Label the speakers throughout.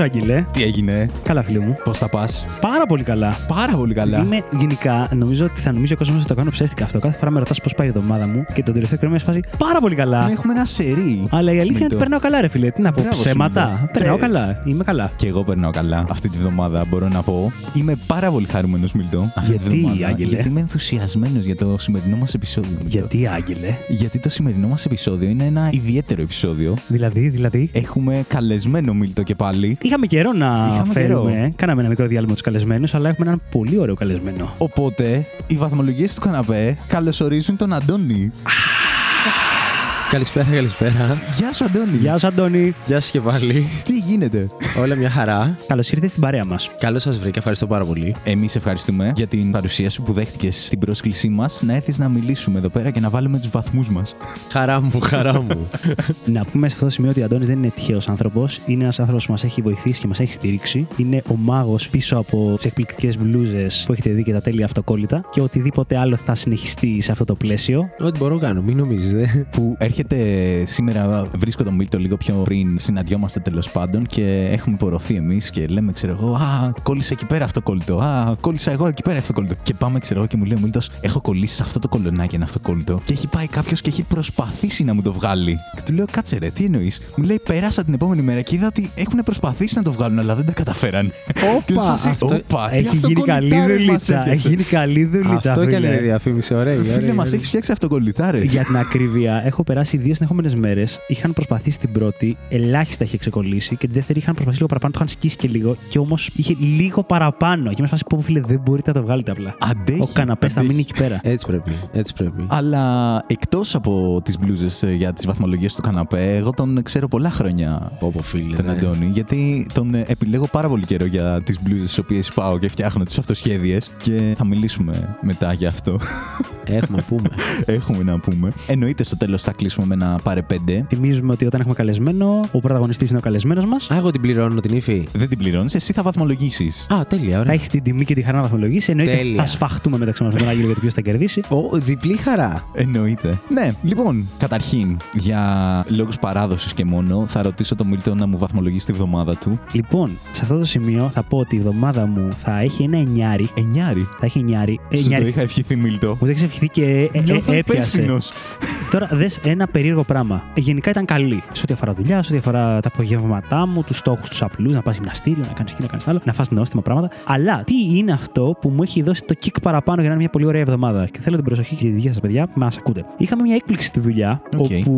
Speaker 1: Γεια σου, Άγγελε.
Speaker 2: Τι έγινε,
Speaker 1: Καλά, φίλε μου.
Speaker 2: πώς θα πα.
Speaker 1: Πάρα πολύ καλά.
Speaker 2: Πάρα πολύ καλά.
Speaker 1: Είμαι γενικά, νομίζω ότι θα νομίζει ο κόσμος ότι το κάνω ψεύτικα αυτό. Κάθε φορά με ρωτάς πώς πάει η εβδομάδα μου και τον τελευταίο καιρό με σφάζει πάρα πολύ καλά.
Speaker 2: Ναι, Έχουμε ένα σερί.
Speaker 1: Αλλά η αλήθεια είναι ότι
Speaker 2: Μίλτο.
Speaker 1: περνάω καλά, ρε φίλε. Τι να πω,
Speaker 2: Μπράβο σου,
Speaker 1: ψέματα.
Speaker 2: Μίλτο.
Speaker 1: Περνάω
Speaker 2: Ε,
Speaker 1: καλά. Είμαι καλά.
Speaker 2: Και εγώ περνάω καλά αυτή τη βδομάδα, μπορώ να πω. Είμαι πάρα πολύ χαρούμενος, Μιλτό. Αυτή
Speaker 1: Γιατί,
Speaker 2: τη βδομάδα.
Speaker 1: Άγγελε;
Speaker 2: Γιατί είμαι ενθουσιασμένος για το σημερινό μας επεισόδιο. Μιλτό.
Speaker 1: Γιατί, Άγγελε;
Speaker 2: Γιατί το σημερινό μας επεισόδιο είναι ένα ιδιαίτερο επεισόδιο.
Speaker 1: Δηλαδή, δηλαδή;
Speaker 2: Έχουμε καλεσμένο Μίλτο και πάλι.
Speaker 1: Είχαμε καιρό να
Speaker 2: Είχαμε
Speaker 1: φέρουμε.
Speaker 2: καιρό.
Speaker 1: Κάναμε ένα μικρό διάλειμμα τους καλεσμένους, αλλά έχουμε έναν πολύ ωραίο καλεσμένο.
Speaker 2: Οπότε, οι βαθμολογίες του καναπέ καλωσορίζουν τον Αντώνη.
Speaker 3: Καλησπέρα, καλησπέρα.
Speaker 2: Γεια σου, Αντώνη.
Speaker 1: Γεια σου, Αντώνη.
Speaker 3: Γεια σας και πάλι.
Speaker 2: Τι γίνεται;
Speaker 3: Όλα μια χαρά.
Speaker 1: Καλώς ήρθες στην παρέα μας.
Speaker 3: Καλώς σας βρήκα, ευχαριστώ πάρα πολύ.
Speaker 2: Εμείς ευχαριστούμε για την παρουσία σου που δέχτηκες την πρόσκλησή μας να έρθεις να μιλήσουμε εδώ πέρα και να βάλουμε τους βαθμούς μας.
Speaker 3: Χαρά μου, χαρά μου.
Speaker 1: Να πούμε σε αυτό το σημείο ότι ο Αντώνης δεν είναι τυχαίος άνθρωπος. Είναι ένας άνθρωπος που μας έχει βοηθήσει και μας έχει στηρίξει. Είναι ο μάγος πίσω από τις εκπληκτικές μπλούζες που έχετε δει και τα τέλεια αυτοκόλλητα. Και οτιδήποτε άλλο θα συνεχιστεί σε αυτό το πλαίσιο.
Speaker 3: Ό,τι μπορώ να κάνω, μην νομίζετε.
Speaker 2: Που έρχεται σήμερα, βρίσκω τον Μίλτο λίγο πιο πριν, συναντιόμαστε τέλος πάντων και έχουμε υπορωθεί εμείς και λέμε, ξέρω εγώ, Α, κόλλησε εκεί πέρα αυτό κόλλητο. Α, κόλλησα εγώ εκεί πέρα αυτό κόλλητο. Και πάμε, ξέρω εγώ, και μου λέει ο Μίλτος, Έχω κολλήσει σε αυτό το κολονάκι ένα αυτό κόλλητο. Και έχει πάει κάποιος και έχει προσπαθήσει να μου το βγάλει. Και του λέω, Κάτσε ρε, τι εννοείς. Μου λέει, Πέρασα την επόμενη μέρα και είδα ότι έχουν προσπαθήσει να το βγάλουν, αλλά δεν τα καταφέραν. Και σου φάση,
Speaker 3: αυτό
Speaker 2: «Όπα, τι
Speaker 1: Έχει γίνει καλή
Speaker 2: αυτοκολλητάρες μας
Speaker 1: δουλίτσα.
Speaker 2: έφτιαξε».
Speaker 1: Έχει γίνει καλή δουλίτσα.
Speaker 3: Αυτό έκανε
Speaker 1: φίλε.
Speaker 3: διαφήμιση, ωραία.
Speaker 2: Φίλε,
Speaker 3: ωραία.
Speaker 2: μας έχεις φτιάξει αυτοκολλητάρες.
Speaker 1: Για την ακρίβεια, έχω περάσει δύο συνεχόμενε μέρες. Είχαν προσπαθήσει την πρώτη, ελάχιστα είχε ξεκολλήσει και τη δεύτερη είχαν προσπαθήσει λίγο παραπάνω, το είχαν σκίσει και λίγο. Και όμως είχε λίγο παραπάνω. Και με φάση πω, φίλε, δεν μπορείτε να το βγάλετε απλά.
Speaker 2: Αντέχει.
Speaker 1: Ο καναπές θα
Speaker 2: αντέχει.
Speaker 1: μείνει εκεί πέρα.
Speaker 3: Έτσι πρέπει, έτσι πρέπει.
Speaker 2: Αλλά εκτός από τις μπλούζες για τις βαθμολογίες του καναπέ, εγώ τον ξέρω πολλά χρόνια.
Speaker 3: Όπω φίλε.
Speaker 2: Τον
Speaker 3: ναι.
Speaker 2: Αντώνη, γιατί τον ε, επιλέγω πάρα πολύ καιρό για τις μπλούζες τι οποίες πάω και φτιάχνω τις αυτοσχέδιες. Και θα μιλήσουμε μετά για αυτό.
Speaker 3: Έχουμε να πούμε.
Speaker 2: Έχουμε να πούμε. Εννοείται στο τέλος θα κλείσουμε με ένα πάρε πέντε.
Speaker 1: Θυμίζουμε ότι όταν έχουμε καλεσμένο, ο πρωταγωνιστής είναι ο καλεσμένος μας.
Speaker 3: Α, εγώ την πληρώνω την ύφη.
Speaker 2: Δεν την πληρώνεις, εσύ θα βαθμολογήσεις.
Speaker 3: Α, τέλεια,
Speaker 1: Θα
Speaker 3: ωραία.
Speaker 1: έχεις την τιμή και τη χαρά να βαθμολογήσεις. Εννοείται
Speaker 3: Τέλεια.
Speaker 1: θα σφαχτούμε μεταξύ μας με τον Άγγελο για το ποιος θα κερδίσει.
Speaker 3: Ω, διπλή χαρά.
Speaker 2: Εννοείται. Ναι, λοιπόν, καταρχήν, για λόγους παράδοσης και μόνο, θα ρωτήσω τον Μίλτο να μου βαθμολογήσει τη βδομάδα του.
Speaker 1: Λοιπόν, σε αυτό το σημείο θα πω ότι η εβδομάδα μου θα έχει ένα εννιάρι.
Speaker 2: Εννιάρη.
Speaker 1: Θα έχει εννιάρι.
Speaker 2: Σου το
Speaker 1: Εννιάρι.
Speaker 2: είχα ευχηθεί, Μίλτο.
Speaker 1: Μου το έχεις ευχηθεί και ε, ε,
Speaker 2: Νιώθω
Speaker 1: έπιασε.
Speaker 2: υπεύθυνος.
Speaker 1: Τώρα δες ένα περίεργο πράγμα. Ε, Γενικά ήταν καλή σε ό,τι αφορά δουλειά, σε ό,τι αφορά τα απογεύματά μου, τους στόχους τους απλούς, να πας γυμναστήριο, να κάνεις εκεί, να κάνεις άλλο, να φας νόστιμα πράγματα. Αλλά τι είναι αυτό που μου έχει δώσει το kick παραπάνω για να είναι μια πολύ ωραία εβδομάδα; Και θέλω την προσοχή και τη δική σας παιδιά που μας ακούτε. Είχαμε μια έκπληξη στη δουλειά,
Speaker 2: Οκ.
Speaker 1: όπου.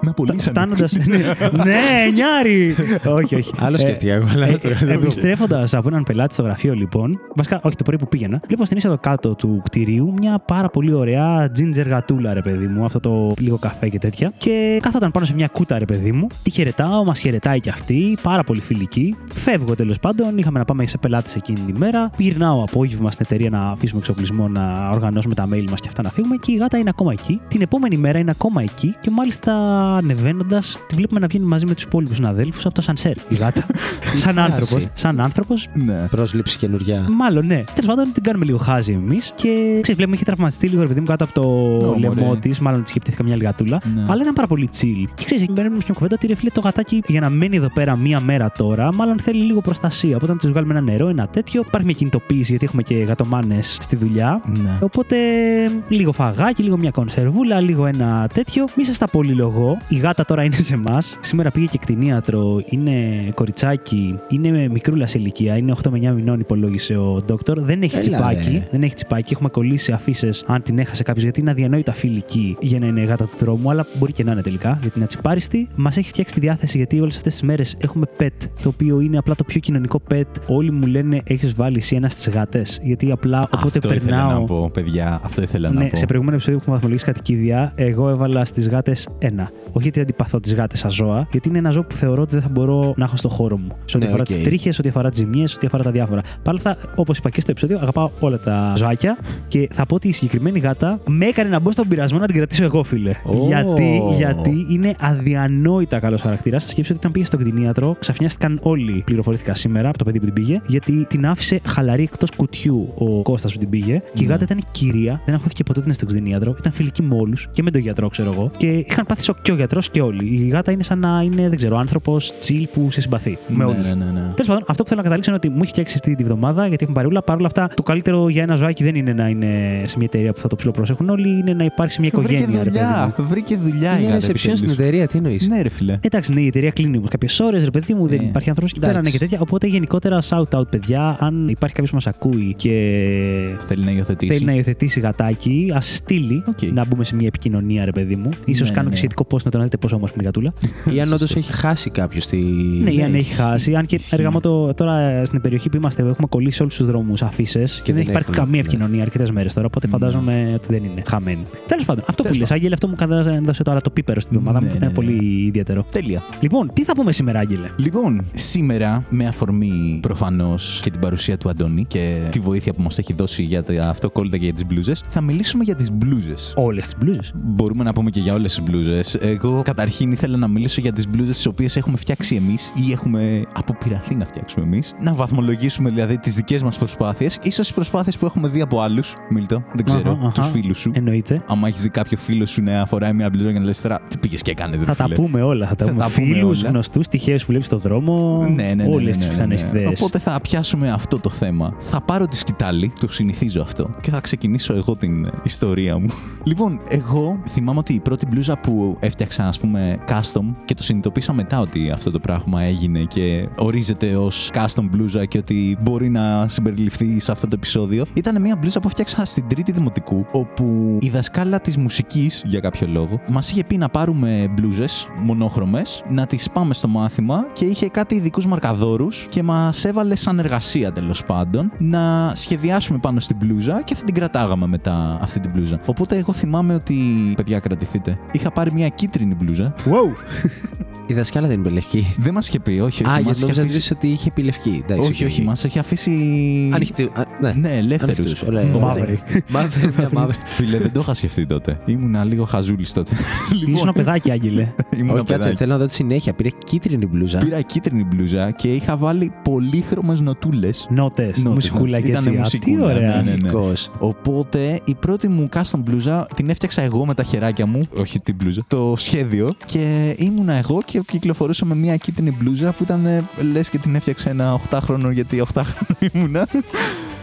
Speaker 2: Με απολύσανε.
Speaker 1: Φτάνοντα. ναι, εννιάρι! όχι, όχι.
Speaker 3: Άλλο
Speaker 1: Ε,
Speaker 3: σκέφτηκα εγώ, αλλά
Speaker 1: ε,
Speaker 3: το
Speaker 1: ε, Επιστρέφοντας από έναν πελάτη στο γραφείο, λοιπόν, βασικά όχι το πρωί που πήγαινα, βλέπω στην είσοδο κάτω του κτηρίου μια πάρα πολύ ωραία ginger γατούλα, ρε παιδί μου, αυτό το λίγο καφέ και τέτοια. Και κάθονταν πάνω σε μια κούτα, ρε παιδί μου. Τη χαιρετάω, μας χαιρετάει κι αυτή, πάρα πολύ φιλική. Φεύγω τέλος πάντων, είχαμε να πάμε σε πελάτες εκείνη τη μέρα. Γυρνάω απόγευμα στην εταιρεία να αφήσουμε εξοπλισμό, να οργανώσουμε τα mail μας και αυτά να φύγουμε. Και η γάτα είναι ακόμα εκεί. Την επόμενη μέρα είναι ακόμα εκεί και μάλιστα ανεβαίνοντας, τη βλέπουμε να βγαίνει μαζί με τους υπόλοιπους συναδέλφους από το σανσέρ. Η γάτα. σαν
Speaker 3: φάση.
Speaker 1: άνθρωπος. Σαν άνθρωπος.
Speaker 2: Ναι.
Speaker 3: Πρόσληψη καινούρια.
Speaker 1: Μάλλον, ναι. Τέλος πάντων, την κάνουμε λίγο χάζι εμείς. Και ξέρεις, βλέπουμε είχε τραυματιστεί λίγο, ρε παιδί μου, κάτω από το
Speaker 2: Ω,
Speaker 1: λαιμό
Speaker 2: μωρέ.
Speaker 1: της. Μάλλον της σκεπτήθηκα μια λιγατούλα.
Speaker 2: Ναι.
Speaker 1: Αλλά ήταν πάρα πολύ chill. Και ξέρεις, μπαίνουμε σε μια κουβέντα ότι ρε φίλε το γατάκι για να μένει εδώ πέρα μία μέρα τώρα, μάλλον θέλει λίγο προστασία. Οπότε να τους βγάλουμε ένα νερό, ένα τέτοιο. Υπάρχει μια κινητοποίηση γιατί έχουμε και γατομάνε στη δουλειά.
Speaker 2: Ναι.
Speaker 1: Οπότε λίγο φαγάκι, λίγο μια κονσερβούλα, λίγο ένα τέτοιο. Μη σας τα πολυλογώ. Η γάτα τώρα είναι σε εμάς. Σήμερα πήγε και κτηνίατρο. Είναι κοριτσάκι. Είναι με μικρούλας σε ηλικία. Είναι 8 με 9 μηνών, υπολόγισε ο ντόκτορ. Δεν έχει
Speaker 3: Έλα,
Speaker 1: τσιπάκι.
Speaker 3: ρε.
Speaker 1: Δεν έχει τσιπάκι. Έχουμε κολλήσει αφήσει αν την έχασε κάποιος γιατί είναι αδιανόητα φιλική για να είναι γάτα του δρόμου. Αλλά μπορεί και να είναι τελικά γιατί είναι ατσιπάριστη. Μας έχει φτιάξει τη διάθεση γιατί όλες αυτές τις μέρες έχουμε pet. Το οποίο είναι απλά το πιο κοινωνικό pet. Όλοι μου λένε έχεις βάλει εσύ ένα στις γάτες. Γιατί απλά όποτε
Speaker 2: Αυτό ήθελα
Speaker 1: περνάω.
Speaker 2: να πω, παιδιά. Αυτό ήθελα να
Speaker 1: Ναι,
Speaker 2: πω.
Speaker 1: σε προηγούμενο επεισόδιο που έχουμε βαθμολογήσει κατοικίδια, εγώ έβαλα στις γάτες ένα. Όχι γιατί αντιπαθώ τις γάτες σαν ζώα, γιατί είναι ένα ζώο που θεωρώ ότι δεν θα μπορώ να έχω στο χώρο μου. Σε ό,τι
Speaker 3: Ναι,
Speaker 1: αφορά
Speaker 3: οκ.
Speaker 1: τις τρίχες, ό,τι αφορά τις ζημιές, ό,τι αφορά τα διάφορα. Παρ' όλα αυτά, όπως είπα και στο επεισόδιο, αγαπάω όλα τα ζωάκια και θα πω ότι η συγκεκριμένη συγκεκριμένη γάτα με έκανε να μπω στον πειρασμό να την κρατήσω εγώ, φίλε.
Speaker 3: Ω.
Speaker 1: Γιατί, γιατί είναι αδιανόητα καλός χαρακτήρας. Σκέψτε ότι όταν πήγε στον κτηνίατρο, ξαφνιάστηκαν όλοι, πληροφορήθηκα σήμερα από το παιδί που την πήγε, γιατί την άφησε χαλαρή εκτός κουτιού ο Κώστας που την πήγε. Και η
Speaker 2: Ναι.
Speaker 1: γάτα ήταν κυρία, δεν ακούστηκε ποτέ ότι είναι στον κτηνίατρο, ήταν φιλική με όλους και με τον γιατρό, ξέρω εγώ. Και είχαν πάθει σοκ και ο γιατρός και όλοι. Η γάτα είναι σαν να είναι, δεν ξέρω, άνθρωπος chill που σε συμπαθεί. Με
Speaker 2: ναι,
Speaker 1: όλους.
Speaker 2: ναι, ναι, ναι.
Speaker 1: Τέλος πάντων, αυτό που θέλω να καταλήξω είναι ότι μου έχει φτιάξει αυτή τη βδομάδα γιατί έχουμε παρεούλα. Παρ' όλα αυτά, το καλύτερο για ένα ζωάκι δεν είναι να είναι σε μια εταιρεία που θα το ψηλοπροσέχουν όλοι, είναι να υπάρχει σε μια
Speaker 2: Βρήκε
Speaker 1: οικογένεια. ρε παιδί
Speaker 2: δουλειά.
Speaker 1: μου.
Speaker 2: Βρήκε δουλειά η
Speaker 3: Είναι
Speaker 2: γάτα.
Speaker 3: reception στην
Speaker 2: επιτέλους.
Speaker 3: εταιρεία, τι εννοείς;
Speaker 2: Ναι, ρε φιλέ.
Speaker 1: Εντάξει, ναι, η εταιρεία κλείνει όμως κάποιες ώρες, ρε παιδί μου, δεν
Speaker 2: Ε,
Speaker 1: υπάρχει άνθρωπος εκεί πέρα, ναι,
Speaker 3: εντάξει.
Speaker 1: και τέτοια. Οπότε γενικότερα shout out, παιδιά. Αν υπάρχει κάποιος που μας ακούει και
Speaker 2: Θέλει να υιοθετήσει.
Speaker 1: θέλει να υιοθετήσει γατάκι, ας στείλει
Speaker 2: Οκ.
Speaker 1: να μπούμε σε μια επικοινωνία, ρε παιδί μου. σω
Speaker 2: Ναι,
Speaker 1: κάνω
Speaker 2: ναι,
Speaker 1: και
Speaker 2: ναι.
Speaker 1: σχετικό post να τον δείτε πόσο όμορφη είναι η γατούλα.
Speaker 3: Ή αν όντως έχει χάσει κάποιος τη.
Speaker 1: Ναι, ή αν
Speaker 2: Ναι,
Speaker 1: έχει
Speaker 2: ισχύει.
Speaker 1: χάσει. Αν και
Speaker 2: Ισχύει.
Speaker 1: έργα μου το, τώρα στην περιοχή που είμαστε, έχουμε κολλήσει όλους τους δρόμους αφήσει και, δεν
Speaker 3: δεν
Speaker 1: έχει υπάρχει
Speaker 3: έχουν,
Speaker 1: καμία
Speaker 3: ναι.
Speaker 1: επικοινωνία αρκετές μέρες τώρα. Οπότε
Speaker 2: Ναι.
Speaker 1: Φαντάζομαι ότι δεν είναι χαμένη. Τέλος πάντων, αυτό που
Speaker 2: Τέλος
Speaker 1: λες, Άγγελε, αυτό μου κατά- έδωσε τώρα το πίπερο στην εβδομάδα μου
Speaker 2: Ναι,
Speaker 1: που ήταν
Speaker 2: ναι,
Speaker 1: πολύ ιδιαίτερο.
Speaker 2: Τέλεια.
Speaker 1: Λοιπόν, τι θα πούμε σήμερα, Άγγελε;
Speaker 2: Λοιπόν, σήμερα με αφορμή προφανώς και την παρουσία του Αντώνη και τη βοήθεια που μας έχει δώσει για τα αυτοκόλλητα και για τις μπλούζες, θα μιλήσουμε για τις μπλούζες.
Speaker 1: Όλες τις μπλούζες.
Speaker 2: Μπορούμε να πούμε και για όλες τις μπλούζες. Εγώ καταρχήν ήθελα να μιλήσω για τις μπλούζες τις οποίες έχουμε φτιάξει εμείς ή έχουμε αποπειραθεί να φτιάξουμε εμείς. Να βαθμολογήσουμε δηλαδή τις δικές μας προσπάθειες, ίσως τις προσπάθειες που έχουμε δει από άλλους. Μίλτο, δεν ξέρω,
Speaker 1: Αχα, αχα.
Speaker 2: τους φίλους σου.
Speaker 1: Εννοείται.
Speaker 2: Άμα έχεις δει κάποιο φίλο σου να φοράει μια μπλούζα και να λες τώρα, τι πήγες και έκανες, ρε
Speaker 1: Θα τα
Speaker 2: φίλε.
Speaker 1: πούμε όλα. Θα τα
Speaker 2: Θα
Speaker 1: πούμε.
Speaker 2: τα πούμε
Speaker 1: Φίλους,
Speaker 2: όλα.
Speaker 1: γνωστούς, τυχαίου που βλέπεις στον δρόμο.
Speaker 2: Ναι, ναι, ναι.
Speaker 1: Όλες
Speaker 2: ναι,
Speaker 1: τις
Speaker 2: ναι, ναι,
Speaker 1: πιθανές
Speaker 2: ναι.
Speaker 1: ιδέες.
Speaker 2: Οπότε θα πιάσουμε αυτό το θέμα. Θα πάρω τη σκητάλη, το συνηθίζω αυτό, και θα ξεκινήσω εγώ την ε, ιστορία μου. Λοιπόν, εγώ θυμάμαι ότι η πρώτη μπλούζα που έφτιαξα, ας πούμε, custom και το συνειδητοποίησα μετά ότι αυτό το πράγμα έγινε και ορίζεται ως custom μπλούζα και ότι μπορεί να συμπεριληφθεί σε αυτό το επεισόδιο, ήταν μια μπλούζα που έφτιαξα στην τρίτη δημοτικού, όπου η δασκάλα της μουσικής, για κάποιο λόγο, μας είχε πει να πάρουμε μπλούζες μονόχρωμες, να τις πάμε στο μάθημα και είχε κάτι ειδικούς μαρκαδόρους και μας έβαλε σαν εργασία τέλος πάντων να σχεδιάσουμε πάνω στην μπλούζα και θα την κρατάγαμε μετά αυτή την μπλούζα. Οπότε εγώ θυμάμαι ότι. Παιδιά, κρατηθείτε. Είχα πάρει μια κίτρινη μπλούζα.
Speaker 1: Wow.
Speaker 3: Η δασκάλα δεν είναι λευκή.
Speaker 2: Δεν μας είχε πει, όχι, όχι.
Speaker 3: Α,
Speaker 2: μας
Speaker 3: γιατί
Speaker 2: είχε
Speaker 3: νόμιζα
Speaker 2: αφήσει...
Speaker 3: ότι είχε πει λευκή. Εντάξει,
Speaker 2: Όχι,
Speaker 3: οκ.
Speaker 2: όχι, μας έχει αφήσει.
Speaker 3: Ανοιχτή. α, Ναι,
Speaker 2: Ναι, ελεύθερους.
Speaker 3: Ανοιχτούς, ωραία.
Speaker 1: Μαύρη.
Speaker 3: Μαύρη, μια μαύρη.
Speaker 2: Φίλε, δεν το είχα σκεφτεί τότε. Ήμουνα λίγο χαζούλης τότε.
Speaker 1: Ήσουν ένα παιδάκι, Άγγελε.
Speaker 2: ήμουνα
Speaker 3: Όχι, κάτσε,
Speaker 2: παιδάκι.
Speaker 3: θέλω να δω τη συνέχεια. Πήρε κίτρινη μπλούζα.
Speaker 2: Πήρα κίτρινη μπλούζα και είχα βάλει πολύχρωμες νοτούλες.
Speaker 1: Νότες.
Speaker 2: Νότες,
Speaker 1: Μουσικούλα
Speaker 2: νότες.
Speaker 1: και
Speaker 2: Ήτανε
Speaker 1: έτσι. Α, Τι
Speaker 2: μουσικούλα,
Speaker 1: ωραία.
Speaker 2: ναι, ναι.
Speaker 3: Nice.
Speaker 2: Οπότε η πρώτη μου custom μπλούζα την έφτιαξα εγώ με τα χεράκια μου, όχι την μπλούζα, το σχέδιο και ήμουνα εγώ και κυκλοφορούσα με μια κίτρινη μπλούζα που ήταν λες και την έφτιαξε ένα 8χρονο γιατί 8χρονο ήμουνα.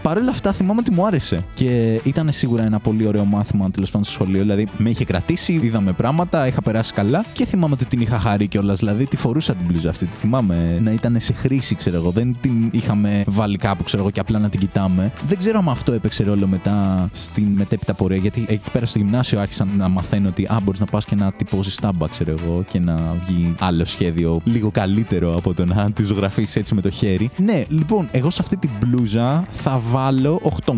Speaker 2: Παρ' όλα αυτά θυμάμαι ότι μου άρεσε και ήταν σίγουρα ένα πολύ ωραίο μάθημα τέλος πάντων στο σχολείο. Δηλαδή με είχε κρατήσει, είδαμε πράγματα, είχα περάσει καλά και θυμάμαι ότι την είχα χαρεί κιόλας. Δηλαδή τη φορούσα την μπλούζα αυτή. Τη θυμάμαι να ήταν σε χρήση, ξέρω εγώ. Δεν την είχαμε βάλει κάπου, ξέρω εγώ, και απλά να την κοιτάμε. Δεν ξέρω αν αυτό έπαιξε ρόλο μετά στην μετέπειτα πορεία. Γιατί εκεί πέρα στο γυμνάσιο άρχισαν να μαθαίνω ότι α, μπορείς να πας και να τυπώσεις τάμπα, ξέρω εγώ, και να βγει άλλο σχέδιο λίγο καλύτερο από το να τη ζωγραφίσεις έτσι με το χέρι. Ναι, λοιπόν, εγώ σε αυτή την μπλούζα θα βάλω 8,5.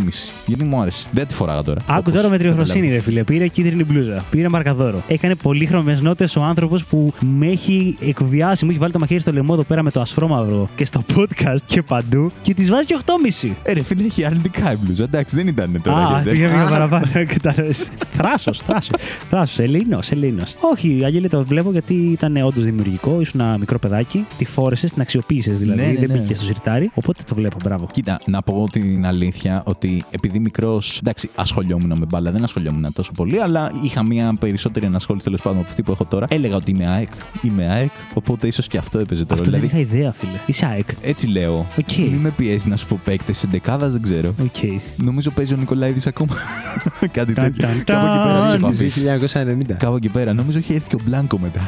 Speaker 2: Γιατί μου άρεσε. Δεν τη φοράγα τώρα.
Speaker 1: Άκου
Speaker 2: όπως
Speaker 1: τώρα με τριοχροσύνη,
Speaker 2: καταλάβεις.
Speaker 1: ρε φίλε. Πήρε κίτρινη μπλούζα. Πήρε μαρκαδόρο. Έκανε πολύχρωμες νότες ο άνθρωπος που με έχει εκβιάσει. Μου έχει βάλει το μαχαίρι στο λαιμό εδώ πέρα με το ασφρόμαυρο και στο podcast και παντού. Και της βάζει και 8,5.
Speaker 2: Ε, ρε φίλε, έχει αρνητικά η μπλούζα. Εντάξει, δεν ήταν τώρα.
Speaker 1: Α,
Speaker 2: γιατί-
Speaker 1: πήγα πήγα παραπάνω. Θράσος, θράσος. Θράσος, Ελλήνος, Ελλήνος. Όχι, Αγγέλη, το βλέπω γιατί ήταν όντως δημιουργικό. Ήσουν ένα μικρό παιδάκι. Τη φόρεσες, την αξιοποίησες δηλαδή.
Speaker 2: Ναι, ναι,
Speaker 1: Δεν
Speaker 2: ναι.
Speaker 1: μπήκες στο σιρτάρι. Οπότε το βλέπω, μπράβο.
Speaker 2: Κοίτα, να πω την αλήθεια ότι επειδή μικρός. Εντάξει, ασχολιόμουν με μπάλα, δεν ασχολιόμουν τόσο πολύ, αλλά είχα μια περισσότερη ενασχόληση τέλος πάντων από αυτή που έχω τώρα. Έλεγα ότι είμαι ΑΕΚ. Είμαι ΑΕΚ, οπότε ίσως και αυτό έπαιζε τώρα.
Speaker 1: Αυτό δεν
Speaker 2: δηλαδή,
Speaker 1: είχα ιδέα, φίλε. Είσαι ΑΕΚ.
Speaker 2: έτσι λέω.
Speaker 1: Οκ.
Speaker 2: Μην με πιέζει να σου πω παίκτες εντεκάδας, δεν ξέρω.
Speaker 1: Οκ.
Speaker 2: Νομίζω παίζει ο Νικολαΐδης ακόμα. Κάτι
Speaker 1: Ταν,
Speaker 2: τέτοιο.
Speaker 1: ταν,
Speaker 2: Κάπου εκεί πέρα
Speaker 1: ταν.
Speaker 2: τους έχω
Speaker 3: Της
Speaker 2: αφήσει.
Speaker 3: 1990.
Speaker 2: Κάπου εκεί πέρα. Νομίζω έχει έρθει και ο Μπλάνκο μετά.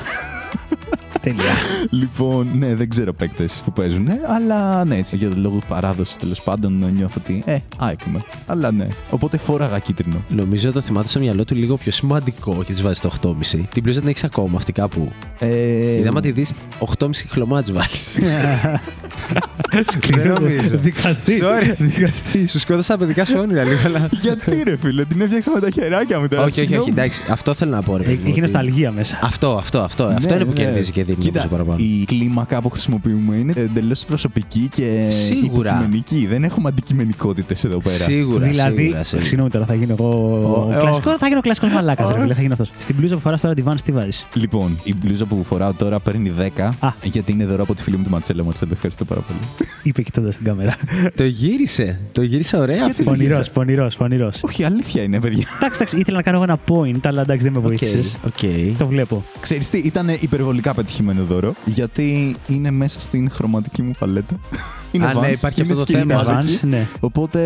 Speaker 1: Τέλεια.
Speaker 2: λοιπόν, ναι, δεν ξέρω παίκτες που παίζουν. Ναι, αλλά ναι, έτσι για τον λόγο παράδοσης τέλος πάντων νιώθω ότι. Ε, ΑΕΚ είμαι. Αλλά ναι. Οπότε φόραγα κίτρινο.
Speaker 3: Νομίζω το θυμάται στο μυαλό του λίγο πιο σημαντικό και τη βάζεις το 8,5. Την μπλούζα την έχεις ακόμα αυτή κάπου;
Speaker 2: Ε,
Speaker 3: Είδα άμα τη δεις 8,5 χλωμά της βάλει. Δεν νομίζω.
Speaker 1: Δικαστή.
Speaker 3: Sorry.
Speaker 1: Δικαστή.
Speaker 3: Σου σκότωσα τα παιδικά σου όνειρα λίγο, αλλά.
Speaker 2: Γιατί ρε φίλε, την έφτιαξα με τα χεράκια μου τώρα.
Speaker 3: όχι, όχι, όχι.
Speaker 2: συγγνώμη.
Speaker 3: Εντάξει, αυτό θέλω να πω. Ρε, παιδί μου,
Speaker 1: Έχει
Speaker 3: ότι-
Speaker 1: νοσταλγία μέσα.
Speaker 3: Αυτό, αυτό, αυτό. αυτό
Speaker 2: Ναι,
Speaker 3: είναι που
Speaker 2: ναι.
Speaker 3: κερδίζει και δίνει
Speaker 2: Κοίτα,
Speaker 3: νομίζω παραπάνω.
Speaker 2: η κλίμακα που χρησιμοποιούμε είναι εντελώς προσωπική και
Speaker 3: Σίγουρα.
Speaker 2: υποκειμενική. Δεν έχουμε αντικειμενικότητες εδώ πέρα.
Speaker 3: Σίγουρα,
Speaker 1: δηλαδή,
Speaker 3: σίγουρα. σίγουρα.
Speaker 1: συγγνώμη τώρα, θα γίνω εγώ.
Speaker 3: Ω, ε,
Speaker 1: κλασικό,
Speaker 3: όχι.
Speaker 1: θα γίνω κλασικός μαλάκας. Θα γίνει αυτός. Στην μπλούζα που φοράς τώρα τη Vans, τι βάζεις;
Speaker 2: Λοιπόν, η μπλούζα που φοράω τώρα παίρνει 10
Speaker 1: Α.
Speaker 2: γιατί είναι δώρο από τη φίλη μου τη Ματσέλα. Ματσέλα, ευχαριστώ πάρα πολύ.
Speaker 1: Είπε κοιτώντας την κάμερα.
Speaker 3: Το γύρισε. Το γύρισε ωραία.
Speaker 2: Γιατί
Speaker 3: αυτό.
Speaker 2: δεν
Speaker 1: Πονηρός,
Speaker 2: γύρισα.
Speaker 1: πονηρός, πονηρός.
Speaker 2: Όχι, αλήθεια είναι, παιδιά.
Speaker 1: Εντάξει, εντάξει, ήθελα να κάνω εγώ ένα point, αλλά εντάξει, δεν με
Speaker 3: Οκ,
Speaker 1: βοήθησε.
Speaker 3: οκ.
Speaker 1: Το βλέπω.
Speaker 2: Ξέρεις τι, ήταν υπερβολικά πετυχημένο δώρο γιατί είναι μέσα στην χρωματική μου παλέτα. Είναι
Speaker 3: Α, ναι,
Speaker 2: Vans,
Speaker 3: υπάρχει
Speaker 2: είναι
Speaker 3: αυτό το
Speaker 2: σκηνή
Speaker 3: θέμα.
Speaker 1: Είναι
Speaker 2: μαλακή.
Speaker 1: Vans, ναι.
Speaker 2: Οπότε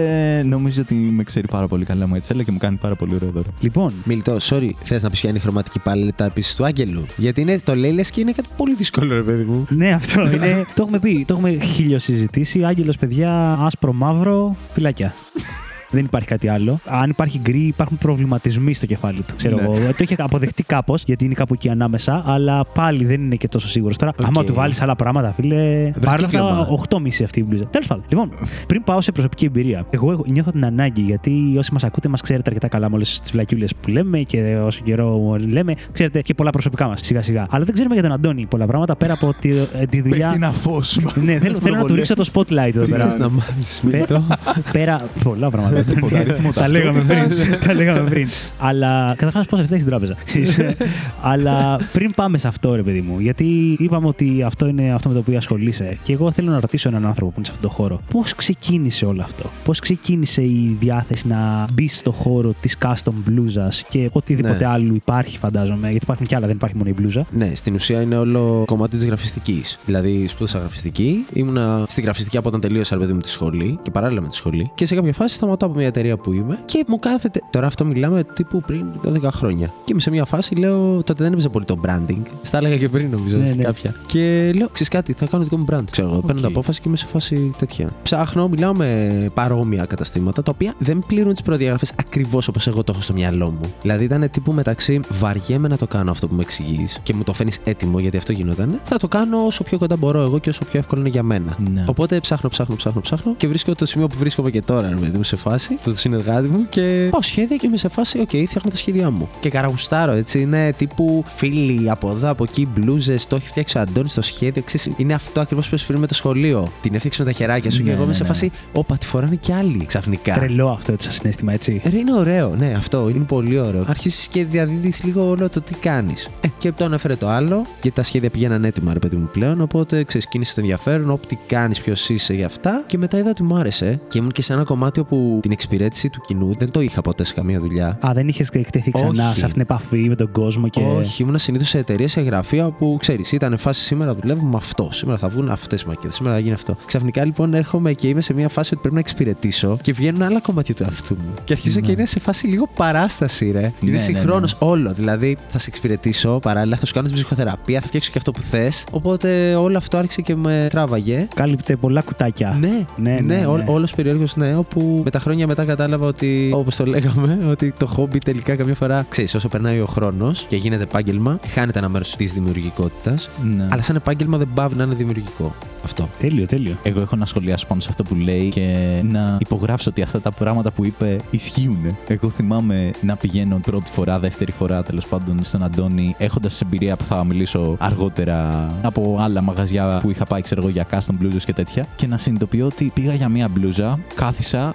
Speaker 2: νομίζω ότι με ξέρει πάρα πολύ καλά η Ματσέλα και μου κάνει πάρα πολύ ωραίο δώρο.
Speaker 1: Λοιπόν,
Speaker 3: Μίλτο, sorry, θες να πεις ποια είναι η χρωματική παλέτα επίσης του Άγγελου; Γιατί είναι, το λέει λες και είναι κάτι πολύ δύσκολο, ρε παιδί μου.
Speaker 1: ναι, αυτό είναι. το έχουμε πει, το έχουμε χιλιοσυζητήσει. Άγγελος, παιδιά, άσπρο, μαύρο, φιλαράκια. Δεν υπάρχει κάτι άλλο. Αν υπάρχει γκρι, υπάρχουν προβληματισμοί στο κεφάλι του. Ξέρω
Speaker 2: Ναι.
Speaker 1: εγώ. Το έχει αποδεχτεί κάπως, γιατί είναι κάπου εκεί ανάμεσα, αλλά πάλι δεν είναι και τόσο σίγουρος. Τώρα,
Speaker 3: Οκ.
Speaker 1: άμα του βάλεις άλλα πράγματα, φίλε. Παρ' όλα
Speaker 3: κύκλωμα.
Speaker 1: αυτά, 8,5 αυτή η μπλούζα. Τέλος πάντων, λοιπόν, πριν πάω σε προσωπική εμπειρία, εγώ έχω- νιώθω την ανάγκη, γιατί όσοι μας ακούτε, μας ξέρετε αρκετά καλά με όλες τις βλακιούλες που λέμε και όσο καιρό λέμε, ξέρετε και πολλά προσωπικά μας σιγά σιγά. Αλλά δεν ξέρουμε για τον Αντώνη πολλά πράγματα πέρα από τη, ε, τη δουλειά.
Speaker 2: Πέφτει ένα φως.
Speaker 1: Ναι, θέλω, θέλω να του ρίξω το spotlight εδώ πέρα.
Speaker 3: Θε να μάθεις,
Speaker 1: Πέ-
Speaker 3: Μίλτο.
Speaker 1: Πέρα. Πολλά πράγματα.
Speaker 2: Τίποτα, αριθμό
Speaker 1: Τα λέγαμε πριν. Τα λέγαμε πριν. Αλλά καταρχάς πόσα λεφτά έχει στην τράπεζα. Αλλά πριν πάμε σε αυτό, ρε παιδί μου, γιατί είπαμε ότι αυτό είναι αυτό με το οποίο ασχολείσαι. Και εγώ θέλω να ρωτήσω έναν άνθρωπο που είναι σε αυτόν τον χώρο. Πώς ξεκίνησε όλο αυτό, Πώς ξεκίνησε η διάθεση να μπει στο χώρο της custom μπλούζας και οτιδήποτε
Speaker 3: Ναι.
Speaker 1: άλλο υπάρχει, φαντάζομαι. Γιατί υπάρχουν και άλλα, δεν υπάρχει μόνο η μπλούζα.
Speaker 3: Ναι, στην ουσία είναι όλο κομμάτι της γραφιστικής. Δηλαδή, σπούδασα γραφιστική, ήμουνα στη γραφιστική από όταν τελείωσα, ρε παιδί μου, τη σχολή και παράλληλα με τη σχολή. Και σε κάποια φάση σταματάω από μια εταιρεία που είμαι και μου κάθεται. Τώρα αυτό μιλάμε τύπου πριν 12 χρόνια. Και είμαι σε μια φάση, λέω, τότε δεν έπαιζε πολύ το branding. Στα έλεγα και πριν, νομίζω,
Speaker 1: Ναι,
Speaker 3: σε
Speaker 1: ναι.
Speaker 3: κάποια. Και λέω, ξέρεις κάτι, θα κάνω δικό μου brand. Ξέρω εγώ, παίρνω την απόφαση και είμαι σε φάση τέτοια. Ψάχνω, μιλάω με παρόμοια καταστήματα τα οποία δεν πλήρουν τις προδιαγραφές ακριβώς όπως εγώ το έχω στο μυαλό μου. Δηλαδή ήταν τύπου μεταξύ βαριέμαι να το κάνω αυτό που μου εξηγείς και μου το φαίνεις έτοιμο γιατί αυτό γινόταν. Θα το κάνω όσο πιο κοντά μπορώ εγώ και όσο πιο εύκολο είναι για μένα.
Speaker 2: Ναι.
Speaker 3: Οπότε ψάχνω, ψάχνω, ψάχνω, ψάχνω και βρίσκω το σημείο που βρίσκομαι και τώρα, ρε παιδί μου, σε φάση, το συνεργάτη μου και πάω σχέδια και είμαι σε φάση, οκ, φτιάχνω τα σχέδιά μου. Και καραγουστάρω, έτσι. Είναι τύπου φίλοι από εδώ, από εκεί, μπλούζες, το έχει φτιάξει ο Αντώνης στο σχέδιο. Ξέρεις, είναι αυτό ακριβώς που πριν με το σχολείο. Την έφτιαξε με τα χεράκια σου
Speaker 2: Ναι,
Speaker 3: και εγώ είμαι
Speaker 2: ναι,
Speaker 3: σε
Speaker 2: ναι.
Speaker 3: φάση, Όπα, τη φοράνε κι άλλοι ξαφνικά.
Speaker 1: Τρελό αυτό το συναίσθημα, έτσι.
Speaker 3: Ρε, είναι ωραίο, ναι, αυτό είναι πολύ ωραίο. Αρχίζει και διαδίδεις λίγο όλο το τι κάνεις. Ε, και το ανέφερε το άλλο, γιατί τα σχέδια πήγαιναν έτοιμα, ρε παιδί μου πλέον. Οπότε ξέρεις, κίνησε το ενδιαφέρον, όπου τι κάνεις, ποιος είσαι για αυτά. Και μετά είδα ότι μου άρεσε και ήμουν και σε ένα κομμάτι όπου την εξυπηρέτηση του κοινού δεν το είχα ποτέ σε καμία δουλειά.
Speaker 1: Α, δεν είχες εκτεθεί ξανά
Speaker 3: Όχι.
Speaker 1: σε αυτήν την επαφή με τον κόσμο και.
Speaker 3: Όχι, ήμουν συνήθως σε εταιρείες, σε γραφεία που ξέρεις, ήταν φάση σήμερα δουλεύουμε με αυτό. Σήμερα θα βγουν αυτές οι μακέτες. Σήμερα θα γίνει αυτό. Ξαφνικά λοιπόν έρχομαι και είμαι σε μια φάση ότι πρέπει να εξυπηρετήσω και βγαίνουν άλλα κομμάτια του εαυτού μου. Και αρχίζω και είναι σε φάση λίγο παράσταση, ρε.
Speaker 2: Ναι,
Speaker 3: είναι
Speaker 2: ναι,
Speaker 3: συγχρόνως
Speaker 2: ναι.
Speaker 3: όλο. Δηλαδή θα σε εξυπηρετήσω, παράλληλα θα σου κάνω την ψυχοθεραπεία, θα φτιάξω και αυτό που θες. Οπότε όλο αυτό άρχισε και με τράβαγε.
Speaker 1: Κάλυπτε πολλά κουτάκια.
Speaker 3: Ναι,
Speaker 1: ναι, ναι, ναι.
Speaker 3: όλος περίεργο ναι, όπου με τα χρόνια μετά κατάλαβα ότι, όπως το λέγαμε, ότι το χόμπι τελικά καμιά φορά, ξέρεις, όσο περνάει ο χρόνος και γίνεται επάγγελμα, χάνεται ένα μέρος της δημιουργικότητας.
Speaker 2: Ναι.
Speaker 3: Αλλά σαν επάγγελμα δεν πάβει να είναι δημιουργικό. Αυτό.
Speaker 1: Τέλειο, τέλειο.
Speaker 2: Εγώ έχω να σχολιάσω πάνω σε αυτό που λέει και να υπογράψω ότι αυτά τα πράγματα που είπε ισχύουν. Εγώ θυμάμαι να πηγαίνω πρώτη φορά, δεύτερη φορά τέλος πάντων στον Αντώνη, έχοντας εμπειρία που θα μιλήσω αργότερα από άλλα μαγαζιά που είχα πάει, ξέρω εγώ, για custom blues και τέτοια. Και να συνειδητοποιώ ότι πήγα για μία μπλούζα, κάθισα,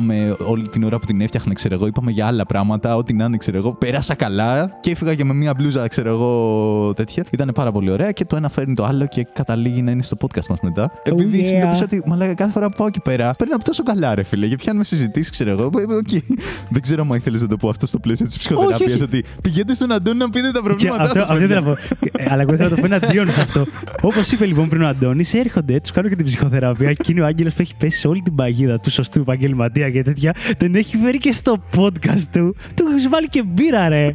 Speaker 2: μιλάγαμε όλη την ώρα που την έφτιαχνε, ξέρω εγώ, είπαμε για άλλα πράγματα, ό,τι να είναι, ξέρω εγώ. Πέρασα καλά και έφυγα και με μία μπλούζα, ξέρω εγώ, τέτοια. Ήταν πάρα πολύ ωραία και το ένα φέρνει το άλλο και καταλήγει να είναι στο podcast μας μετά. Επειδή
Speaker 1: yeah.
Speaker 2: συνειδητοποίησα ότι μαλάκα κάθε φορά που πάω εκεί πέρα παίρνω τόσο καλά, ρε φίλε. Γιατί πιάνουμε συζητήσεις, ξέρω εγώ. Ε, ε, οκ. Δεν ξέρω αν ήθελες να το πω αυτό στο πλαίσιο της ψυχοθεραπεία.
Speaker 3: όχι.
Speaker 2: Ότι πηγαίνετε στον Αντώνη να πείτε τα
Speaker 1: Και
Speaker 2: προβλήματά
Speaker 1: αυτό,
Speaker 2: σας.
Speaker 1: αυτό ήθελα να πω. Ε, Αλλά εγώ ήθελα να το πω εναντίον σε αυτό. Όπως είπε λοιπόν πριν ο Αντώνης, έρχονται, τους κάνω και την ψυχοθεραπεία και είναι ο Άγγελος που έχει πέσει σε όλη την παγίδα του σωστού επαγγελματία πελατεία και τέτοια. Τον έχει φέρει και στο podcast του. Του έχεις βάλει και μπύρα, ρε.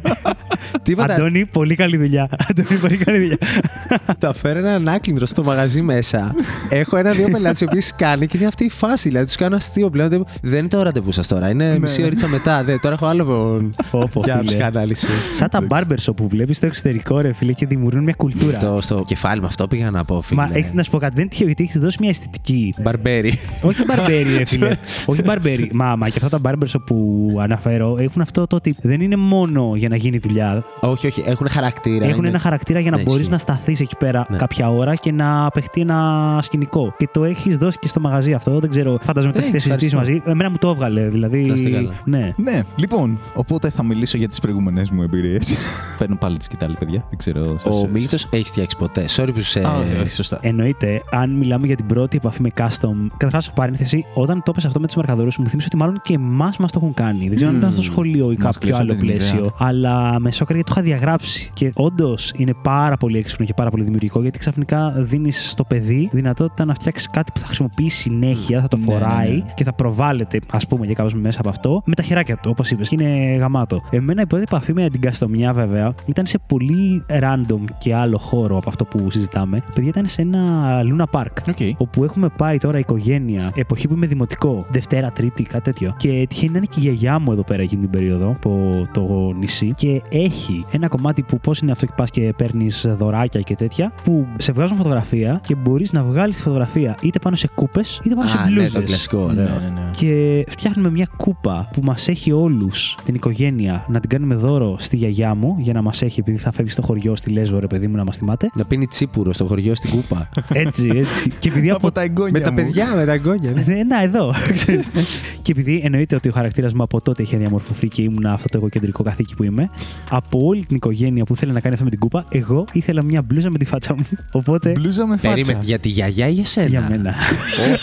Speaker 3: Τίποτα.
Speaker 1: Αντώνη, πολύ καλή δουλειά. Αντώνη, πολύ καλή δουλειά.
Speaker 3: Τα φέρω ένα ανάκλητο στο μαγαζί μέσα. Έχω ένα-δύο πελάτες οι οποίοι σκάνε και είναι αυτή η φάση. Δηλαδή τους κάνω αστείο πλέον. Δεν- Δεν είναι το ραντεβού σας τώρα. Είναι μισή ωρίτσα μετά. Δεν, τώρα έχω άλλο
Speaker 1: Πω, πω,
Speaker 3: για
Speaker 1: φίλε.
Speaker 3: ψυχανάλυση.
Speaker 1: Σαν τα barbershop που βλέπεις στο εξωτερικό, ρε φίλε, και δημιουργούν μια κουλτούρα.
Speaker 3: Το, στο κεφάλι με αυτό πήγα να πω, φίλε.
Speaker 1: Μα έχεις να σου πω κάτι, δεν είναι τυχαίο γιατί έχεις δώσει μια αισθητική.
Speaker 3: Μπαρμπέρι.
Speaker 1: Όχι μπαρμπέρι, ρε φίλε. Όχι μπαρμπέρι. Μα, μα και αυτά τα barbershop που αναφέρω έχουν αυτό το ότι δεν είναι μόνο για να γίνει δουλειά.
Speaker 3: όχι, όχι. Έχουν χαρακτήρα.
Speaker 1: Έχουν
Speaker 3: είναι-
Speaker 1: ένα χαρακτήρα για να
Speaker 3: Ναι,
Speaker 1: μπορείς
Speaker 3: ισχύει.
Speaker 1: να σταθείς εκεί πέρα
Speaker 3: Ναι.
Speaker 1: κάποια ώρα και να παιχτεί ένα σκηνικό. Και το έχεις δώσει και στο μαγαζί αυτό. Δεν ξέρω, φαντάζομαι ότι το
Speaker 3: Thanks,
Speaker 1: έχετε συζητήσει μαζί.
Speaker 3: ευχαριστώ.
Speaker 1: Εμένα μου το έβγαλε, δηλαδή.
Speaker 3: Να είστε καλά.
Speaker 1: Ναι.
Speaker 2: Ναι, λοιπόν, οπότε θα μιλήσω για τις προηγούμενες μου εμπειρίες. Παίρνω πάλι τη σκητάλη, παιδιά. Δεν ξέρω. σας-
Speaker 3: Ο Μίλητος έχει φτιάξει ποτέ. Sorry που σε.
Speaker 2: Α, όχι, όχι, σωστά.
Speaker 1: Εννοείται, αν μιλάμε για την πρώτη επαφή με custom. Καταρχάς, παρένθεση, όταν το έπεσε αυτό με τους μαρκαδόρους, μου θύμισε ότι μάλλον και εμάς μας το έχουν κάνει. Δεν ξέρω αν ήταν στο σχολείο ή
Speaker 2: Μας
Speaker 1: κάποιο
Speaker 2: κλέψατε
Speaker 1: άλλο
Speaker 2: την ιδέα.
Speaker 1: πλαίσιο. Αλλά με σόκαρε γιατί το είχα διαγράψει. Και όντως είναι πάρα πολύ έξυπνο και πάρα πολύ δημιουργικό γιατί ξαφνικά δίνεις στο παιδί δυνατότητα να φτιάξει κάτι που θα χρησιμοποιεί συνέχεια, θα το
Speaker 2: Ναι, ναι,
Speaker 1: φοράει
Speaker 2: ναι.
Speaker 1: και θα προβάλλεται, ας πούμε, και κάπω μέσα από αυτό με τα χεράκια του, όπως είπες. Και είναι γαμάτο. Εμένα η πρώτη επαφή με την καστομιά, βέβαια, ήταν σε πολύ random και άλλο χώρο από αυτό που συζητάμε. Παιδιά ήταν σε ένα Luna Park.
Speaker 2: Οκ.
Speaker 1: Όπου έχουμε πάει τώρα οικογένεια, εποχή που είμαι δημοτικό, Δευτέρα, Τρίτη, κάτι τέτοιο. Και τυχαίνει να είναι και η γιαγιά μου εδώ πέρα εκείνη την περίοδο, από το νησί. Και έχει ένα κομμάτι που πώς είναι αυτό και πας και παίρνεις δωράκια και τέτοια, που σε βγάζουν φωτογραφία και μπορείς να βγάλεις τη φωτογραφία είτε πάνω σε κούπες είτε πάνω σε
Speaker 3: Α, ναι,
Speaker 1: μπλούζες.
Speaker 3: το κλασικό.
Speaker 2: Ναι,
Speaker 3: Ωραίο.
Speaker 2: ναι, ναι.
Speaker 1: Και φτιάχνουμε μια κούπα που μας έχει όλους την οικογένεια να την κάνουμε δώρο στη γιαγιά μου για να μας έχει, επειδή θα φεύγει στο χωριό στη Λέσβο, ρε παιδί μου, να μας θυμάται.
Speaker 3: Να πίνει τσίπουρο στο χωριό στην κούπα.
Speaker 1: Έτσι, έτσι. και επειδή από
Speaker 2: Από τα εγγόνια
Speaker 3: με τα
Speaker 2: μου.
Speaker 3: παιδιά, με τα εγγόνια. ναι.
Speaker 1: ναι, να, εδώ. και επειδή εννοείται ότι ο χαρακτήρας μου από τότε είχε διαμορφωθεί και ήμουν αυτό το εγωκεντρικό καθίκι που είμαι, από όλη την οικογένεια που ήθελε να κάνει αυτό με την κούπα, εγώ ήθελα μια μπλούζα με τη φάτσα μου. Οπότε.
Speaker 2: Μπλούζα με φάτσα.
Speaker 3: Περίμενε, για τη γιαγιά ή για σένα;
Speaker 1: Για μένα.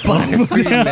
Speaker 3: Ωπα, ρε φίλε.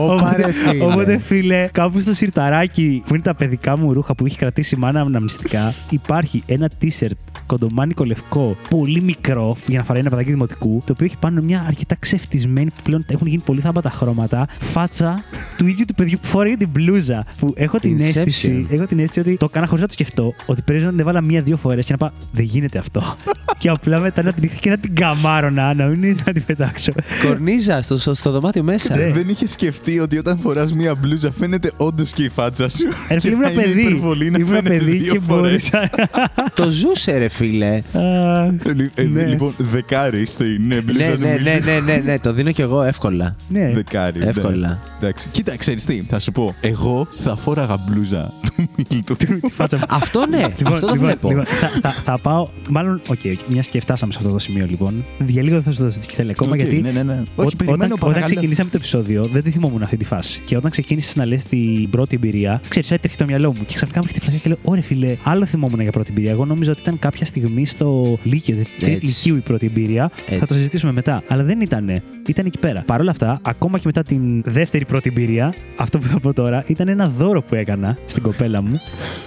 Speaker 3: Ωπα, ρε φίλε.
Speaker 1: Οπότε, φίλε, κάπου στο σιρταράκι που είναι τα παιδικά μου ρούχα που έχει κρατήσει η μάνα αναμνηστικά, υπάρχει ένα t-shirt κοντομάνικο λευκό, πολύ μικρό, για να φοράει ένα παιδάκι δημοτικού, το οποίο έχει πάνω μια αρκετά ξεφτισμένη, που πλέον έχουν γίνει πολύ θάμπα τα χρώματα, φάτσα του ίδιου του παιδιού που φοράει την μπλούζα. Που έχω την
Speaker 3: Inception.
Speaker 1: αίσθηση, έχω την αίσθηση ότι το έκανα χωρίς να το σκεφτώ, ότι πρέπει να την έβαλα μία-δύο φορές και να πάω, δεν γίνεται αυτό. και απλά μετά να την είχα και να την καμάρωνα, να μην να την πετάξω.
Speaker 3: Κορνίζα στο, στο, στο δωμάτιο μέσα.
Speaker 1: Ναι.
Speaker 2: Δεν είχες σκεφτεί ότι όταν φοράς μία μπλούζα φαίνεται όντως και η φάτσα σου.
Speaker 1: Ρε φίλε, ήμουν
Speaker 2: Και να είναι
Speaker 1: παιδί.
Speaker 2: υπερβολή να
Speaker 1: Ήμουν
Speaker 2: φαίνεται
Speaker 1: παιδί
Speaker 2: δύο
Speaker 1: και
Speaker 2: φορές.
Speaker 1: μπορούσα.
Speaker 3: Το ζούσε, ρε φίλε.
Speaker 1: Α,
Speaker 2: Ε, ε,
Speaker 1: Ναι.
Speaker 2: Λοιπόν, δεκάρι στην ναι, μπλούζα
Speaker 3: ναι,
Speaker 2: του
Speaker 3: ναι,
Speaker 2: Μίλτου.
Speaker 3: ναι, ναι, ναι, ναι, το δίνω κι εγώ εύκολα.
Speaker 1: Ναι.
Speaker 2: Δεκάρι. ναι.
Speaker 3: Εύκολα.
Speaker 2: Εντάξει. Κοίτα, ξέρεις τι, θα σου πω. Εγώ θα φόραγα μπλούζα του Μίλτου.
Speaker 1: Τη φάτσα μου.
Speaker 3: Αυτό ναι, αυτό το βλέπω.
Speaker 1: λοιπόν, θα, θα, θα πάω. Μάλλον, οκ, okay, μια και φτάσαμε σε αυτό το σημείο λοιπόν. Για λίγο δεν θα σου δώσω τη σκυτάλη ακόμα
Speaker 2: Οκ,
Speaker 1: γιατί.
Speaker 2: ναι, ναι, ναι.
Speaker 1: ό-
Speaker 2: Όχι,
Speaker 1: όταν,
Speaker 2: περιμένω
Speaker 1: όταν
Speaker 2: παρακαλώ.
Speaker 1: ξεκινήσαμε το επεισόδιο, δεν τη θυμόμουν αυτή τη φάση. Και όταν ξεκίνησες να λες την πρώτη εμπειρία, ξέρεις, έτρεχε το μυαλό μου. Και ξαφνικά μου έρχεται η φλασιά και λέω: Ώρε φίλε, άλλο θυμόμουν για πρώτη εμπειρία. Εγώ νόμιζα ότι ήταν κάποια στιγμή στο Λύκειο, δηλαδή τρίτη
Speaker 3: Έτσι.
Speaker 1: Λυκείου η πρώτη εμπειρία. Θα
Speaker 3: Έτσι.
Speaker 1: το συζητήσουμε μετά. Αλλά δεν ήταν. Ήταν εκεί πέρα. Παρ' όλα αυτά, ακόμα και μετά την δεύτερη πρώτη εμπειρία, αυτό που θα πω τώρα ήταν ένα δώρο που έκανα στην κοπέλα μου.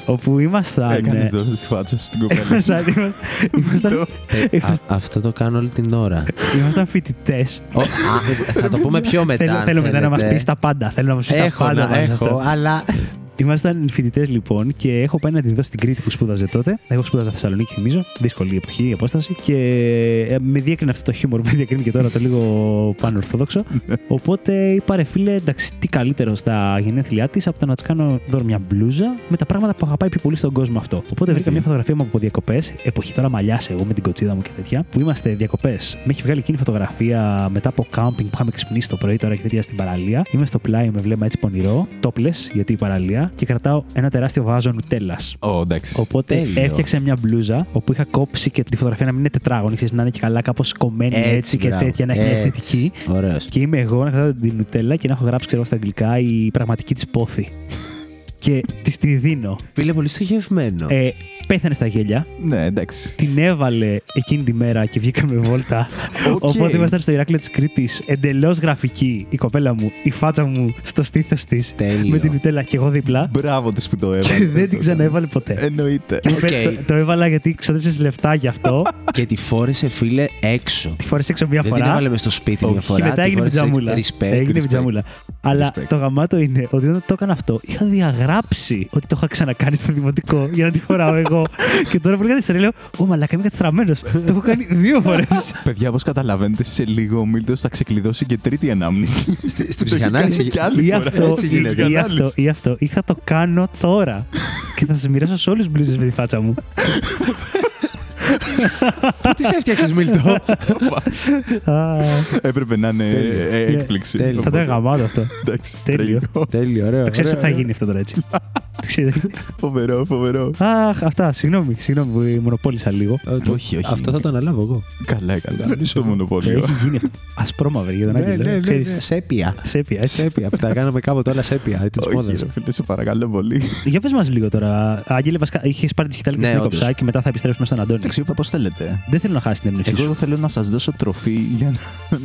Speaker 1: όπου ήμασταν.
Speaker 2: Έκανες
Speaker 1: ε,
Speaker 2: δώρο τη φάτσα σου στην κοπέλα σου.
Speaker 1: Ήμασταν, ήμασταν, ήμασταν,
Speaker 3: Ε, α- αυτό το κάνω όλη την ώρα.
Speaker 1: ήμασταν φοιτητές.
Speaker 3: Ο- α, θα το πούμε πιο μετά.
Speaker 1: Θέλω,
Speaker 3: αν
Speaker 1: θέλω μετά να μας
Speaker 3: θέλετε.
Speaker 1: πεις τα πάντα. Θέλω να μας πεις τα
Speaker 3: Έχω,
Speaker 1: πάντα.
Speaker 3: να
Speaker 1: πάνω σε αυτό.
Speaker 3: έχω, αλλά.
Speaker 1: Ήμασταν φοιτητές λοιπόν και έχω πάει να τη δω στην Κρήτη που σπούδαζε τότε. Εγώ σπούδαζα Θεσσαλονίκη, θυμίζω. Δύσκολη εποχή, η απόσταση. Και ε, με διέκρινε αυτό το χιούμορ που με διακρίνει και τώρα το λίγο πάνω ορθόδοξο. Οπότε είπα ρε φίλε, εντάξει, τι καλύτερο στα γενέθλιά της από το να τη κάνω δώρο μια μπλούζα με τα πράγματα που αγαπάει πιο πολύ στον κόσμο αυτό. Οπότε βρήκα μια φωτογραφία μου από διακοπές, εποχή τώρα μαλλιάς εγώ με την κοτσίδα μου και τέτοια, που είμαστε διακοπές. Με έχει βγάλει εκείνη η φωτογραφία μετά από κάμπινγκ που είχαμε ξυπνήσει το πρωί τώρα και τέτοια στην παραλία. Είμαι στο πλάι με βλέμμα έτσι πονηρό, τόπλε γιατί η παραλία και κρατάω ένα τεράστιο βάζο νουτέλας.
Speaker 2: Ω, εντάξει.
Speaker 1: Οπότε
Speaker 3: Τέλειο.
Speaker 1: έφτιαξα μια μπλούζα όπου είχα κόψει και τη φωτογραφία να μην είναι τετράγωνη, ξέρεις, να είναι και καλά κάπως κομμένη έτσι, και
Speaker 3: μπράβο,
Speaker 1: τέτοια, να έχει μια
Speaker 3: έτσι.
Speaker 1: αισθητική.
Speaker 3: Ωραίος.
Speaker 1: Και είμαι εγώ να κρατάω την νουτέλα και να έχω γράψει ξέρω, στα αγγλικά η πραγματική της πόθη. και της τη δίνω.
Speaker 3: Φίλε, πολύ στοχευμένο.
Speaker 1: Ε, πέθανε στα γέλια.
Speaker 2: Ναι, εντάξει.
Speaker 1: Την έβαλε εκείνη τη μέρα και βγήκαμε βόλτα.
Speaker 2: Οκ.
Speaker 1: Οπότε ήμασταν στο Ηράκλειο της Κρήτης, εντελώς γραφική η κοπέλα μου, η φάτσα μου στο στήθος της.
Speaker 3: Τέλειο.
Speaker 1: Με την Nutella και εγώ δίπλα.
Speaker 2: Μπράβο της που το έβαλε.
Speaker 1: Και δεν την ξαναέβαλε ποτέ.
Speaker 2: Εννοείται.
Speaker 1: Και μου είπε,
Speaker 3: Οκ.
Speaker 1: το, το έβαλα γιατί ξοδέψες λεφτά γι' αυτό.
Speaker 3: Και τη φόρεσε, φίλε, έξω.
Speaker 1: τη φόρεσε έξω μία
Speaker 3: Δεν την
Speaker 1: φορά.
Speaker 3: έβαλε μες στο σπίτι μια
Speaker 2: Όχι.
Speaker 3: φορά.
Speaker 1: Και μετά
Speaker 3: τη
Speaker 1: έγινε
Speaker 3: φόρεσε
Speaker 1: πιτζαμούλα.
Speaker 3: Respect.
Speaker 1: Έγινε
Speaker 2: respect.
Speaker 1: πιτζαμούλα. Αλλά
Speaker 2: Respect.
Speaker 1: το γαμάτο είναι ότι όταν το έκανα αυτό, είχα διαγράψει ότι το είχα ξανακάνει στο δημοτικό για να τη φοράω εγώ. Και τώρα που λέγατε ιστορία, λέω: Ω μαλάκα, είμαι κατεστραμμένο. το έχω κάνει δύο φορές.
Speaker 2: Παιδιά, όπως καταλαβαίνετε, σε λίγο ο Μίλτος θα ξεκλειδώσει και τρίτη ανάμνηση.
Speaker 3: Στη- Στην
Speaker 2: Το έχει
Speaker 3: ψυχανάλυση.
Speaker 2: κάνει κι άλλη
Speaker 1: ή,
Speaker 2: φορά,
Speaker 1: αυτό,
Speaker 2: έτσι,
Speaker 1: ή,
Speaker 2: στην
Speaker 1: ή
Speaker 2: ψυχανάλυση.
Speaker 1: αυτό, ή αυτό. Ή θα το κάνω τώρα. και θα σας μοιράσω σε όλους του μπλούζε με τη φάτσα μου.
Speaker 3: Πού τη έφτιαξες, Μίλτο;
Speaker 1: Α,
Speaker 2: Έπρεπε να είναι
Speaker 3: Τέλειο.
Speaker 2: ε, έκπληξη.
Speaker 3: Τέλειο.
Speaker 1: θα το
Speaker 2: Οπότε,
Speaker 1: γαμάτο αυτό.
Speaker 2: Εντάξει,
Speaker 1: Τέλειο.
Speaker 2: τραγικό.
Speaker 3: Τέλειο, ωραίο.
Speaker 1: Το ξέρεις
Speaker 3: ωραίο,
Speaker 1: ότι θα
Speaker 3: ωραίο.
Speaker 1: γίνει αυτό τώρα έτσι. Το ξέρεις.
Speaker 2: Φοβερό, φοβερό.
Speaker 1: Αχ, αυτά. Συγγνώμη, συγγνώμη που μονοπόλησα λίγο.
Speaker 3: Ε, το-
Speaker 2: Όχι, όχι.
Speaker 3: Αυτό θα το αναλάβω εγώ.
Speaker 2: Καλά, καλά. Στο μονοπόλιο.
Speaker 1: Έχει γίνει αυτό. Ασπρόμαυρη για τον
Speaker 3: Ναι,
Speaker 1: Άγγελο.
Speaker 3: ναι, ναι,
Speaker 1: ξέρεις.
Speaker 3: ναι. Σέπια.
Speaker 1: Σέπια, έτσι.
Speaker 3: Σέπια που τα κάναμε κάποτε όλα σέπια. Ήταν τη
Speaker 2: Όχι,
Speaker 3: μόδα.
Speaker 2: ρε φίλε, σε παρακαλώ πολύ.
Speaker 1: Για πες μας λίγο τώρα. Άγγελε, βασικά είχες πάρει τη σκητάλη και
Speaker 3: Ναι,
Speaker 1: στην
Speaker 3: όντως.
Speaker 1: έκοψα και μετά θα επιστρέψουμε στον Αντώνη.
Speaker 2: Εντάξει, είπα πώς θέλετε.
Speaker 1: Δεν θέλω να χάσει την έμπνευση
Speaker 2: Εγώ
Speaker 1: σου.
Speaker 2: θέλω να σας δώσω τροφή για,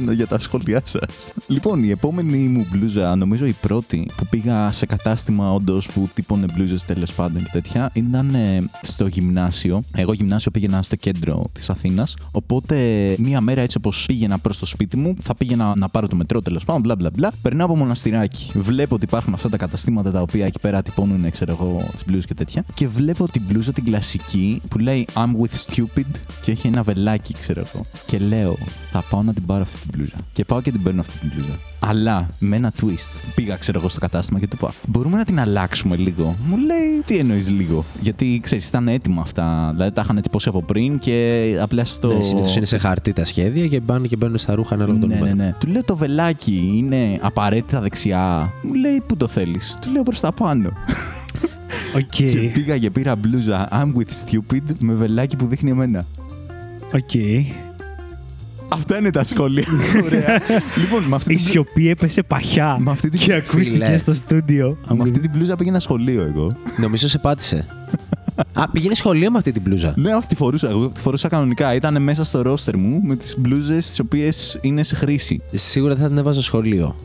Speaker 2: να- για τα σχόλιά σας. Λοιπόν, η επόμενη μου μπλούζα, νομίζω η πρώτη που πήγα σε κατάστημα όντως που τύπωνε μπλούζες τέλος πάντων και τέτοια, ήταν ε, στο γυμνάσιο. Εγώ γυμνάσιο πήγαινα στο κέντρο της Αθήνας. Οπότε μία μέρα έτσι όπως πήγαινα προς το σπίτι μου, θα πήγαινα να πάρω το μετρό τέλος πάντων, μπλα μπλα μπλα. Περνάω από μοναστηράκι. Βλέπω ότι υπάρχουν αυτά τα καταστήματα τα οποία εκεί πέρα τυπώνουν, ξέρω εγώ, τις μπλούζες και τέτοια. Και βλέπω την μπλούζα την κλασική που λέει I'm with stupid και έχει ένα βελάκι, ξέρω εγώ. Και λέω, θα πάω να την πάρω αυτή την μπλούζα. Και πάω και την παίρνω αυτή την μπλούζα. Αλλά με ένα twist. Πήγα, ξέρω εγώ, στο κατάστημα και του είπα: Μπορούμε να την αλλάξουμε λίγο; Μου λέει: Τι εννοείς λίγο; Γιατί ξέρεις, ήταν έτοιμα αυτά. Δηλαδή τα είχαν τυπώσει από πριν και απλά στο.
Speaker 3: Ναι, συνήθως είναι σε χαρτί τα σχέδια και πάνε και μπαίνουν στα ρούχα ανάλογα τον
Speaker 2: Ναι, ναι,
Speaker 3: νούμερο.
Speaker 2: ναι. Του λέω το βελάκι είναι απαραίτητα δεξιά. Μου λέει πού το θέλεις; Του λέω προς τα πάνω.
Speaker 1: Οκ.
Speaker 2: Και πήγα και πήρα μπλούζα I'm with stupid με βελάκι που δείχνει εμένα.
Speaker 1: Οκ.
Speaker 2: Αυτά είναι τα σχόλια. Ωραία. λοιπόν, με αυτή,
Speaker 1: Η
Speaker 2: την, μπλου-
Speaker 1: σιωπή έπεσε παχιά
Speaker 2: με αυτή την-
Speaker 1: και ακούστηκε
Speaker 3: Φίλε.
Speaker 1: στο στούντιο.
Speaker 2: με αυτή την μπλούζα πήγαινα σχολείο εγώ.
Speaker 3: Νομίζω σε πάτησε. Α, πήγαινε σχολείο με αυτή την μπλούζα.
Speaker 2: Ναι, όχι, τη φορούσα. Εγώ τη φορούσα κανονικά. Ήταν μέσα στο ρόστερ μου με τις μπλούζες τις οποίες είναι σε χρήση.
Speaker 3: Σίγουρα θα την έβαζα σχολείο.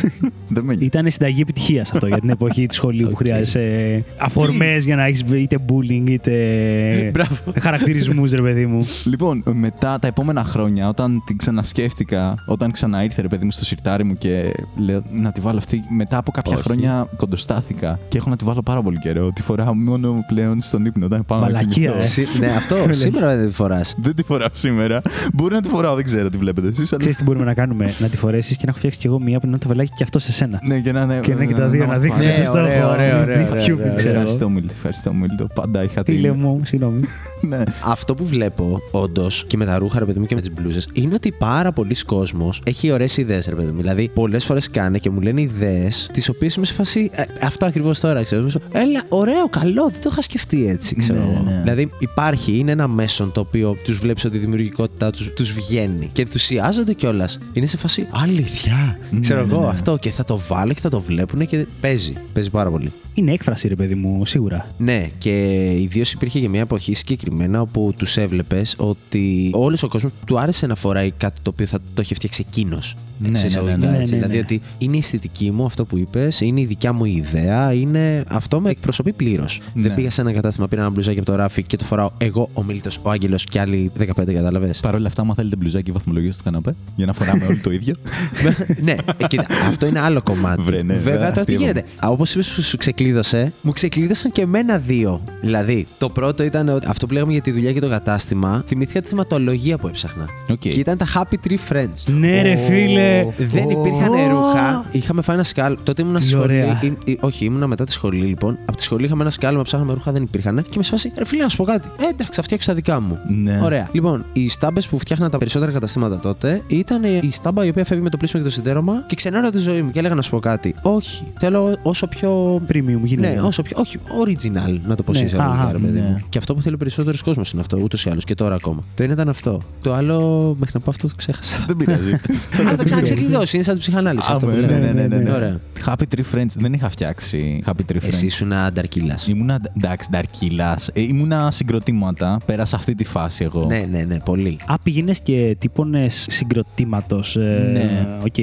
Speaker 2: Δεν με
Speaker 1: Ήταν συνταγή επιτυχίας αυτό για την εποχή του σχολείου που
Speaker 3: Οκ.
Speaker 1: χρειάζεσαι αφορμές για να έχεις είτε bullying είτε
Speaker 3: Μπράβο.
Speaker 1: χαρακτηρισμούς, ρε παιδί μου.
Speaker 2: Λοιπόν, μετά τα επόμενα χρόνια, όταν την ξανασκέφτηκα, όταν ξαναήρθε ρε παιδί μου στο σιρτάρι μου και λέω να τη βάλω αυτή, μετά από κάποια
Speaker 3: Όχι.
Speaker 2: χρόνια κοντοστάθηκα και έχω να τη βάλω πάρα πολύ καιρό. Τη φοράω μόνο πλέον στον ύπνο όταν πάω να
Speaker 1: Μαλακία,
Speaker 2: κοιμηθώ.
Speaker 1: ε.
Speaker 3: Συ- ναι, αυτό σήμερα δεν τη φοράς.
Speaker 2: Δεν τη φοράω σήμερα. Μπορεί να τη φοράω, δεν ξέρω τι βλέπετε εσείς. Αλλά...
Speaker 1: Ξέρεις τι μπορούμε να κάνουμε, να τη φορέσεις και να έχω φτιάξει κι εγώ μία που να είναι το βελάκι και αυτό σε σένα.
Speaker 2: Ναι, και να είναι.
Speaker 1: Και να και τα δύο να
Speaker 2: είμαστε
Speaker 1: δείχνουν
Speaker 2: παρέα.
Speaker 3: Ναι,
Speaker 1: το στόχο.
Speaker 3: ωραίο, ωραίο,
Speaker 1: Be
Speaker 3: ωραίο,
Speaker 1: stupid,
Speaker 3: ωραίο,
Speaker 1: ξέρω.
Speaker 2: Ευχαριστώ, Μίλτο. Ευχαριστώ, Μίλτο. Πάντα είχα την.
Speaker 1: Φίλε μου, συγγνώμη.
Speaker 2: Ναι.
Speaker 3: Αυτό που βλέπω, όντως, και με τα ρούχα, ρε παιδί μου, και με τις μπλούζες, είναι ότι πάρα πολλοί κόσμος έχει ωραίες ιδέες, ρε παιδί μου. Δηλαδή, πολλές φορές κάνε και μου λένε ιδέες, τις οποίες είμαι σε φάση. ε, αυτό ακριβώς τώρα, ξέρω. Έλα, ωραίο, καλό, δεν το είχα σκεφτεί έτσι, ξέρω.
Speaker 2: Ναι,
Speaker 3: εγώ.
Speaker 2: ναι.
Speaker 3: Δηλαδή, υπάρχει, είναι ένα μέσον το οποίο τους βλέπεις ότι η δημιουργικότητά τους τους βγαίνει και ενθουσιάζονται κιόλας. Είναι σε φάση. Αλήθεια.
Speaker 2: Ναι,
Speaker 3: ξέρω
Speaker 2: ναι,
Speaker 3: εγώ
Speaker 2: ναι.
Speaker 3: Αυτό και θα το βάλω και θα το βλέπουν και παίζει. Παίζει πάρα πολύ.
Speaker 1: Είναι έκφραση, ρε παιδί μου, σίγουρα.
Speaker 3: Ναι, και ιδίως υπήρχε και μια εποχή συγκεκριμένα όπου τους έβλεπες ότι όλος ο κόσμος του άρεσε να φοράει κάτι το οποίο θα το είχε φτιάξει εκείνος.
Speaker 2: Ναι, ναι, ναι, ναι,
Speaker 1: ναι,
Speaker 3: έτσι.
Speaker 1: ναι,
Speaker 3: Δηλαδή
Speaker 1: ναι.
Speaker 3: ότι είναι η αισθητική μου αυτό που είπες, είναι η δικιά μου ιδέα, είναι αυτό με εκπροσωπεί πλήρως.
Speaker 2: Ναι.
Speaker 3: Δεν πήγα σε ένα κατάστημα, πήρα ένα μπλουζάκι από το ράφι και το φοράω εγώ, ο Μίλτος, ο Άγγελος και άλλοι 15, κατάλαβες.
Speaker 2: Παρ' όλα αυτά, άμα θέλετε μπλουζάκι βαθμολογία στο καναπέ, για να φοράμε όλοι το ίδιο.
Speaker 3: ναι, ε, κοίτα, αυτό είναι άλλο κομμάτι.
Speaker 2: Βρε, ναι,
Speaker 3: Βέβαια, τώρα τι
Speaker 2: αστειεύομαι.
Speaker 3: γίνεται. Όπως είπες που σου ξεκλείδωσε, μου ξεκλείδωσαν και εμένα δύο. Δηλαδή, το πρώτο ήταν ότι αυτό που λέγαμε για τη δουλειά και το κατάστημα. Θυμήθηκα τη θεματολογία που έψαχνα.
Speaker 2: Οκ.
Speaker 3: Και ήταν τα Happy Tree Friends.
Speaker 1: Ναι, ρε φίλε.
Speaker 3: Δεν
Speaker 2: Ω.
Speaker 3: υπήρχαν ρούχα. Είχαμε φάει ένα σκάλ. Τότε ήμουν
Speaker 1: Τι
Speaker 3: στη σχολή.
Speaker 1: ωραία.
Speaker 3: Ή- ή- όχι, ήμουνα μετά τη σχολή λοιπόν. Από τη σχολή είχαμε ένα σκάλ, ψάχναμε ρούχα, δεν υπήρχαν. Και με σε φάση, ρε φίλε, να σου πω κάτι. Ε, εντάξει, θα φτιάξω τα δικά μου.
Speaker 2: Ναι.
Speaker 3: Ωραία. Λοιπόν, οι στάμπες που φτιάχναν τα περισσότερα καταστήματα τότε ήταν η στάμπα η οποία φεύγει με το πλύσιμο και το σιδέρωμα και ξενέρα τη ζωή μου και έλεγα να σου πω κάτι. Όχι. Θέλω όσο πιο.
Speaker 1: Premium γίνεται.
Speaker 3: Ναι, όσο πιο. Όχι, original, να το πω
Speaker 1: Ναι.
Speaker 3: σε εισαγωγικά,
Speaker 1: Αχα,
Speaker 3: ρε παιδί
Speaker 2: ναι.
Speaker 3: μου. Και αυτό που θέλει ο περισσότερος κόσμος είναι αυτό, ούτως ή άλλως και τώρα ακόμα. Το ένα ήταν αυτό. Το άλλο, μέχρι να πω αυτό, το ξέχασα.
Speaker 2: Δεν πειράζει.
Speaker 3: Α, θα ξαναξεκλειδώσει, είναι σαν την ψυχανάλυση. αυτό που
Speaker 2: ναι,
Speaker 3: λέμε.
Speaker 2: ναι, ναι, ναι, ναι.
Speaker 3: Ωραία.
Speaker 2: Happy Tree Friends δεν είχα φτιάξει. Happy Tree Friends.
Speaker 3: Εσύ ήσουν νταρκίλα.
Speaker 2: Ήμουνα εντάξει, νταρκίλας. ήμουνα συγκροτήματα. Πέρασα αυτή τη φάση εγώ.
Speaker 3: Ναι, ναι, ναι, πολύ.
Speaker 1: Α, πήγαινες και τύπωνες συγκροτήματος.
Speaker 2: Ναι.
Speaker 1: Οκ.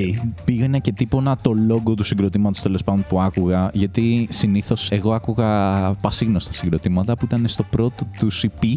Speaker 2: Πήγαινα και τύπωνα το logo του συγκροτήματος τέλος πάντων που άκουγα. Γιατί συνήθως εγώ άκουγα πασίγνωστα συγκροτήματα που ήταν στο πρώτο τους EP.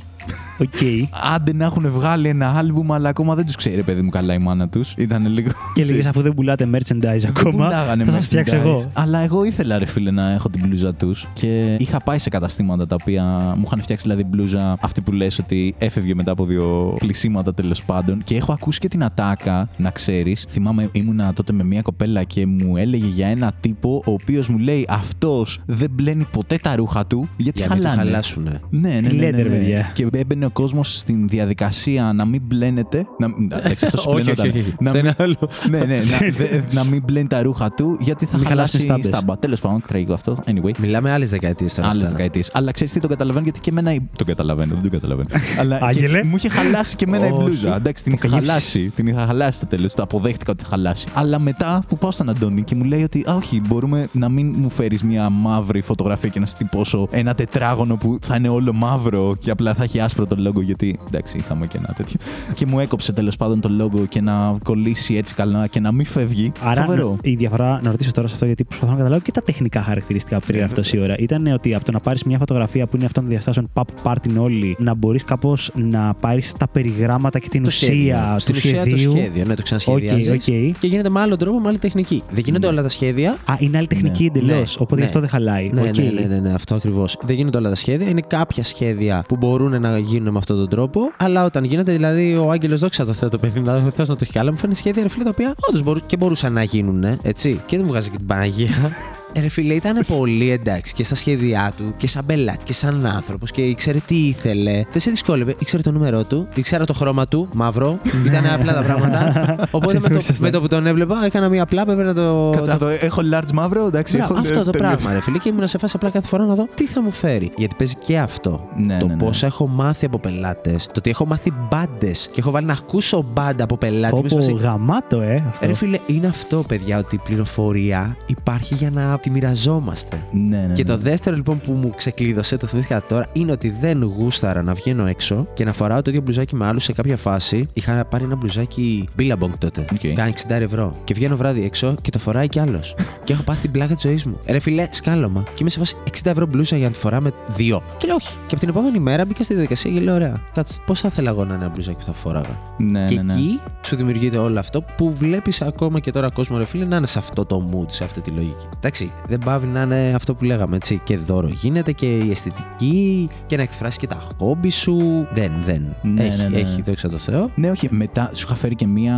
Speaker 1: OK.
Speaker 2: Άντε να έχουν βγάλει ένα άλμπουμ, αλλά ακόμα δεν τους ξέρει, ρε παιδί μου, καλά η μάνα τους. Ήταν λίγο.
Speaker 1: Και λέγε αφού δεν πουλάτε merchandise ακόμα.
Speaker 2: Πουλάγανε
Speaker 1: Θα σας φτιάξω
Speaker 2: merchandise.
Speaker 1: εγώ.
Speaker 2: Αλλά εγώ ήθελα, ρε φίλε, να έχω την μπλούζα τους και είχα πάει σε καταστήματα τα οποία μου είχαν φτιάξει δηλαδή μπλούζα αυτή που λες ότι έφευγε μετά από δύο πλυσίματα τέλος πάντων. Και έχω ακούσει και την ατάκα, να ξέρεις. Θυμάμαι, ήμουνα τότε με μια κοπέλα και μου έλεγε για ένα τύπο ο οποίος μου λέει Αυτός δεν πλένει ποτέ τα ρούχα του γιατί
Speaker 3: Για να μην το
Speaker 2: χαλάνε.
Speaker 3: χαλάσουνε.
Speaker 2: Ναι, ναι, ναι.
Speaker 1: Τι
Speaker 2: ναι,
Speaker 1: λέτε, ρε
Speaker 2: ναι.
Speaker 1: παιδιά;
Speaker 2: Και έμπαινε ο κόσμος στην διαδικασία να μην πλένεται. Να, εντάξει, αυτό
Speaker 3: Όχι, όχι,
Speaker 2: πλένονταν.
Speaker 3: όχι.
Speaker 2: Να
Speaker 3: Αυτό
Speaker 2: μην-
Speaker 3: είναι άλλο.
Speaker 2: Ναι, ναι, να, δε- να μην μπλένει τα ρούχα του γιατί θα
Speaker 1: Μην χαλάσουν
Speaker 2: χαλάσει η
Speaker 1: στάμπες.
Speaker 2: στάμπα. Τέλος πάντων, τραγικό αυτό. Anyway.
Speaker 3: Μιλάμε άλλες δεκαετίες τώρα.
Speaker 2: Άλλες
Speaker 3: αυτά.
Speaker 2: δεκαετίες. Αλλά ξέρεις τι τον καταλαβαίνω γιατί και εμένα. η- Τον καταλαβαίνω, δεν τον καταλαβαίνω. Αλλά και
Speaker 1: Άγγελε.
Speaker 2: μου είχε χαλάσει και εμένα η
Speaker 1: Όχι.
Speaker 2: μπλούζα. Εντάξει, την
Speaker 1: Το
Speaker 2: είχα
Speaker 1: καλύψεις.
Speaker 2: χαλάσει. Την είχα χαλάσει στο τέλος. Το αποδέχτηκα ότι είχα χαλάσει. Αλλά μετά που πάω στον Αντώνη και μου λέει ότι «Α, όχι, μπορούμε να μην μου φέρεις μια μαύρη φωτογραφία και να στυπώσω ένα τετράγωνο που θα είναι όλο μαύρο και απλά θα έχει άσπρο το λόγο. Γιατί εντάξει, είχαμε και ένα τέτοιο. Και μου έκοψε τέλος πάντων το λόγο και να κολλήσει έτσι καλά και να μην φεύγει.
Speaker 1: Άρα
Speaker 2: Φοβερό.
Speaker 1: η διαφορά, να ρωτήσω τώρα σε αυτό γιατί προσπαθώ να καταλάβω και τα τεχνικά χαρακτηριστικά που πήρε αυτός η ώρα. Ήταν ότι από το να πάρεις μια φωτογραφία που είναι αυτών των διαστάσεων pop party όλοι, να μπορείς κάπως να πάρεις τα περιγράμματα και την
Speaker 3: Το
Speaker 1: ουσία
Speaker 3: σχέδιο.
Speaker 1: του
Speaker 3: Στην ουσία
Speaker 1: σχεδίου.
Speaker 3: το σχέδιο, ναι, το ξανασχεδιάζεις.
Speaker 1: Οκ, οκ.
Speaker 3: Και γίνεται με άλλο τρόπο, με άλλη τεχνική. Δεν γίνονται όλα τα σχέδια.
Speaker 1: Α, είναι άλλη τεχνική
Speaker 2: Ναι.
Speaker 1: εντελώς.
Speaker 3: Ναι,
Speaker 1: Οπότε
Speaker 3: ναι.
Speaker 1: γι' αυτό δεν χαλάει.
Speaker 3: Ναι,
Speaker 1: Οκ.
Speaker 3: ναι, ναι, ναι, ναι, αυτό ακριβώς. Δεν γίνονται όλα τα σχέδια. Είναι κάποια σχέδια που μπορούν να γίνουν με αυτόν τον τρόπο. Αλλά όταν γίνεται, δηλαδή, ο Άγγελος δόξα τω Θεώ το παιδί, να Θεό να το έχει καλά, μου φαίνεται σχέδια ρε φίλε τα οποία όντως και μπορούσαν να γίνουν, έτσι. Και δεν μου βγάζει και την Παναγία. Ε, ρε φίλε, ήταν πολύ εντάξει και στα σχέδιά του και σαν πελάτη και σαν άνθρωπος και ήξερε τι ήθελε. Δεν σε δυσκόλευε. Ήξερε το νούμερό του, ήξερα το χρώμα του, μαύρο. ήταν απλά τα πράγματα. Οπότε με το,
Speaker 1: Ήσασταν.
Speaker 3: με το που τον έβλεπα, έκανα μία απλά, έπρεπε να το.
Speaker 2: Κάτσε, το έχω large μαύρο, εντάξει.
Speaker 3: Μπράβο,
Speaker 2: έχω,
Speaker 3: αυτό το
Speaker 2: τελείως.
Speaker 3: πράγμα, ρε φίλε. Και ήμουν σε φάση απλά κάθε φορά να δω τι θα μου φέρει. Γιατί παίζει και αυτό.
Speaker 2: Ναι,
Speaker 3: το
Speaker 2: ναι, ναι.
Speaker 3: πόσα έχω μάθει από πελάτες. Το ότι έχω μάθει μπάντες και έχω βάλει να ακούσω μπάντα από πελάτη.
Speaker 1: Πω,
Speaker 3: Είμαι σε
Speaker 1: πω,
Speaker 3: φάση,
Speaker 1: γαμάτο, ε. Αυτό.
Speaker 3: Ρε φίλε, είναι αυτό, παιδιά, ότι η πληροφορία υπάρχει για να τη μοιραζόμαστε.
Speaker 2: Ναι, ναι,
Speaker 3: Και
Speaker 2: ναι.
Speaker 3: το δεύτερο λοιπόν που μου ξεκλείδωσε, το θυμήθηκα τώρα, είναι ότι δεν γούσταρα να βγαίνω έξω και να φοράω το ίδιο μπλουζάκι με άλλους σε κάποια φάση. Είχα πάρει ένα μπλουζάκι Billabong τότε.
Speaker 2: Οκ.
Speaker 3: Κάνει 60 ευρώ. Και βγαίνω βράδυ έξω και το φοράει κι άλλος. και έχω πάθει την πλάκα της ζωής μου. Ρε φιλέ, σκάλωμα. Και είμαι σε φάση 60 ευρώ μπλούζα για να τη φοράμε δύο. Και λέω όχι. Και από την επόμενη μέρα μπήκα στη διαδικασία και λέω ωραία. Κάτσε, πώ θα ήθελα εγώ να είναι ένα μπλουζάκι που θα φοράγα;
Speaker 2: Ναι,
Speaker 3: και
Speaker 2: ναι, ναι.
Speaker 3: εκεί σου δημιουργείται όλο αυτό που βλέπεις ακόμα και τώρα κόσμο, ρε φίλε, να είναι σε αυτό το mood, σε αυτή τη λογική. Εντάξει, δεν πάβει να είναι αυτό που λέγαμε, έτσι. Και δώρο γίνεται και η αισθητική και να εκφράσει και τα χόμπι σου. Δεν, δεν.
Speaker 2: Ναι,
Speaker 3: έχει,
Speaker 2: ναι, ναι.
Speaker 3: έχει, δόξα τω Θεώ.
Speaker 2: Ναι, όχι. Μετά σου είχα φέρει και μία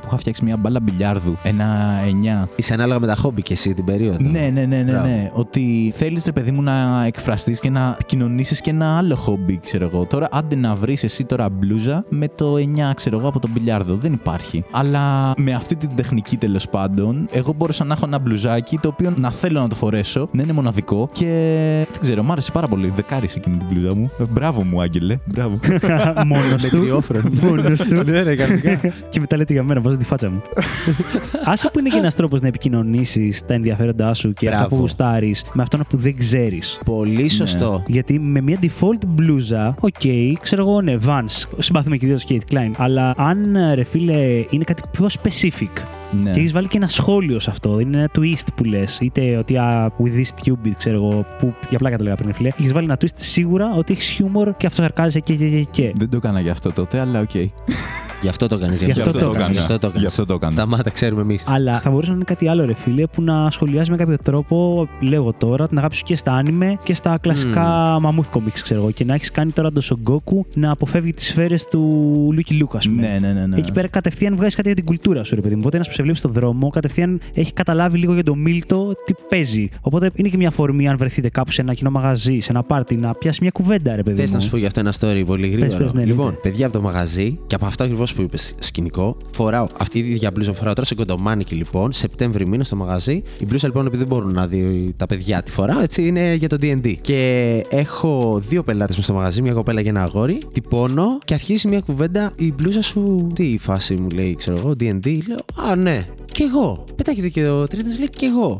Speaker 2: που είχα φτιάξει μία μπάλα μπιλιάρδου. Ένα 9.
Speaker 3: Είσαι ανάλογα με τα χόμπι και εσύ την περίοδο.
Speaker 2: Ναι, ναι, ναι, ναι,
Speaker 3: Μπράβο.
Speaker 2: ναι. Ότι θέλεις, ρε παιδί μου, να εκφραστείς και να επικοινωνήσεις και ένα άλλο χόμπι, ξέρω εγώ. Τώρα, άντε να βρεις εσύ τώρα μπλούζα με το 9, ξέρω εγώ, από τον μπιλιάρδο. Δεν υπάρχει. Αλλά με αυτή την τεχνική τέλος πάντων, εγώ μπόρεσα να έχω ένα μπλουζάκι το οποίο να θέλω να το φορέσω, να είναι μοναδικό και δεν ξέρω, μου άρεσε πάρα πολύ. Δεκάρι εκείνη την μπλούζα μου. Ε, Μπράβο μου, Άγγελε. Μπράβο.
Speaker 1: Μόνος του.
Speaker 3: Νεκριόφρον.
Speaker 1: Μόνος του.
Speaker 3: ναι, ρε, κανονικά.
Speaker 1: και μετά λέτε για μένα, βάζω τη φάτσα μου. Άσε που είναι και ένας τρόπος να επικοινωνήσεις τα ενδιαφέροντά σου και αυτά
Speaker 3: Μπράβο.
Speaker 1: που γουστάρεις με αυτόν που δεν ξέρεις.
Speaker 3: Πολύ σωστό.
Speaker 1: Γιατί με μια default μπλούζα, οκ, ξέρω εγώ, ναι, Vans, συμπαθούμε και οι δύο το Calvin Klein. Αλλά αν ρε φίλε είναι κάτι πιο specific
Speaker 2: ναι.
Speaker 1: και έχεις βάλει και ένα σχόλιο σε αυτό, είναι ένα twist που λες, είτε ότι α, with this stupid, ξέρω εγώ, που για πλάκα το λέγα πριν, ρε φίλε, έχεις βάλει ένα twist σίγουρα ότι έχεις χιούμορ και αυτό σαρκάζεσαι και και και. και.
Speaker 2: Δεν το έκανα γι' αυτό τότε, αλλά οκ.
Speaker 3: Γι' αυτό το κάνεις.
Speaker 1: Γι' αυτό το έκανες.
Speaker 3: Γι' αυτό το
Speaker 2: Γι' αυτό το έκανα.
Speaker 3: Σταμάτα, ξέρουμε εμείς.
Speaker 1: Αλλά θα μπορούσε να είναι κάτι άλλο, ρε φίλε, που να σχολιάζει με κάποιο τρόπο, λέγω τώρα, την αγάπη σου και στα άνιμε και στα κλασικά Μαμούθ Κόμιξ, ξέρω εγώ. Και να έχεις κάνει τώρα τον Σον Γκόκου να αποφεύγει τις σφαίρες του Λούκι Λουκ, ας πούμε.
Speaker 2: Ναι, ναι, ναι. ναι.
Speaker 1: Εκεί πέρα κατευθείαν βγάζεις κάτι για την κουλτούρα σου, ρε παιδί μου. Οπότε ένας που σε βλέπει στον δρόμο, κατευθείαν έχει καταλάβει λίγο για τον Μίλτο τι παίζει. Οπότε είναι και μια αφορμή, αν βρεθείτε κάπου σε ένα κοινό μαγαζί, σε ένα πάρτι, να πιάσει μια κουβέντα, ρε παιδί
Speaker 3: Θες
Speaker 1: μου.
Speaker 3: να σου πω για αυτό ένα story πολύ γρήγορα.
Speaker 1: πες, ναι,
Speaker 3: λοιπόν,
Speaker 1: εννοείται.
Speaker 3: παιδιά από το μαγαζί και από αυτό ακριβώς που είπε σκηνικό. Φοράω αυτή η ίδια μπλούζα που φοράω τώρα σε κοντομάνικη λοιπόν, Σεπτέμβρη μήνα στο μαγαζί. Η μπλούζα λοιπόν, επειδή δεν μπορούν να δει τα παιδιά τη φοράω, έτσι είναι για το DD. Και έχω δύο πελάτες μες στο μαγαζί, μια κοπέλα και ένα αγόρι. Τυπώνω και αρχίζει μια κουβέντα. Η μπλούζα σου, τι η φάση μου λέει, ξέρω εγώ, DD. Λέω, Α, ναι, κι εγώ. Πετάγεται και ο τρίτος λέει κι εγώ.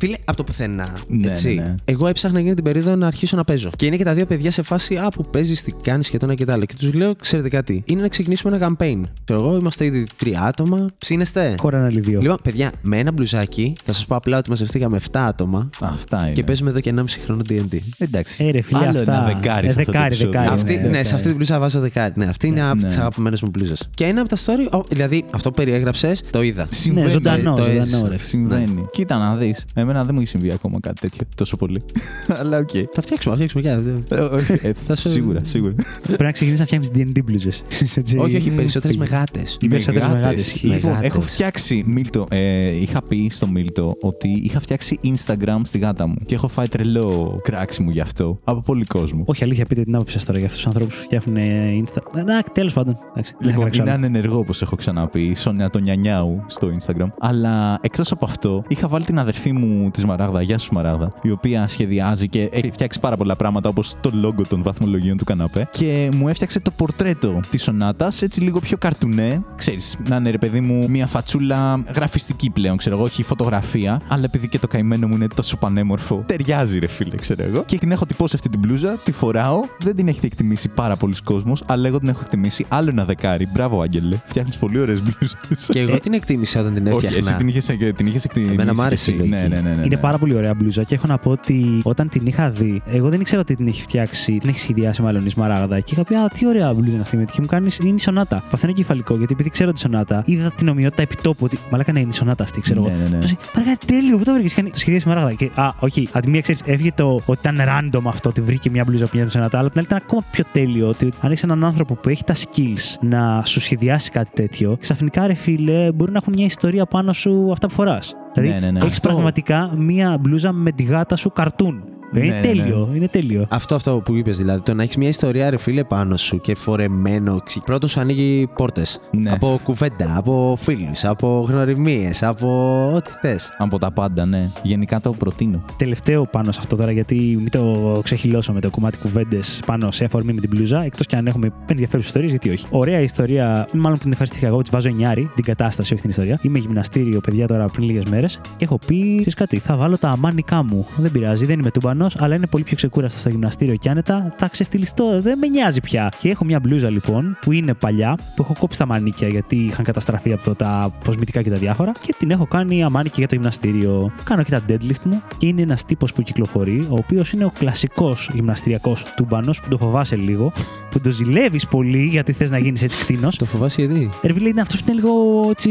Speaker 3: Φίλε, από το πουθενά.
Speaker 2: Ναι,
Speaker 3: έτσι.
Speaker 2: ναι, ναι.
Speaker 3: Εγώ έψαχνα εκείνη την περίοδο να αρχίσω να παίζω. Και είναι και τα δύο παιδιά σε φάση Α, που παίζεις, τι κάνεις και το ένα και το άλλο. Και τους λέω, ξέρετε κάτι, είναι να ξεκινήσουμε ένα campaign. Ξέρω εγώ, είμαστε ήδη τρία άτομα. Ψήνεστε.
Speaker 1: Χώρα ένα δύο.
Speaker 3: Λοιπόν, παιδιά, με ένα μπλουζάκι, θα σας πω απλά ότι μαζευτήκαμε 7 άτομα
Speaker 2: Αυτά είναι.
Speaker 3: και παίζουμε εδώ και 1,5 χρόνο D&D.
Speaker 2: Εντάξει.
Speaker 1: Ε, ρε, φίλε,
Speaker 2: Άλλο
Speaker 1: αυτά.
Speaker 2: ένα δεκάρι
Speaker 1: Ε,
Speaker 2: σε αυτό το
Speaker 1: δεκάρι,
Speaker 2: επεισόδιο.
Speaker 1: δεκάρι.
Speaker 3: Αυτή,
Speaker 1: ναι,
Speaker 3: ναι, σε αυτή την μπλούζα βάζω δεκάρι. Ναι, αυτή είναι από
Speaker 2: Ναι.
Speaker 3: τις αγαπημένες μου μπλούζες. Και ένα από τα story, ο, δηλαδή αυτό που περιέγραψες, το είδα.
Speaker 2: Συμβαίνει.
Speaker 1: Ναι, ζωντανό,
Speaker 3: το
Speaker 1: ζωντανό,
Speaker 3: έζησα.
Speaker 1: ρε.
Speaker 2: Συμβαίνει. Κοίτα να δεις. Εμένα δεν μου έχει συμβεί ακόμα κάτι τέτοιο τόσο πολύ. Αλλά οκ.
Speaker 3: Θα φτιάξουμε, θα φτιάξουμε και
Speaker 2: Ε, όχι, ε,
Speaker 3: Θα σου-
Speaker 2: Σίγουρα, σίγουρα.
Speaker 1: Πρέπει να ξεκινήσεις να φτιάχνεις D&D μπλούζες.
Speaker 3: Όχι, όχι, περισσότερες με γάτες.
Speaker 1: Οι περισσότερες
Speaker 2: Με γάτες.
Speaker 1: μεγάλε. ισχύει.
Speaker 3: Μεγά-
Speaker 2: Λοιπόν,
Speaker 3: Γάτες.
Speaker 2: έχω φτιάξει, Μίλτο, ε, είχα πει στο Μίλτο ότι είχα φτιάξει Instagram στη γάτα μου και έχω φάει τρελό κράξιμο γι' αυτό από πολύ κόσμο.
Speaker 1: Όχι, αλήθεια, πείτε την άποψη σας τώρα για αυτούς τους ανθρώπους που φτιάχνουν ε, Insta. Εντάξει, τέλος πάντων. Εντάξει, δεν θα
Speaker 2: Λοιπόν,
Speaker 1: κράξω
Speaker 2: είναι
Speaker 1: άλλο.
Speaker 2: ανενεργό όπως έχω ξαναπεί, η Σόνια το νιανιάου στο Instagram. Αλλά εκτός από αυτό, είχα βάλει την αδερφή μου της Μαράγδα, γεια σου Μαράγδα, η οποία σχεδιάζει και έχει φτιάξει πάρα πολλά πράγματα όπως το logo των βαθμολογίων του καναπέ. Και μου έφτιαξε το πορτρέτο της Σονάτα, έτσι λίγο πιο καρτουνέ. Ξέρεις, να είναι ρε παιδί μου μια φατσούλα γραφιστική πλέον, ξέρω εγώ, όχι φωτογραφία. Αλλά επειδή και το καημένο μου είναι τόσο πανέμορφο, ταιριάζει ρε φίλε, ξέρω εγώ. Και την έχω τυπώσει αυτή την μπλούζα, τη φοράω. Δεν την έχει εκτιμήσει πάρα πολλοί κόσμος, αλλά εγώ την έχω εκτιμήσει άλλο ένα δεκάρι. Μπράβο, Άγγελε. Φτιάχνεις πολύ ωραίες μπλούζες.
Speaker 3: Και εγώ την εκτίμησα όταν την
Speaker 2: Όχι,
Speaker 3: έφτιαχνα.
Speaker 2: εσύ την είχες την είχες εκτιμήσει.
Speaker 3: Εμένα μ' άρεσε η
Speaker 2: εσύ.
Speaker 3: λογική.
Speaker 2: Ναι, ναι, ναι, ναι,
Speaker 1: Είναι
Speaker 2: ναι.
Speaker 1: πάρα πολύ ωραία μπλούζα και έχω να πω ότι όταν την είχα δει, εγώ δεν ήξερα ότι την έχει φτιάξει, την έχει σχεδιάσει μάλλον η Σμαράγδα. Και είχα πει, Α, τι ωραία μπλούζα είναι αυτή με και μου κάνει είναι η Σονάτα. Παθαίνω κεφαλικό γιατί επειδή ξέρω τη Σονάτα, είδα την ομοιότητα επιτόπου ότι μαλάκα ναι, είναι η Σονάτα αυτή, ξέρω εγώ.
Speaker 2: Ναι, ναι, ναι.
Speaker 1: Πες, Μαλάκα τέλειο, πού το βρήκες. Κάνει το σχεδίασε η Σμαράγδα. Και, α, όχι, από τη μία ξέρεις, έφυγε το ότι ήταν random αυτό, ότι βρήκε μια μπλούζα που μοιάζει με Σονάτα, αλλά από την άλλη ήταν ακόμα πιο τέλειο ότι αν έχεις έναν άνθρωπο που έχει τα skills να σου σχεδιάσει κάτι τέτοιο, ξαφνικά ρε φίλε μπορεί να έχουν μια ιστορία πάνω σου αυτά που φοράς. Δηλαδή,
Speaker 2: Ναι, ναι, ναι.
Speaker 1: έχεις
Speaker 3: Αυτό.
Speaker 1: πραγματικά μία μπλούζα με τη γάτα σου καρτούν.
Speaker 2: Ναι,
Speaker 1: είναι
Speaker 2: ναι,
Speaker 1: τέλειο, είναι τέλειο.
Speaker 3: Αυτό, αυτό που είπες δηλαδή. Το να έχεις μια ιστορία, ρε φίλε, πάνω σου και φορεμένο. ξυ- Πρώτον σου ανοίγει πόρτες.
Speaker 2: Ναι.
Speaker 3: Από κουβέντα, από φίλους, από γνωριμίες, από ό,τι θες.
Speaker 2: Από τα πάντα, ναι. Γενικά το προτείνω.
Speaker 1: Τελευταίο πάνω σε αυτό τώρα, γιατί μην το ξεχυλώσω με το κομμάτι κουβέντες πάνω σε αφορμή με την μπλούζα, εκτός και αν έχουμε ενδιαφέρουσες ιστορίες, γιατί όχι. Ωραία ιστορία, μάλλον που την ευχαριστήθηκα εγώ, τη βάζω εννιάρι, την κατάσταση, όχι την ιστορία. Είμαι γυμναστήριο, παιδιά, τώρα πριν λίγες μέρες και έχω πει, ξέρεις κάτι, θα βάλω τα αμάνικά μου. Δεν πειράζει, δεν είμαι τούμπανος, αλλά είναι πολύ πιο ξεκούραστα στο γυμναστήριο και άνετα. Θα ξεφτυλιστώ, δεν με νοιάζει πια. Και έχω μια μπλούζα λοιπόν που είναι παλιά, που έχω κόψει τα μανίκια γιατί είχαν καταστραφεί από τα κοσμητικά και τα διάφορα και την έχω κάνει αμάνικη για το γυμναστήριο. Κάνω και τα deadlift μου και είναι ένας τύπος που κυκλοφορεί, ο οποίος είναι ο κλασικός γυμναστηριακός τούμπανο που το φοβάσαι λίγο, που το ζηλεύεις πολύ γιατί θες να γίνεις έτσι κτήνος.
Speaker 3: Το φοβάσαι γιατί;
Speaker 1: Ρε φίλε είναι αυτός που είναι λίγο έτσι.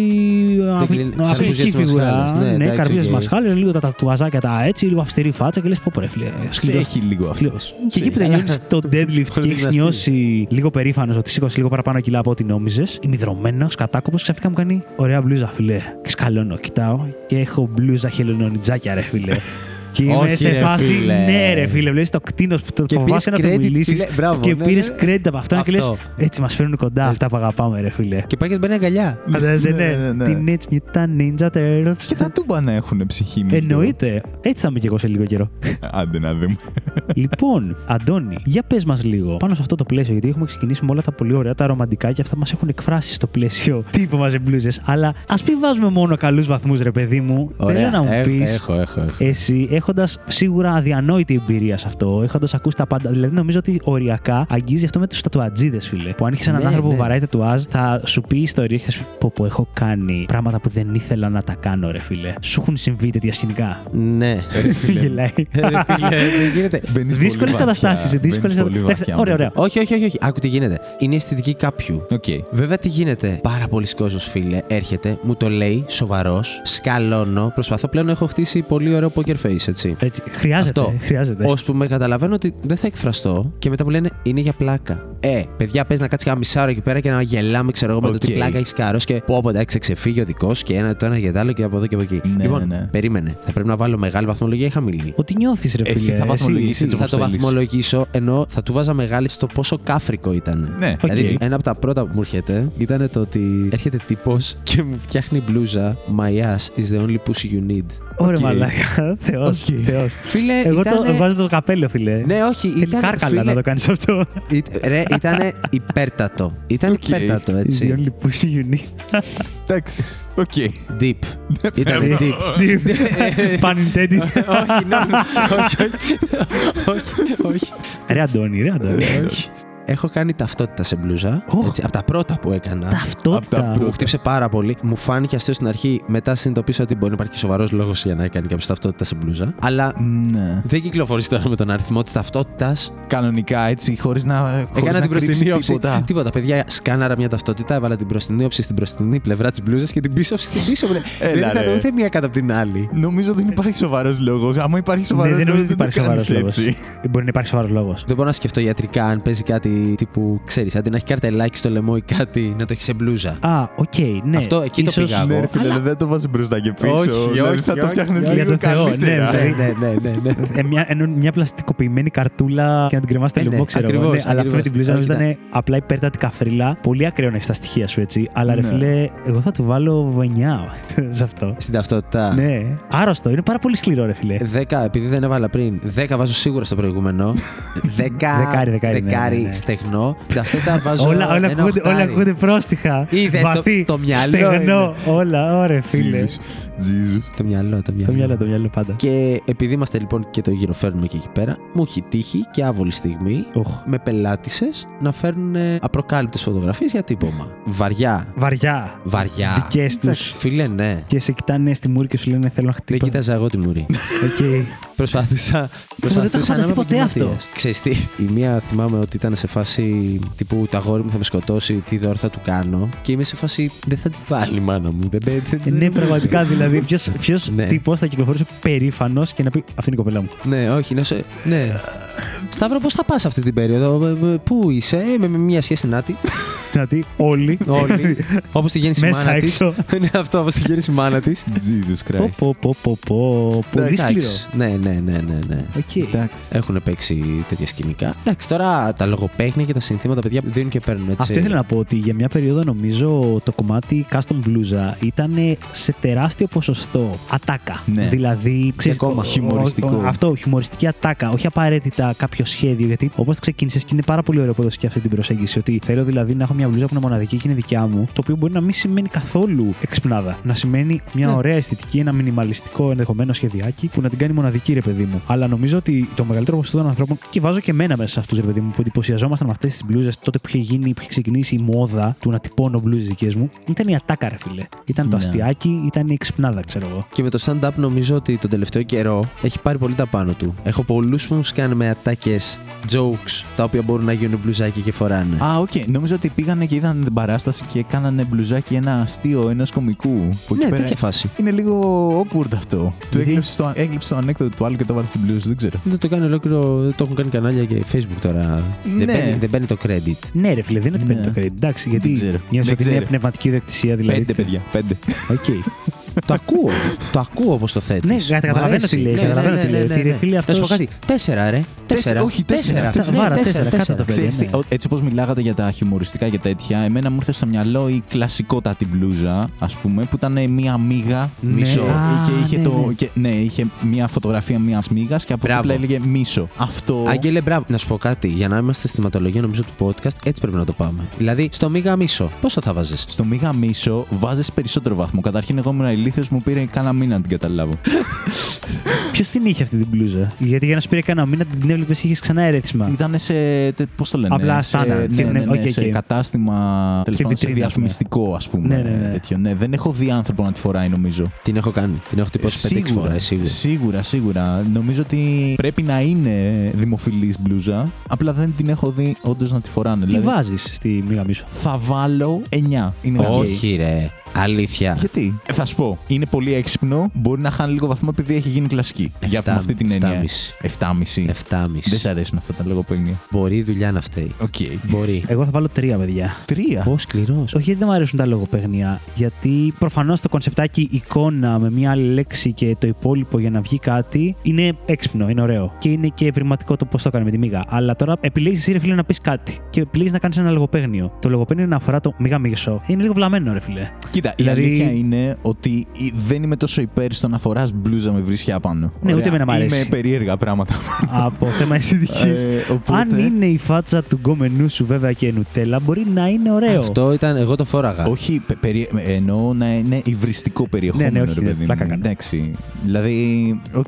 Speaker 3: κλείνει-
Speaker 1: α-
Speaker 3: καρπούζια
Speaker 1: Αθλητική
Speaker 3: στις
Speaker 1: φιγουρά.
Speaker 3: μασχάλες, ναι,
Speaker 1: Ναι,
Speaker 3: εντάξει,
Speaker 1: καρπούζια
Speaker 3: οκ.
Speaker 1: μασχάλες, λίγο τα τατουαζάκια τα έτσι, λίγο αυστηρή φάτσα και λες πω ρε φίλε.
Speaker 2: Σε
Speaker 1: σκληρός.
Speaker 2: έχει λίγο αυτός.
Speaker 1: Και εκεί που τελειώνεις το deadlift
Speaker 3: Πολύ
Speaker 1: και έχεις
Speaker 3: γυμναστήριο.
Speaker 1: νιώσει λίγο περήφανος ότι σήκωσε λίγο παραπάνω κιλά από ό,τι νόμιζες, ιδρωμένος, κατάκοπος, ξαφνικά μου κάνει ωραία μπλούζα, φίλε. Και σκαλώνω, κοιτάω και έχω μπλούζα χελονονιτζάκια, ρε φίλε. Και είμαι
Speaker 3: Όχι,
Speaker 1: σε
Speaker 3: ρε,
Speaker 1: φάση,
Speaker 3: φίλε.
Speaker 1: ναι, ρε φίλε. Βλέπεις το κτίνος που το
Speaker 3: Και
Speaker 1: φοβάσαι να
Speaker 3: πήρες
Speaker 1: το
Speaker 3: credit,
Speaker 1: μιλήσεις.
Speaker 3: φίλε. Μπράβο,
Speaker 1: Και
Speaker 3: ναι,
Speaker 1: πήρε
Speaker 3: ναι.
Speaker 1: credit από αυτό και λε:
Speaker 3: Αυτό.
Speaker 1: Έτσι μας φέρνουν κοντά αυτά που αγαπάμε, ρε φίλε.
Speaker 3: Και πάει και την παίρνει αγκαλιά.
Speaker 1: Φαντάζεσαι,
Speaker 2: Ναι,
Speaker 1: ναι.
Speaker 2: ναι, ναι.
Speaker 1: Teenage Mutant Ninja Turtles.
Speaker 2: Και τα τούμπανα έχουν ψυχή μου.
Speaker 1: Εννοείται. Έτσι θα είμαι κι εγώ σε λίγο καιρό.
Speaker 2: Άντε να δούμε.
Speaker 1: λοιπόν, Αντώνη, για πες μας λίγο πάνω σε αυτό το πλαίσιο, γιατί έχουμε ξεκινήσει με όλα τα πολύ ωραία, τα ρομαντικά και αυτά μας έχουν εκφράσει στο πλαίσιο τύπου μας μπλούζες. Αλλά ας μην βάζουμε μόνο καλούς βαθμούς, ρε παιδί μου. Θέλω να μου
Speaker 3: Έχω,
Speaker 1: πεις.
Speaker 3: έχω, έχω. Έχω.
Speaker 1: Εσύ, έχοντας σίγουρα αδιανόητη εμπειρία σε αυτό, έχοντας ακούσει τα πάντα. Δηλαδή, νομίζω ότι οριακά αγγίζει αυτό με τους τατουατζήδες, φίλε. Που αν είχε έναν
Speaker 3: Ναι,
Speaker 1: άνθρωπο
Speaker 3: ναι.
Speaker 1: που βαράει τατουάζ, θα σου πει ιστορίες και θα σου πει: Πω, πω, έχω κάνει πράγματα που δεν ήθελα να τα κάνω, ρε φίλε. Σου έχουν συμβεί τέτοια σκηνικά;
Speaker 3: Ναι.
Speaker 1: Γελάει.
Speaker 3: Ρε φίλε, δεν γίνεται.
Speaker 2: Μπαίνεις
Speaker 1: Δύσκολες
Speaker 2: πολύ βαθιά.
Speaker 1: καταστάσεις. Δύσκολες
Speaker 2: Μπαίνεις πολύ
Speaker 1: καταστάσεις.
Speaker 2: βαθιά
Speaker 1: Ωραία,
Speaker 2: με
Speaker 1: ωραία.
Speaker 3: Όχι, όχι, όχι, όχι. Άκου τι γίνεται. Είναι η αισθητική κάποιου.
Speaker 2: Οκ.
Speaker 3: Βέβαια, τι γίνεται. Πάρα πολύς κόσμος, φίλε, έρχεται, μου το λέει, σοβαρός, σκαλώνω. Προσπαθώ πλέον να έχω χτίσει πολύ ωραίο poker face. Έτσι.
Speaker 1: Έτσι, χρειάζεται.
Speaker 3: Αυτό.
Speaker 1: χρειάζεται.
Speaker 3: Ώσπου καταλαβαίνω ότι δεν θα εκφραστώ και μετά μου λένε είναι για πλάκα. Ε, παιδιά, πες να κάτσεις κάνα μισάωρο εκεί πέρα και να γελάμε, ξέρω εγώ, με το τι
Speaker 2: Οκ.
Speaker 3: πλάκα έχεις καρό και πω από εντάξει, θα ξεφύγει ο δικός και ένα το ένα για το άλλο και από εδώ και από εκεί.
Speaker 2: Ναι,
Speaker 3: λοιπόν,
Speaker 2: ναι, ναι.
Speaker 3: περίμενε. Θα πρέπει να βάλω μεγάλη βαθμολογία ή χαμηλή;
Speaker 1: Ότι νιώθεις, ρε
Speaker 2: Εσύ
Speaker 1: φίλε.
Speaker 2: θα βαθμολογήσεις
Speaker 1: εσύ.
Speaker 2: έτσι
Speaker 3: Θα
Speaker 2: όπως
Speaker 3: το
Speaker 2: θέλεις.
Speaker 3: βαθμολογήσω ενώ θα του 'βαζα μεγάλη στο πόσο κάφρικο ήταν.
Speaker 2: Ναι,
Speaker 1: Οκ.
Speaker 3: Δηλαδή, ένα από τα πρώτα που μου έρχεται ήταν το ότι έρχεται τύπος και μου φτιάχνει μπλούζα. My ass is the only pussy you need.
Speaker 1: Ωραία,
Speaker 2: Οκ.
Speaker 1: μαλάκα. Θεός.
Speaker 2: Οκ.
Speaker 1: Θεός.
Speaker 3: Φίλε,
Speaker 1: Εγώ
Speaker 3: ήτανε...
Speaker 1: το βάζω το καπέλο, φίλε.
Speaker 3: Ναι, όχι,
Speaker 1: Θέλει
Speaker 3: ήταν.
Speaker 1: κάκαλα
Speaker 3: φίλε,
Speaker 1: να το κάνεις αυτό.
Speaker 3: Ήτ- Ρε, ήταν υπέρτατο. Ήταν
Speaker 2: Οκ.
Speaker 3: υπέρτατο,
Speaker 1: Is the
Speaker 3: έτσι.
Speaker 1: only pussy you need.
Speaker 2: Εντάξει. Οκ.
Speaker 3: Deep. Ήταν
Speaker 2: Θέλω.
Speaker 3: deep.
Speaker 1: Pun intended.
Speaker 3: όχι, ναι, ναι, όχι, όχι, όχι,
Speaker 1: Ρε Αντώνη, ρε Αντώνη.
Speaker 3: Όχι. Έχω κάνει ταυτότητα σε μπλούζα.
Speaker 1: Ω.
Speaker 3: Έτσι, από τα πρώτα που έκανα.
Speaker 1: Ταυτότητα.
Speaker 2: Απ' τα
Speaker 3: Μου χτύπησε πάρα πολύ. Μου φάνηκε αστείο στην αρχή. Μετά συνειδητοποίησα ότι μπορεί να υπάρχει σοβαρός λόγος για να κάνει κάποιος ταυτότητα σε μπλούζα. Αλλά
Speaker 2: Ναι.
Speaker 3: δεν κυκλοφορείς τώρα με τον αριθμό της ταυτότητας.
Speaker 2: Κανονικά έτσι, χωρίς να. χωρίς
Speaker 3: Έκανα
Speaker 2: να
Speaker 3: την
Speaker 2: κρύψει
Speaker 3: μπροστινή όψη.
Speaker 2: Τίποτα.
Speaker 3: Τίποτα, παιδιά. Σκάναρα μια ταυτότητα, έβαλα την μπροστινή όψη στην μπροστινή πλευρά της μπλούζας και την πίσω όψη στην πίσω. μου. δεν
Speaker 2: Έλα,
Speaker 3: ήταν
Speaker 2: ρε.
Speaker 3: ούτε μία κάτω από την άλλη.
Speaker 2: Νομίζω δεν υπάρχει σοβαρός λόγος. Άμα υπάρχει
Speaker 1: Ναι,
Speaker 2: σοβαρός
Speaker 1: δεν
Speaker 2: λόγος,
Speaker 1: νομίζω ότι
Speaker 2: δεν το
Speaker 1: υπάρχει σοβαρός
Speaker 2: κάνει
Speaker 1: λόγος.
Speaker 2: έτσι.
Speaker 1: Μπορεί να υπάρχει σοβαρός λόγος.
Speaker 3: Δεν μπορώ να σκεφτώ ιατρικά αν παίζει κάτι τύπου, ξέρεις, αντί να έχει καρτελάκι στο λαιμό ή κάτι, να το έχει σε μπλούζα.
Speaker 1: Α, οκ, ναι.
Speaker 3: Αυτό, εκεί το
Speaker 1: Ίσως-
Speaker 3: πήγα.
Speaker 2: Ναι, ρε φίλε,
Speaker 3: Αλλά-
Speaker 2: δεν το βάζεις μπροστά και πίσω.
Speaker 3: Όχι,
Speaker 2: Δηλαδή,
Speaker 3: όχι,
Speaker 2: Θα το
Speaker 3: όχι,
Speaker 2: φτιάχνεις
Speaker 3: όχι.
Speaker 1: Για
Speaker 2: λίγο
Speaker 1: το Θεό, ναι,
Speaker 2: καλύτερα.
Speaker 1: ναι.
Speaker 3: ναι, ναι, ναι, ναι.
Speaker 1: Ε, μια, ενώ μια πλαστικοποιημένη καρτούλα και να την κρεμάσει
Speaker 3: Ε,
Speaker 1: το
Speaker 3: ναι,
Speaker 1: λαιμό, ξέρω εγώ.
Speaker 3: ακριβώς,
Speaker 1: ναι, αλλά αυτό με την
Speaker 3: ακριβώς.
Speaker 1: μπλούζα νομίζω
Speaker 3: Όχι,
Speaker 1: ήταν απλά υπέρτατη καφρίλα. Πολύ ακραίο να έχει τα στοιχεία σου έτσι. Αλλά ρε
Speaker 2: Ναι.
Speaker 1: φίλε, εγώ θα του βάλω 9 σε αυτό.
Speaker 3: Στην ταυτότητα.
Speaker 1: Ναι, άρρωστο. Είναι πάρα πολύ σκληρό, ρε φίλε.
Speaker 3: 10, επειδή δεν έβαλα πριν, 10 βάζω σίγουρα στο προηγούμενο. 10
Speaker 1: Δεκάρι, δεκάρι, ναι, ναι, ναι.
Speaker 3: Στεγνό. Την ταυτότητα βάζω.
Speaker 1: Όλα, όλα,
Speaker 3: ένα
Speaker 1: ακούγονται, όλα
Speaker 3: οχτάρι.
Speaker 1: ακούγονται πρόστιχα.
Speaker 3: Είδες το-
Speaker 1: βαθύ,
Speaker 3: το μυαλό
Speaker 1: στεγνό. Όλα, ωραία, φίλε.
Speaker 2: Jesus. Jesus.
Speaker 3: Το μυαλό, το μυαλό.
Speaker 1: Το μυαλό, το μυαλό πάντα.
Speaker 3: Και επειδή είμαστε λοιπόν και το γυροφέρνουμε και εκεί πέρα, μου έχει τύχει και άβολη στιγμή
Speaker 1: Οχ.
Speaker 3: με πελάτησες να φέρνουν απροκάλυπτες φωτογραφίες για τύπωμα. Βαριά.
Speaker 1: Βαριά.
Speaker 3: Βαριά.
Speaker 1: Δικές τους.
Speaker 3: Φίλε, ναι.
Speaker 1: Και σε κοιτάνε στη μούρη και σου λένε θέλω να
Speaker 3: Δεν
Speaker 1: χτυπώ.
Speaker 3: κοίταζα εγώ τη μούρη.
Speaker 1: Οκ.
Speaker 3: Προσπάθησα.
Speaker 1: δεν το έχω
Speaker 3: προσπάθησα να
Speaker 1: φανταστεί
Speaker 3: είμαι
Speaker 1: ποτέ αυτό.
Speaker 3: επαγγελματίας. Ξέρεις τι, η μία θυμάμαι ότι ήταν σε φάση τύπου το αγόρι μου θα με σκοτώσει, τι δώρο θα του κάνω. Και είμαι σε φάση δεν θα την βάλει η μάνα μου. Δεν, δεν, δεν,
Speaker 1: Ε, Ναι, πραγματικά δηλαδή. Ποιο
Speaker 3: Ναι.
Speaker 1: τύπο θα κυκλοφορούσε περήφανος και να πει Αυτή είναι η κοπέλα μου.
Speaker 3: Ναι, όχι, να σε. Ναι. Σταύρο, πώς θα πας αυτή την περίοδο, ε, ε, Πού είσαι, ε, με, με μια σχέση νάτη.
Speaker 1: Δηλαδή, όλοι.
Speaker 3: Όλοι. Όπως τη γέννηση η
Speaker 1: Μέσα
Speaker 3: μάνα της.
Speaker 1: έξω.
Speaker 3: Ναι, αυτό, όπως τη γέννηση η μάνα της.
Speaker 2: Jesus
Speaker 1: Πω,
Speaker 2: Christ.
Speaker 1: πω, πω, πω, πω. Πολύ σκληρό.
Speaker 3: Ναι, ναι, ναι, ναι, ναι.
Speaker 1: Οκ.
Speaker 2: Εντάξει.
Speaker 3: Έχουν παίξει τέτοια σκηνικά. Εντάξει, τώρα τα λογοπαίχνια και τα συνθήματα, παιδιά, δίνουν και παίρνουν έτσι.
Speaker 1: Αυτό ήθελα να πω ότι για μια περίοδο νομίζω το κομμάτι custom μπλούζα ήταν σε τεράστιο ποσοστό ατάκα.
Speaker 2: Ναι.
Speaker 1: Δηλαδή, ξέρεις,
Speaker 3: ακόμα.
Speaker 1: ο- ο-
Speaker 2: Χιουμοριστικό.
Speaker 1: ο- αυτό, χιουμοριστική ατάκα. Όχι απαραίτητα κάποιο σχέδιο. Γιατί όπως το ξεκίνησες και είναι πάρα πολύ ωραίο που έδωσε και αυτή την προσέγγιση. Ότι θέλω δηλαδή να έχω μια μπλούζα που είναι μοναδική και είναι δικιά μου. Το οποίο μπορεί να μην σημαίνει καθόλου εξυπνάδα. Να σημαίνει μια
Speaker 3: Ναι.
Speaker 1: ωραία αισθητική, ένα μινιμαλιστικό ενδεχομένως σχεδιάκι που να την κάνει μοναδική, ρε παιδί μου. Αλλά νομίζω ότι το μεγαλύτερο ποσοστό των ανθρώπων, και βάζω και εμένα μέσα σε αυτούς, ρε παιδί μου, που εντυπωσιαζόμασταν με αυτές τις μπλούζες τότε που είχε γίνει, που είχε ξεκινήσει η μόδα του να τυπώνω μπλούζες δικές μου, ήταν η ατάκα, ρε φίλε. Ήταν το
Speaker 2: Ναι.
Speaker 1: αστειάκι, ήταν η εξυπνάδα, ξέρω εγώ.
Speaker 3: Και με το stand-up νομίζω ότι τον τελευταίο καιρό έχει πάρει πολύ τα πάνω του. Έχω πολλούς που μου σκάνε με ατάκες jokes τα οποία μπορούν να γίνουν μπλουζάκι και φοράνε.
Speaker 2: Α, οκ. Νόμιζα ότι πήγανε και είδαν την παράσταση και κάνανε μπλουζάκι ένα αστείο ενός κομικού. Που εκεί
Speaker 3: ναι,
Speaker 2: πέρα
Speaker 3: τέτοια φάση.
Speaker 2: Είναι λίγο awkward αυτό. Του
Speaker 1: Γιατί;
Speaker 2: έκλεψε το, έκλεψε το ανέκδοτο του άλλου και το βάλε στην μπλούζα, δεν ξέρω.
Speaker 3: Δεν το κάνει ολόκληρο, το έχουν κάνει κανάλια και Facebook τώρα.
Speaker 2: Ναι.
Speaker 3: Δεν, παίρνει, δεν παίρνει το credit.
Speaker 1: Ναι, ρε φίλε, δεν είναι ότι
Speaker 2: Ναι.
Speaker 1: παίρνει το credit. Εντάξει, γιατί
Speaker 2: ξέρω.
Speaker 1: νιώθω
Speaker 2: Δεν
Speaker 1: ότι είναι
Speaker 2: ξέρω.
Speaker 1: πνευματική ιδιοκτησία, δηλαδή.
Speaker 2: Πέντε, παιδιά. Πέντε.
Speaker 1: Οκ.
Speaker 3: το ακούω. το ακούω όπως το θέτεις.
Speaker 1: Ναι, καταλαβαίνω τι λέει, καταλαβαίνω τι λέει, ότι, ρε φίλε,
Speaker 3: Να σου πω
Speaker 1: αυτός-
Speaker 3: κάτι. Τέσσερα, ρε. Τέσσερα.
Speaker 2: όχι, τέσσερα.
Speaker 3: Τέσσερα.
Speaker 1: Βάρα,
Speaker 3: Ναι,
Speaker 1: τέσσερα,
Speaker 3: τέσσερα.
Speaker 1: κάτω το παιδί.
Speaker 2: Ξέρεις τι,
Speaker 1: ναι.
Speaker 2: ο- έτσι όπως μιλάγατε για τα χιουμοριστικά και τέτοια, εμένα μου ήρθε στο μυαλό η κλασικότατη μπλούζα, ας πούμε, που ήταν μία μύγα
Speaker 3: Μισό.
Speaker 2: και-
Speaker 1: Α,
Speaker 2: και είχε,
Speaker 1: ναι,
Speaker 2: το,
Speaker 1: ναι.
Speaker 2: Και, ναι, είχε μία φωτογραφία μία μύγας και από
Speaker 3: Μπράβο.
Speaker 2: δίπλα έλεγε μισό. Αυτό.
Speaker 3: Άγγελε, μπράβο. Να σου πω κάτι. Για να είμαστε στη θεματολογία νομίζω του podcast, έτσι πρέπει να το πάμε. Δηλαδή, στο μύγα μισό, πόσο θα βάζεις;
Speaker 2: Στο μύγα μισό βάζεις περισσότερο βαθμό. Καταρχήν, εγώ ήμουν ηλίθιος, μου πήρε κάνα μήνα να την καταλάβω.
Speaker 1: Ποιος την είχε αυτή την μπλούζα; Γιατί για να σου πήρε κανένα μήνα την έβλεπες είχες ξανά ερέθισμα.
Speaker 2: Ήταν σε. Πώς το λένε,
Speaker 1: Απλά
Speaker 2: σε,
Speaker 1: στάνταρ,
Speaker 2: ναι, ναι, ναι,
Speaker 1: οκ, οκ.
Speaker 2: σε κατάστημα. Τέλος
Speaker 1: Σε
Speaker 2: πάντων, σε
Speaker 1: βιτρίνα, ας πούμε.
Speaker 2: διαφημιστικό, ας πούμε.
Speaker 1: Ναι, ναι, ναι.
Speaker 2: Τέτοιο. ναι, δεν έχω δει άνθρωπο να τη φοράει, νομίζω.
Speaker 3: Την έχω κάνει. Την έχω τυπώσει 5-6 φορές σίγουρα.
Speaker 2: Σίγουρα, σίγουρα. Νομίζω ότι πρέπει να είναι δημοφιλής μπλούζα. Απλά δεν την έχω δει όντως να τη φοράνε.
Speaker 1: Τι
Speaker 2: δηλαδή,
Speaker 1: βάζεις στη Μύγα Μισό.
Speaker 2: θα βάλω 9. Είναι
Speaker 3: Όχι, ρε. Αλήθεια.
Speaker 2: Γιατί; Ε, θα σου πω. Είναι πολύ έξυπνο. Μπορεί να χάνει λίγο βαθμό επειδή έχει γίνει κλασική. Για με αυτή την έννοια. 7,5.
Speaker 3: 7,5.
Speaker 2: Δεν σ' αρέσουν αυτά τα λογοπαίγνια.
Speaker 3: Μπορεί η δουλειά να φταίει.
Speaker 2: Οκ.
Speaker 3: Μπορεί.
Speaker 1: Εγώ θα βάλω τρία, παιδιά.
Speaker 2: Τρία;
Speaker 3: Πώς σκληρός.
Speaker 1: Όχι γιατί δεν μου αρέσουν τα λογοπαίγνια. Γιατί προφανώς το κονσεπτάκι εικόνα με μία άλλη λέξη και το υπόλοιπο για να βγει κάτι είναι έξυπνο, είναι ωραίο. Και είναι και ευρηματικό το πώς το έκανε με τη μύγα. Αλλά τώρα επιλέγεις εσύ, ρε φίλε, να πεις κάτι. Και επιλέγεις να κάνεις ένα λογοπαίγνιο. Το λογοπαίγνιο να αφορά το μύγα μύγισο. Είναι λίγο βλαμμένο, ρε φίλε.
Speaker 2: Κοίτα,
Speaker 1: Δηλαδή-
Speaker 2: η αλήθεια είναι ότι δεν είμαι τόσο υπέρ στο να φοράς μπλούζα με βρισιά πάνω.
Speaker 1: Ναι, ούτε εμένα μ' αρέσει.
Speaker 2: Είμαι περίεργα πράγματα.
Speaker 1: Από θέμα αισθητικής.
Speaker 2: Ε, οπότε-
Speaker 1: Αν είναι η φάτσα του γκόμενού σου, βέβαια και νουτέλα, μπορεί να είναι ωραίο.
Speaker 3: Αυτό ήταν. Εγώ το φόραγα.
Speaker 2: Όχι, πε- περι... εννοώ να είναι υβριστικό περιεχόμενο,
Speaker 1: Ναι, ναι, όχι,
Speaker 2: ρε
Speaker 1: ναι,
Speaker 2: παιδί μου.
Speaker 1: πλάκα κάνω.
Speaker 2: Εντάξει. Δηλαδή, οκ.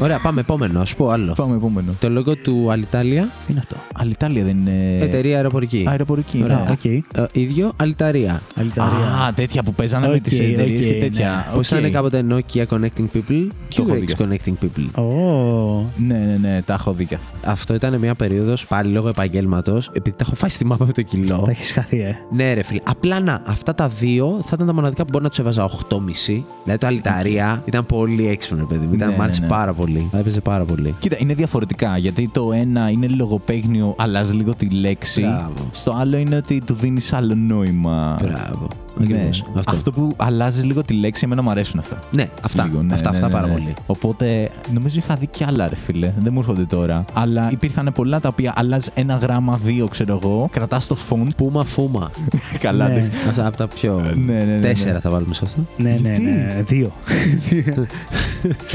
Speaker 3: Ωραία, πάμε επόμενο. Να πω άλλο.
Speaker 2: Πάμε επόμενο.
Speaker 3: Το λόγκο του Alitalia,
Speaker 1: Τι είναι αυτό;
Speaker 2: Alitalia δεν είναι.
Speaker 3: εταιρεία αεροπορική.
Speaker 2: Αεροπορική.
Speaker 3: Ωραία.
Speaker 2: ναι.
Speaker 1: Οκ.
Speaker 3: Ε, ίδιο, Αλιταρία.
Speaker 1: Αλυταρία.
Speaker 2: Α, τέτοια που παίζανε με
Speaker 1: Οκ,
Speaker 2: τι εταιρείες
Speaker 1: οκ,
Speaker 2: και τέτοια.
Speaker 1: ναι.
Speaker 3: Πώς
Speaker 2: Οκ.
Speaker 3: ήταν κάποτε Nokia Connecting People; Και
Speaker 2: έχω δει
Speaker 3: Durex
Speaker 2: και
Speaker 3: Connecting People;
Speaker 1: Ω.
Speaker 2: Ναι, ναι, ναι, τα έχω δει και αυτά.
Speaker 3: Αυτό ήταν μια περίοδος πάλι λόγω επαγγέλματος, επειδή τα έχω φάει στη μάπα με το κιλό.
Speaker 1: Τα έχεις χαθεί, ε.
Speaker 3: Ναι, ρε φίλε. Απλά να, αυτά τα δύο θα ήταν τα μοναδικά που μπορεί να τους έβαζα 8,5. Δηλαδή το Αλιταρία ήταν πολύ έξυπνο, ρε παιδί μου. Ήταν,
Speaker 2: Ναι,
Speaker 3: μ' άρεσε
Speaker 2: ναι, ναι.
Speaker 3: πάρα πολύ. Έπαιζε πάρα πολύ.
Speaker 2: Κοίτα, είναι διαφορετικά γιατί το ένα είναι λογοπαίγνιο, αλλάζει λίγο τη λέξη.
Speaker 3: Μπράβο.
Speaker 2: Στο άλλο είναι ότι του δίνεις άλλο νόημα.
Speaker 3: Μπράβο.
Speaker 2: Ναι.
Speaker 3: Ακριβώς. Αυτό.
Speaker 2: Αυτό που αλλάζεις λίγο τη λέξη, εμένα μου αρέσουν αυτά.
Speaker 3: Ναι, αυτά.
Speaker 2: Λίγο, ναι,
Speaker 3: αυτά,
Speaker 2: ναι,
Speaker 3: αυτά
Speaker 2: ναι,
Speaker 3: πάρα
Speaker 2: ναι.
Speaker 3: πολύ.
Speaker 2: Οπότε νομίζω είχα δει κι άλλα, ρε φίλε. Δεν μου έρχονται τώρα. Αλλά υπήρχαν πολλά τα οποία αλλάζει ένα γράμμα, δύο, ξέρω εγώ. Κρατάς το font.
Speaker 3: Πούμα φούμα.
Speaker 2: Καλά,
Speaker 1: Ναι.
Speaker 2: εντάξει.
Speaker 3: αυτά από τα πιο.
Speaker 2: Ναι, ναι, ναι, ναι.
Speaker 3: Τέσσερα θα βάλουμε σε αυτό.
Speaker 1: Ναι, ναι,
Speaker 2: Τι;
Speaker 1: ναι. Δύο.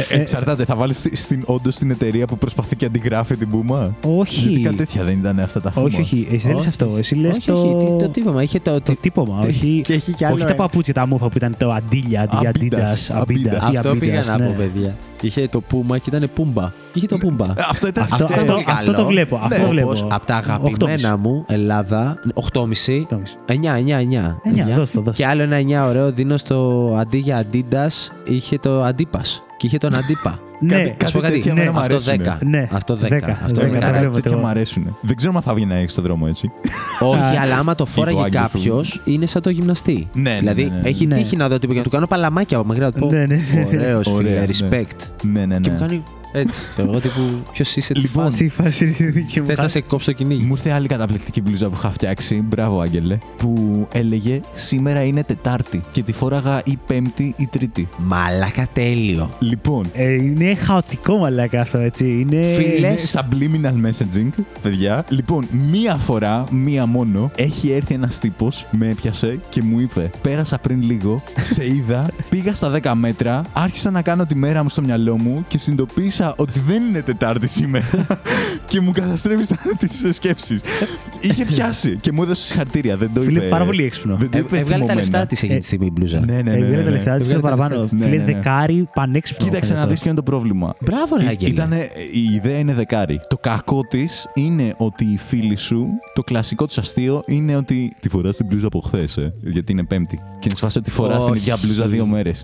Speaker 2: Ε, Εξαρτάται, θα βάλεις στην, όντως την εταιρεία που προσπαθεί και αντιγράφει την μπούμα.
Speaker 1: Όχι.
Speaker 2: Γιατί κάτι τέτοια δεν ήταν αυτά τα φούμα.
Speaker 1: Όχι, όχι. Εσύ δεν λες
Speaker 3: Όχι.
Speaker 1: αυτό. Εσύ λες
Speaker 3: όχι,
Speaker 1: το.
Speaker 3: όχι, τι- το τύπωμα. Είχε το.
Speaker 1: Το
Speaker 3: το...
Speaker 1: τύπομα, όχι.
Speaker 3: Και έχει κι άλλο
Speaker 1: όχι τα
Speaker 3: ένα.
Speaker 1: παπούτσια, τα μούφα που ήταν το αντίλια, αντί για
Speaker 2: Αμπίντας,
Speaker 1: Adidas.
Speaker 2: αμπίντας.
Speaker 1: Αμπίντας.
Speaker 3: Αυτό πήγα να πω, παιδιά. Είχε το πούμα και ήταν πούμπα. Και είχε το πούμπα.
Speaker 2: Ε, Αυτό ήταν.
Speaker 1: Αυτό,
Speaker 3: ήταν
Speaker 1: αυτό,
Speaker 3: πολύ
Speaker 1: αυτό
Speaker 3: καλό.
Speaker 1: το βλέπω. Αυτό
Speaker 2: Ναι,
Speaker 1: το βλέπω.
Speaker 3: Όπως από τα αγαπημένα μου Ελλάδα, 8,5. 9, 9, 9.
Speaker 1: 9, δώσ' το, δώσ' το.
Speaker 3: Και άλλο ένα 9 ωραίο δίνω στο αντί για Adidas είχε το Αντίπα. Και είχε τον Αντίπα.
Speaker 1: Ναι,
Speaker 2: Κάτι-
Speaker 3: Να σου πω κάτι.
Speaker 2: τέτοια εμένα μου
Speaker 3: Αυτό
Speaker 2: αρέσουνε.
Speaker 3: 10.
Speaker 1: Ναι,
Speaker 3: Αυτό 10.
Speaker 1: 10,
Speaker 3: Αυτό
Speaker 1: 10,
Speaker 3: είναι
Speaker 1: το
Speaker 3: καλά.
Speaker 1: βλέπω.
Speaker 2: τέτοια
Speaker 1: εγώ.
Speaker 2: μου αρέσουν. Δεν ξέρω αν θα βγει να έχει στον δρόμο έτσι.
Speaker 3: Όχι, αλλά άμα το φόραγε
Speaker 2: Άγγελο.
Speaker 3: κάποιος, είναι σαν το γυμναστή.
Speaker 2: Ναι, ναι,
Speaker 3: Δηλαδή,
Speaker 2: ναι, ναι, ναι.
Speaker 3: έχει
Speaker 1: Ναι.
Speaker 3: τύχει να δω τύπο και να του κάνω παλαμάκια από μακριά. Να του πω.
Speaker 1: Ναι, ναι.
Speaker 3: Ωραίος φίλε,
Speaker 2: Ωραία, ναι.
Speaker 3: respect.
Speaker 2: Ναι, ναι,
Speaker 3: Και μου
Speaker 2: ναι.
Speaker 3: κάνει έτσι. Και εγώ τύπου, ποιος είσαι, τι
Speaker 2: Λοιπόν,
Speaker 3: φάση.
Speaker 1: Τι φάση είναι η δική μου;
Speaker 3: Θες να σε κόψω το κυνήγι.
Speaker 2: Μου ήρθε άλλη καταπληκτική μπλούζα που είχα φτιάξει. Μπράβο, Άγγελε. Που έλεγε Σήμερα είναι Τετάρτη και τη φόραγα ή Πέμπτη ή Τρίτη.
Speaker 3: Μαλάκα τέλειο.
Speaker 2: Λοιπόν,
Speaker 1: Ε, είναι χαοτικό μαλάκα αυτό, έτσι. Είναι...
Speaker 3: Φίλε,
Speaker 2: είναι
Speaker 3: Λες-
Speaker 2: subliminal messaging, παιδιά. Λοιπόν, μία φορά, μία μόνο, έχει έρθει ένας τύπος, με έπιασε και μου είπε: Πέρασα πριν λίγο, σε είδα, πήγα στα 10 μέτρα, άρχισα να κάνω τη μέρα μου στο μυαλό μου και συνειδητοποίησα ότι δεν είναι Τετάρτη σήμερα και μου καταστρέφησαν τις σκέψεις. Είχε πιάσει και μου έδωσε συγχαρητήρια. Δεν το είπε.
Speaker 1: Φίλε, πάρα πολύ έξυπνο.
Speaker 2: Δεν το
Speaker 3: Ε,
Speaker 2: είπε
Speaker 3: Έβγαλε τα
Speaker 2: θυμωμένα.
Speaker 3: λεφτά της εκείνη
Speaker 1: Ε,
Speaker 3: τη στιγμή η μπλούζα.
Speaker 2: Ναι, ναι, ναι.
Speaker 1: Ε,
Speaker 2: ναι,
Speaker 1: βγάλε τα
Speaker 2: ναι.
Speaker 1: λεφτά της και
Speaker 3: Έβγαλε τα
Speaker 1: παραπάνω.
Speaker 3: λεφτά
Speaker 2: της. Ναι,
Speaker 1: Φίλε,
Speaker 2: ναι, ναι.
Speaker 1: δεκάρι πανέξυπνο.
Speaker 2: Κοίταξε να δεις ποιο είναι το πρόβλημα.
Speaker 3: Μπράβο, ρε
Speaker 2: Ή-
Speaker 3: Αγγέλε.
Speaker 2: Ήτανε, η ιδέα είναι δεκάρι. Το κακό της είναι ότι οι φίλοι σου, το κλασικό του αστείο είναι ότι τη φοράς την μπλούζα από χθες, ε, γιατί είναι Πέμπτη. Και είναι σφάσει ότι φορά την
Speaker 3: Όχι.
Speaker 2: ίδια μπλούζα δύο μέρες.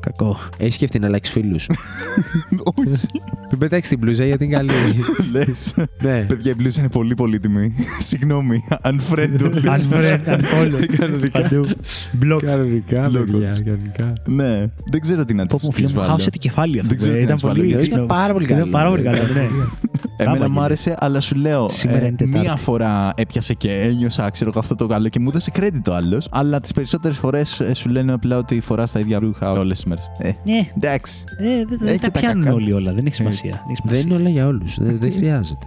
Speaker 1: Κακό.
Speaker 3: Έχει σκεφτεί να αλλάξει φίλους.
Speaker 2: Όχι,
Speaker 3: Μην πετάξεις την μπλούζα γιατί είναι καλή.
Speaker 2: λες.
Speaker 3: ναι.
Speaker 2: Παιδιά, η μπλούζα είναι πολύ πολύτιμη. Συγγνώμη, unfriend όλες.
Speaker 1: Unfriend, unfollow.
Speaker 3: Κανονικά.
Speaker 1: Παντού. Block.
Speaker 3: Κανονικά,
Speaker 2: Λόγος.
Speaker 3: παιδιά, κανονικά.
Speaker 2: Ναι, δεν ξέρω τι να
Speaker 1: Πω,
Speaker 2: τη
Speaker 1: πω, φίλε μου,
Speaker 2: βάλω.
Speaker 1: χάωσε το κεφάλι αυτό.
Speaker 2: Δεν ξέρω
Speaker 1: ε,
Speaker 2: τι να
Speaker 1: Ήταν
Speaker 2: της βάλω,
Speaker 1: πολύ
Speaker 2: γιατί
Speaker 1: έξυπνο.
Speaker 3: ήταν πάρα πολύ
Speaker 1: Ήταν
Speaker 3: καλό.
Speaker 1: πάρα πολύ καλό, ναι.
Speaker 2: Εμένα
Speaker 1: Μπράβο,
Speaker 2: μου άρεσε, αλλά σου λέω.
Speaker 1: Σήμερα είναι Τετάρτη.
Speaker 2: μία φορά έπιασε και ένιωσα, ξέρω εγώ, αυτό το καλό και μου έδωσε credit το άλλος. Αλλά τις περισσότερες φορές σου λένε απλά ότι φοράς τα ίδια ρούχα όλες τις μέρες. Ε,
Speaker 1: Ναι,
Speaker 2: εντάξει.
Speaker 1: ε, δεν- δεν
Speaker 2: Έχει
Speaker 1: τα
Speaker 2: τα
Speaker 1: πιάνουν
Speaker 2: κακά.
Speaker 1: όλοι όλα. Δεν έχει σημασία.
Speaker 2: Έτσι.
Speaker 1: Δεν έχει
Speaker 3: Δεν
Speaker 1: σημασία.
Speaker 3: είναι όλα για όλους. Δεν, δεν χρειάζεται.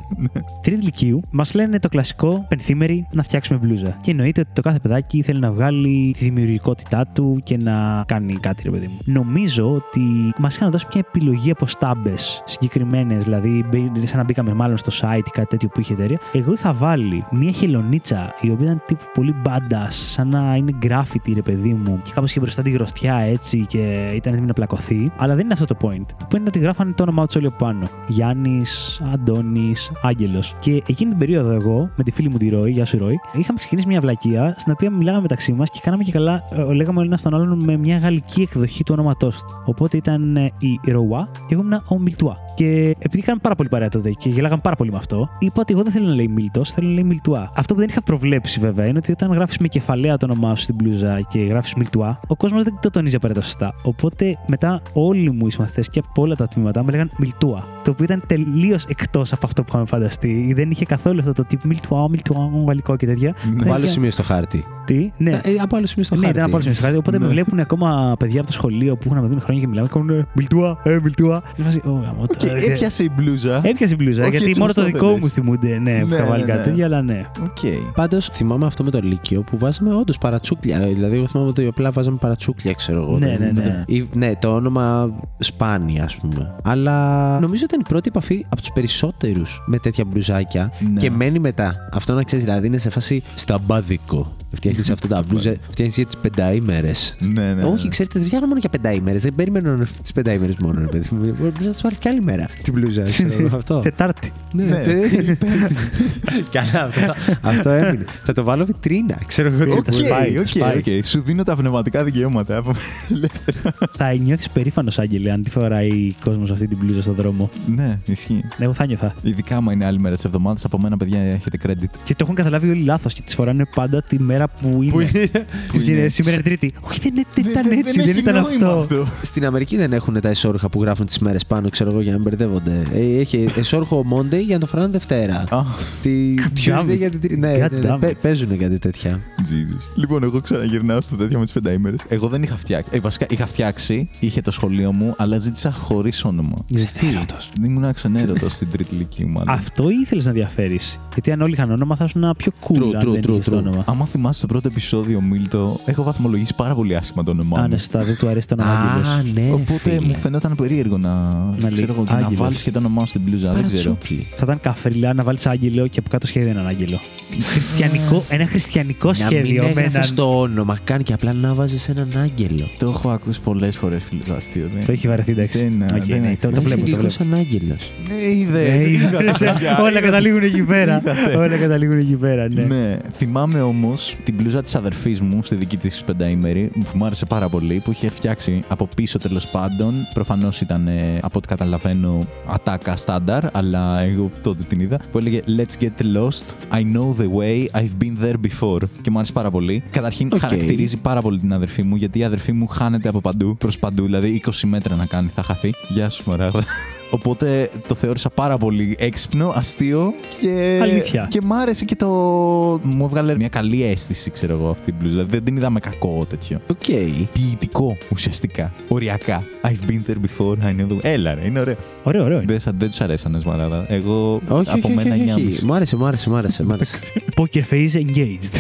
Speaker 1: Τρίτη Λυκείου μας λένε το κλασικό πενθήμερη να φτιάξουμε μπλούζα. Και εννοείται ότι το κάθε παιδάκι θέλει να βγάλει τη δημιουργικότητά του και να κάνει κάτι, ρε παιδί μου. Νομίζω ότι μας είχαν δώσει μια επιλογή από στάμπες συγκεκριμένες, δηλαδή μπή- σαν να μπήκαμε μάλλον στο site ή κάτι τέτοιο που είχε η εταιρεία. Εγώ είχα βάλει μια χελονίτσα η οποία ήταν τύπου πολύ μπάντα, σαν να είναι graffiti, ρε παιδί μου, και κάπως είχε μπροστά τη γροθιά έτσι και ήταν έτοιμη να πλακωθεί. Αλλά δεν είναι αυτό το point. Το point είναι ότι γράφανε το όνομά τους όλοι από πάνω. Γιάννης, Αντώνης, Άγγελος. Και εκείνη την περίοδο, εγώ με τη φίλη μου τη Ροή, γεια σου Ροή, είχαμε ξεκινήσει μια βλακεία στην οποία μιλάγαμε μεταξύ μας και κάναμε και καλά, ε, λέγαμε ο ένας τον άλλον με μια γαλλική εκδοχή του ονόματός του. Οπότε ήταν ε, η Ροά και εγώ ήμουν ο Μιλτουά. Και επειδή κάναμε πάρα πολύ παρέα τότε και γελάγαν πάρα πολύ με αυτό. Είπα ότι εγώ δεν θέλω να λέει Μίλτος, θέλω να λέει Μιλτουά. Αυτό που δεν είχα προβλέψει βέβαια είναι ότι όταν γράφεις με κεφαλαία το όνομά σου στην μπλούζα και γράφεις Μιλτουά, ο κόσμος δεν το τονίζει απαραίτητα σωστά. Οπότε μετά όλοι μου οι συμμαθητές και από όλα τα τμήματα μου έλεγαν Μιλτούα. Το οποίο ήταν τελείως εκτός από αυτό που είχαμε φανταστεί. Δεν είχε καθόλου αυτό το τύπο Μιλτουά, Μιλτουά, γαλλικό και τέτοια.
Speaker 2: Ναι.
Speaker 3: Από άλλο
Speaker 1: Τέτοια-
Speaker 3: σημείο στο χάρτη.
Speaker 1: Τι, ναι.
Speaker 3: Ε, από άλλο σημείο στο
Speaker 1: Ναι,
Speaker 3: χάρτη.
Speaker 1: ήταν από όλες τις χάρτη. Οπότε με
Speaker 2: Ναι.
Speaker 1: βλέπουν ακόμα παιδιά από το σχολείο που έχουν να με δουν χρόνια και μιλάμε. Και κάνουν Μιλτούα, ε, Μιλτούα. Και φάση, «Ω, γαμώτο».
Speaker 2: Οκ, έπιασε η μπλούζα.
Speaker 1: Έπιασε η μπλούζα.
Speaker 2: Όχι,
Speaker 1: γιατί
Speaker 2: έτσι
Speaker 1: μόνο
Speaker 2: όπως
Speaker 1: το
Speaker 2: το
Speaker 1: δικό
Speaker 2: θέλεις.
Speaker 1: μου θυμούνται. Ναι, που
Speaker 2: Ναι,
Speaker 1: είχα βάλει
Speaker 2: ναι,
Speaker 1: κάτι
Speaker 2: ναι.
Speaker 1: τέτοιο, αλλά ναι.
Speaker 2: Οκ.
Speaker 3: Πάντως θυμάμαι αυτό με το Λύκειο που βάζαμε όντως παρατσούκλια. Δηλαδή, εγώ θυμάμαι ότι απλά βάζαμε παρατσούκλια, ξέρω εγώ.
Speaker 1: Ναι,
Speaker 3: Δεν-
Speaker 1: ναι, ναι.
Speaker 3: Δεν- ή- ναι, το όνομα σπάνια, ας πούμε. Αλλά νομίζω ήταν η πρώτη επαφή από τους περισσότερους με τέτοια μπλουζάκια
Speaker 2: Ναι.
Speaker 3: και μένει μετά. Αυτό να ξέρεις, δηλαδή είναι σε φάση σταμπάδικο. Φτιάχνεις αυτά τα μπλουζα, φτιάχνεις για τις πενταήμερες.
Speaker 2: Ναι, ναι.
Speaker 3: Όχι, ξέρετε, δεν φτιάχνω μόνο για πενταήμερες. Δεν περιμένω τις πενταήμερες μόνο, ρε παιδί μου. Μπορεί να του πάρει κι άλλη μέρα την μπλουζα. ξέρω εγώ, αυτό.
Speaker 1: Τετάρτη.
Speaker 3: Ναι,
Speaker 2: Ναι.
Speaker 3: τε- Καλά, αυτό, αυτό έμεινε. Θα το βάλω βιτρίνα. Ξέρω εγώ τι
Speaker 2: Οκ,
Speaker 1: σπάει,
Speaker 2: οκ,
Speaker 1: σπάει.
Speaker 2: οκ. Σου δίνω τα πνευματικά δικαιώματα.
Speaker 1: Θα νιώθεις περήφανος, Άγγελε, αν τη φοράει κόσμος αυτή την μπλούζα στον δρόμο.
Speaker 2: Ναι, ισχύει.
Speaker 1: Εγώ θα ένιωθα.
Speaker 2: Ειδικά άμα είναι άλλη μέρα της εβδομάδας, από μένα, παιδιά, έχετε credit.
Speaker 1: Και το έχουν καταλάβει όλοι λάθος και τις φοράνε πάντα τη μέρα που είναι.
Speaker 2: Που
Speaker 1: Και
Speaker 2: είναι.
Speaker 1: Σήμερα είναι Τρίτη. Όχι, δεν, είναι- δεν ήταν
Speaker 2: Δεν-
Speaker 1: έτσι, δεν
Speaker 2: έχει
Speaker 1: ήταν
Speaker 2: νόημα
Speaker 1: αυτό.
Speaker 3: Στην Αμερική δεν έχουν τα εσόρουχα που γράφουν τις μέρες πάνω, ξέρω εγώ, για να μπερδεύονται. Ε, Έχει εσόρουχο Monday για να το φοράνε Δευτέρα.
Speaker 2: Α,
Speaker 3: Τη
Speaker 1: damn
Speaker 3: Tuesday
Speaker 1: it.
Speaker 3: για την Τρίτη. Ναι, ναι,
Speaker 1: God
Speaker 3: ναι,
Speaker 1: damn
Speaker 3: παι-
Speaker 1: it.
Speaker 3: παίζουν κάτι τέτοια.
Speaker 2: Jesus. Λοιπόν, εγώ ξαναγυρνάω στο τέτοιο με τις πενταήμερε. Εγώ δεν είχα φτιάξει. Ε, βασικά είχα φτιάξει, είχε το σχολείο μου, αλλά ζήτησα χωρίς όνομα.
Speaker 1: Γιατί;
Speaker 2: Ήμουν ξενέρωτος στην τρίτη ηλικία, μάλλον.
Speaker 1: Αυτό ήθελες να διαφέρεις. Γιατί αν όλοι είχαν όνομα, θα ήσουν πιο cool
Speaker 3: True,
Speaker 1: αν
Speaker 3: true,
Speaker 1: δεν
Speaker 3: true,
Speaker 1: είχες το
Speaker 3: true.
Speaker 1: όνομα.
Speaker 2: Άμα θυμάσαι το πρώτο επεισόδιο, Μίλτο, έχω βαθμολογήσει πάρα πολύ άσχημα το όνομά
Speaker 1: Α,
Speaker 2: μου.
Speaker 1: ναι, στα δεν του αρέσει το όνομα Άγγελος.
Speaker 3: Α, ναι. ρε
Speaker 2: Οπότε
Speaker 3: φίλε.
Speaker 2: μου φαινόταν περίεργο να,
Speaker 1: λέει
Speaker 2: ξέρω, εγώ, και να
Speaker 1: Άγγελος.
Speaker 2: βάλεις και το όνομά σου στην μπλούζα. Δεν ξέρω.
Speaker 3: Παρατσούκλι.
Speaker 1: Θα ήταν καφριλά να βάλεις Άγγελο και από κάτω σχέδιο έναν Άγγελο. χριστιανικό, ένα χριστιανικό
Speaker 3: Να μην
Speaker 1: σχέδιο με
Speaker 3: έγραφε
Speaker 1: έναν.
Speaker 3: το όνομα, κάνει και απλά να βάζεις έναν άγγελο.
Speaker 2: Το έχω ακούσει πολλές φορές, φίλε, το αστείο. ναι.
Speaker 1: Το έχει βαρεθεί, εντάξει.
Speaker 2: Δεν,
Speaker 1: Οκ,
Speaker 2: δεν
Speaker 1: ναι,
Speaker 2: έχει
Speaker 1: το,
Speaker 3: Να
Speaker 1: το
Speaker 3: είσαι
Speaker 1: βλέπω. Το
Speaker 3: λίγο
Speaker 1: βλέπω.
Speaker 3: σαν άγγελο.
Speaker 2: Ε, είδες,
Speaker 1: Ε,
Speaker 2: είδατε,
Speaker 1: είδες,
Speaker 2: παιδιά,
Speaker 1: Όλα
Speaker 2: είδατε.
Speaker 1: καταλήγουν εκεί πέρα.
Speaker 2: Είδατε.
Speaker 1: Όλα καταλήγουν εκεί πέρα, ναι.
Speaker 2: Ναι. Θυμάμαι όμως την μπλούζα της αδερφής μου στη δική της πενταήμερη που μου άρεσε πάρα πολύ που είχε φτιάξει από πίσω τέλος πάντων. Προφανώς ήταν ε, από ό,τι καταλαβαίνω ατάκα στάνταρ, αλλά εγώ τότε την είδα. Που έλεγε Let's get lost. I know the way. I've been there before. Και μου άρεσε πάρα πολύ. Καταρχήν
Speaker 3: Οκ.
Speaker 2: χαρακτηρίζει πάρα πολύ την αδερφή μου γιατί η αδερφή μου χάνεται από παντού προς παντού. Δηλαδή 20 μέτρα να κάνει θα χαθεί. Γεια σου, Σμαράγδα. Οπότε το θεώρησα πάρα πολύ έξυπνο, αστείο και.
Speaker 1: Αλήθεια.
Speaker 2: Και μ' άρεσε και το. Μου έβγαλε μια καλή αίσθηση, ξέρω εγώ, αυτή η μπλούζα. Δηλαδή, δεν την είδα με κακό τέτοιο.
Speaker 3: Οκ.
Speaker 2: Ποιητικό ουσιαστικά. Οριακά. I've been there before, I know the Έλα, ρε, είναι ωραίο.
Speaker 1: Ωραίο, ωραίο. είναι.
Speaker 2: Δεν, δεν τους αρέσανε, Σμαράγδα. Εγώ
Speaker 3: Όχι,
Speaker 2: από
Speaker 3: όχι, όχι,
Speaker 2: μένα
Speaker 3: όχι,
Speaker 2: εννιάμιση.
Speaker 3: όχι. Μ' άρεσε, μ' άρεσε, μ' άρεσε. Μ' άρεσε.
Speaker 1: Poker face engaged.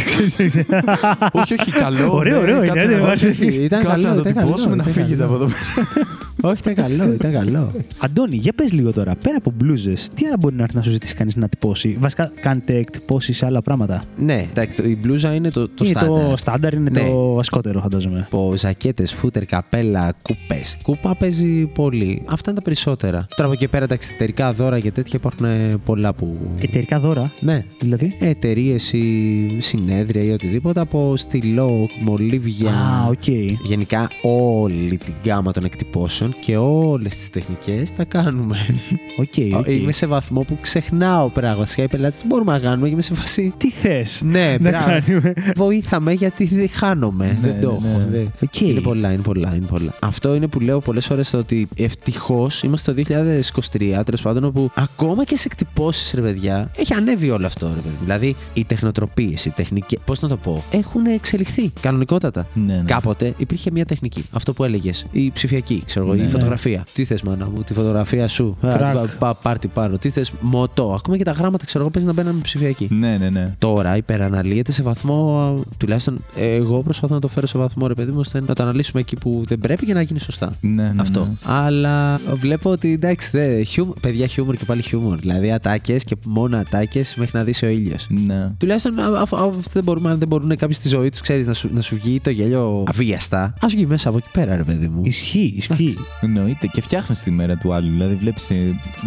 Speaker 2: όχι, όχι, καλό.
Speaker 1: Ωραίο,
Speaker 2: ναι,
Speaker 1: ωραίο είναι,
Speaker 2: κάτσε
Speaker 1: ναι,
Speaker 2: να-
Speaker 1: βάζει.
Speaker 3: Όχι, ήταν
Speaker 2: Κάτσε
Speaker 3: καλό,
Speaker 2: να το
Speaker 3: ήταν καλό,
Speaker 2: τυπώσουμε να
Speaker 3: ήταν
Speaker 2: φύγετε
Speaker 3: καλό.
Speaker 2: από εδώ πέρα.
Speaker 3: Όχι, ήταν καλό, ήταν καλό.
Speaker 1: Αντώνη, για πες λίγο τώρα, πέρα από μπλούζες, τι άλλο μπορεί να έρθει να σου ζητήσει κανείς να τυπώσει; Βασικά, κάνετε εκτυπώσεις σε άλλα πράγματα.
Speaker 3: Ναι, εντάξει, το- η μπλούζα είναι το, το
Speaker 1: είναι
Speaker 3: στάνταρ.
Speaker 1: το στάνταρ, είναι
Speaker 3: Ναι.
Speaker 1: το βασικότερο, φαντάζομαι.
Speaker 3: Από ζακέτες, φούτερ, καπέλα, κούπες. Κούπα παίζει πολύ. Αυτά είναι τα περισσότερα. Τώρα από εκεί πέρα τα εξωτερικά δώρα και τέτοια υπάρχουν ε, πολλά που.
Speaker 1: Εταιρικά δώρα,
Speaker 3: Ναι.
Speaker 1: δηλαδή;
Speaker 3: Εταιρείες ή συνέδρια ή οτιδήποτε από στυλό, μολύβια.
Speaker 1: Α, οκ.
Speaker 3: Γενικά όλη την γκάμα των εκτυπώσεων και όλες τις τεχνικές τα κάνουμε.
Speaker 1: Οκ, οκ.
Speaker 3: Είμαι σε βαθμό που ξεχνάω πράγματα. Σχεδόν οι πελάτες τι μπορούμε να κάνουμε και είμαι σε φάση.
Speaker 1: Τι θες
Speaker 3: Ναι,
Speaker 1: να
Speaker 3: μπράβο.
Speaker 1: κάνουμε;
Speaker 3: Βοήθα με γιατί δεν χάνομαι.
Speaker 2: Ναι,
Speaker 3: δεν το
Speaker 2: ναι,
Speaker 3: έχω.
Speaker 2: ναι.
Speaker 3: δεν-
Speaker 1: Οκ.
Speaker 3: Είναι πολλά, είναι πολλά, είναι πολλά. Αυτό είναι που λέω πολλές φορές ότι ευτυχώς είμαστε το 2023, τέλος πάντων, όπου ακόμα και σε εκτυπώσεις, ρε παιδιά, έχει ανέβει όλο αυτό, ρε παιδιά. Δηλαδή, οι τεχνοτροπίες, οι τεχνικές. Πώς να το πω, έχουν εξελιχθεί κανονικότατα.
Speaker 2: Ναι, ναι.
Speaker 3: Κάποτε υπήρχε μια τεχνική. Αυτό που έλεγες. Η ψηφιακή, ξέρω εγώ,
Speaker 2: Ναι,
Speaker 3: η
Speaker 2: ναι.
Speaker 3: φωτογραφία. Τι θες, μάνα μου, τη φωτογραφία σου. Α,
Speaker 1: Κρακ.
Speaker 3: πα- πα- πάρτι πάνω. Τι θες, μοτό. Ακόμα και τα γράμματα, ξέρω εγώ, παίζει να μπαίνουν με ψηφιακή.
Speaker 2: Ναι, ναι, ναι.
Speaker 3: Τώρα υπεραναλύεται σε βαθμό. α, Τουλάχιστον εγώ προσπαθώ να το φέρω σε βαθμό, ρε παιδί μου, ώστε να το αναλύσουμε εκεί που δεν πρέπει και να γίνει σωστά.
Speaker 2: Ναι, ναι,
Speaker 3: Αυτό.
Speaker 2: ναι.
Speaker 3: Αλλά βλέπω ότι εντάξει, δε, χιούμ, παιδιά χιούμορ και πάλι χιούμορ. Δηλαδή ατάκες και μόνο ατάκες μέχρι να δει ο ήλιος.
Speaker 2: Ναι.
Speaker 3: Τουλάχιστον α- α- α- αυτό δεν μπορούμε, αν δεν μπορούν κάποιοι στη ζωή τους, ξέρεις, να, σου, να σου βγει το γέλιο αβίαστα. Α βγει μέσα από εκεί πέρα, ρε παιδί μου.
Speaker 1: Ισχύει, ισχύει.
Speaker 2: Εννοείται. Και φτιάχνεις τη μέρα του άλλου. Δηλαδή, βλέπεις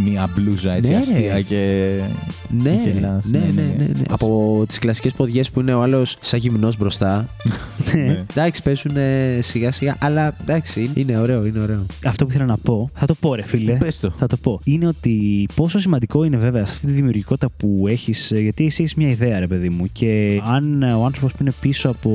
Speaker 2: μια μπλούζα έτσι
Speaker 3: Ναι, ρε.
Speaker 2: αστεία και.
Speaker 3: Ναι,
Speaker 2: και γελάς.
Speaker 3: ναι, ναι, ναι, ναι. Από τις κλασικές ποδιές που είναι ο άλλος σαν γυμνός μπροστά.
Speaker 2: Ναι.
Speaker 3: εντάξει, παίζουν σιγά σιγά, αλλά εντάξει, είναι ωραίο, είναι είναι ωραίο.
Speaker 1: Αυτό που ήθελα να πω, θα το πω, ρε φίλε.
Speaker 2: Πες το.
Speaker 1: Θα το πω. Είναι ότι πόσο σημαντικό είναι βέβαια σε αυτή τη δημιουργικότητα που έχεις, γιατί εσύ έχεις μια ιδέα, ρε παιδί μου. Και αν ο άνθρωπος που είναι πίσω από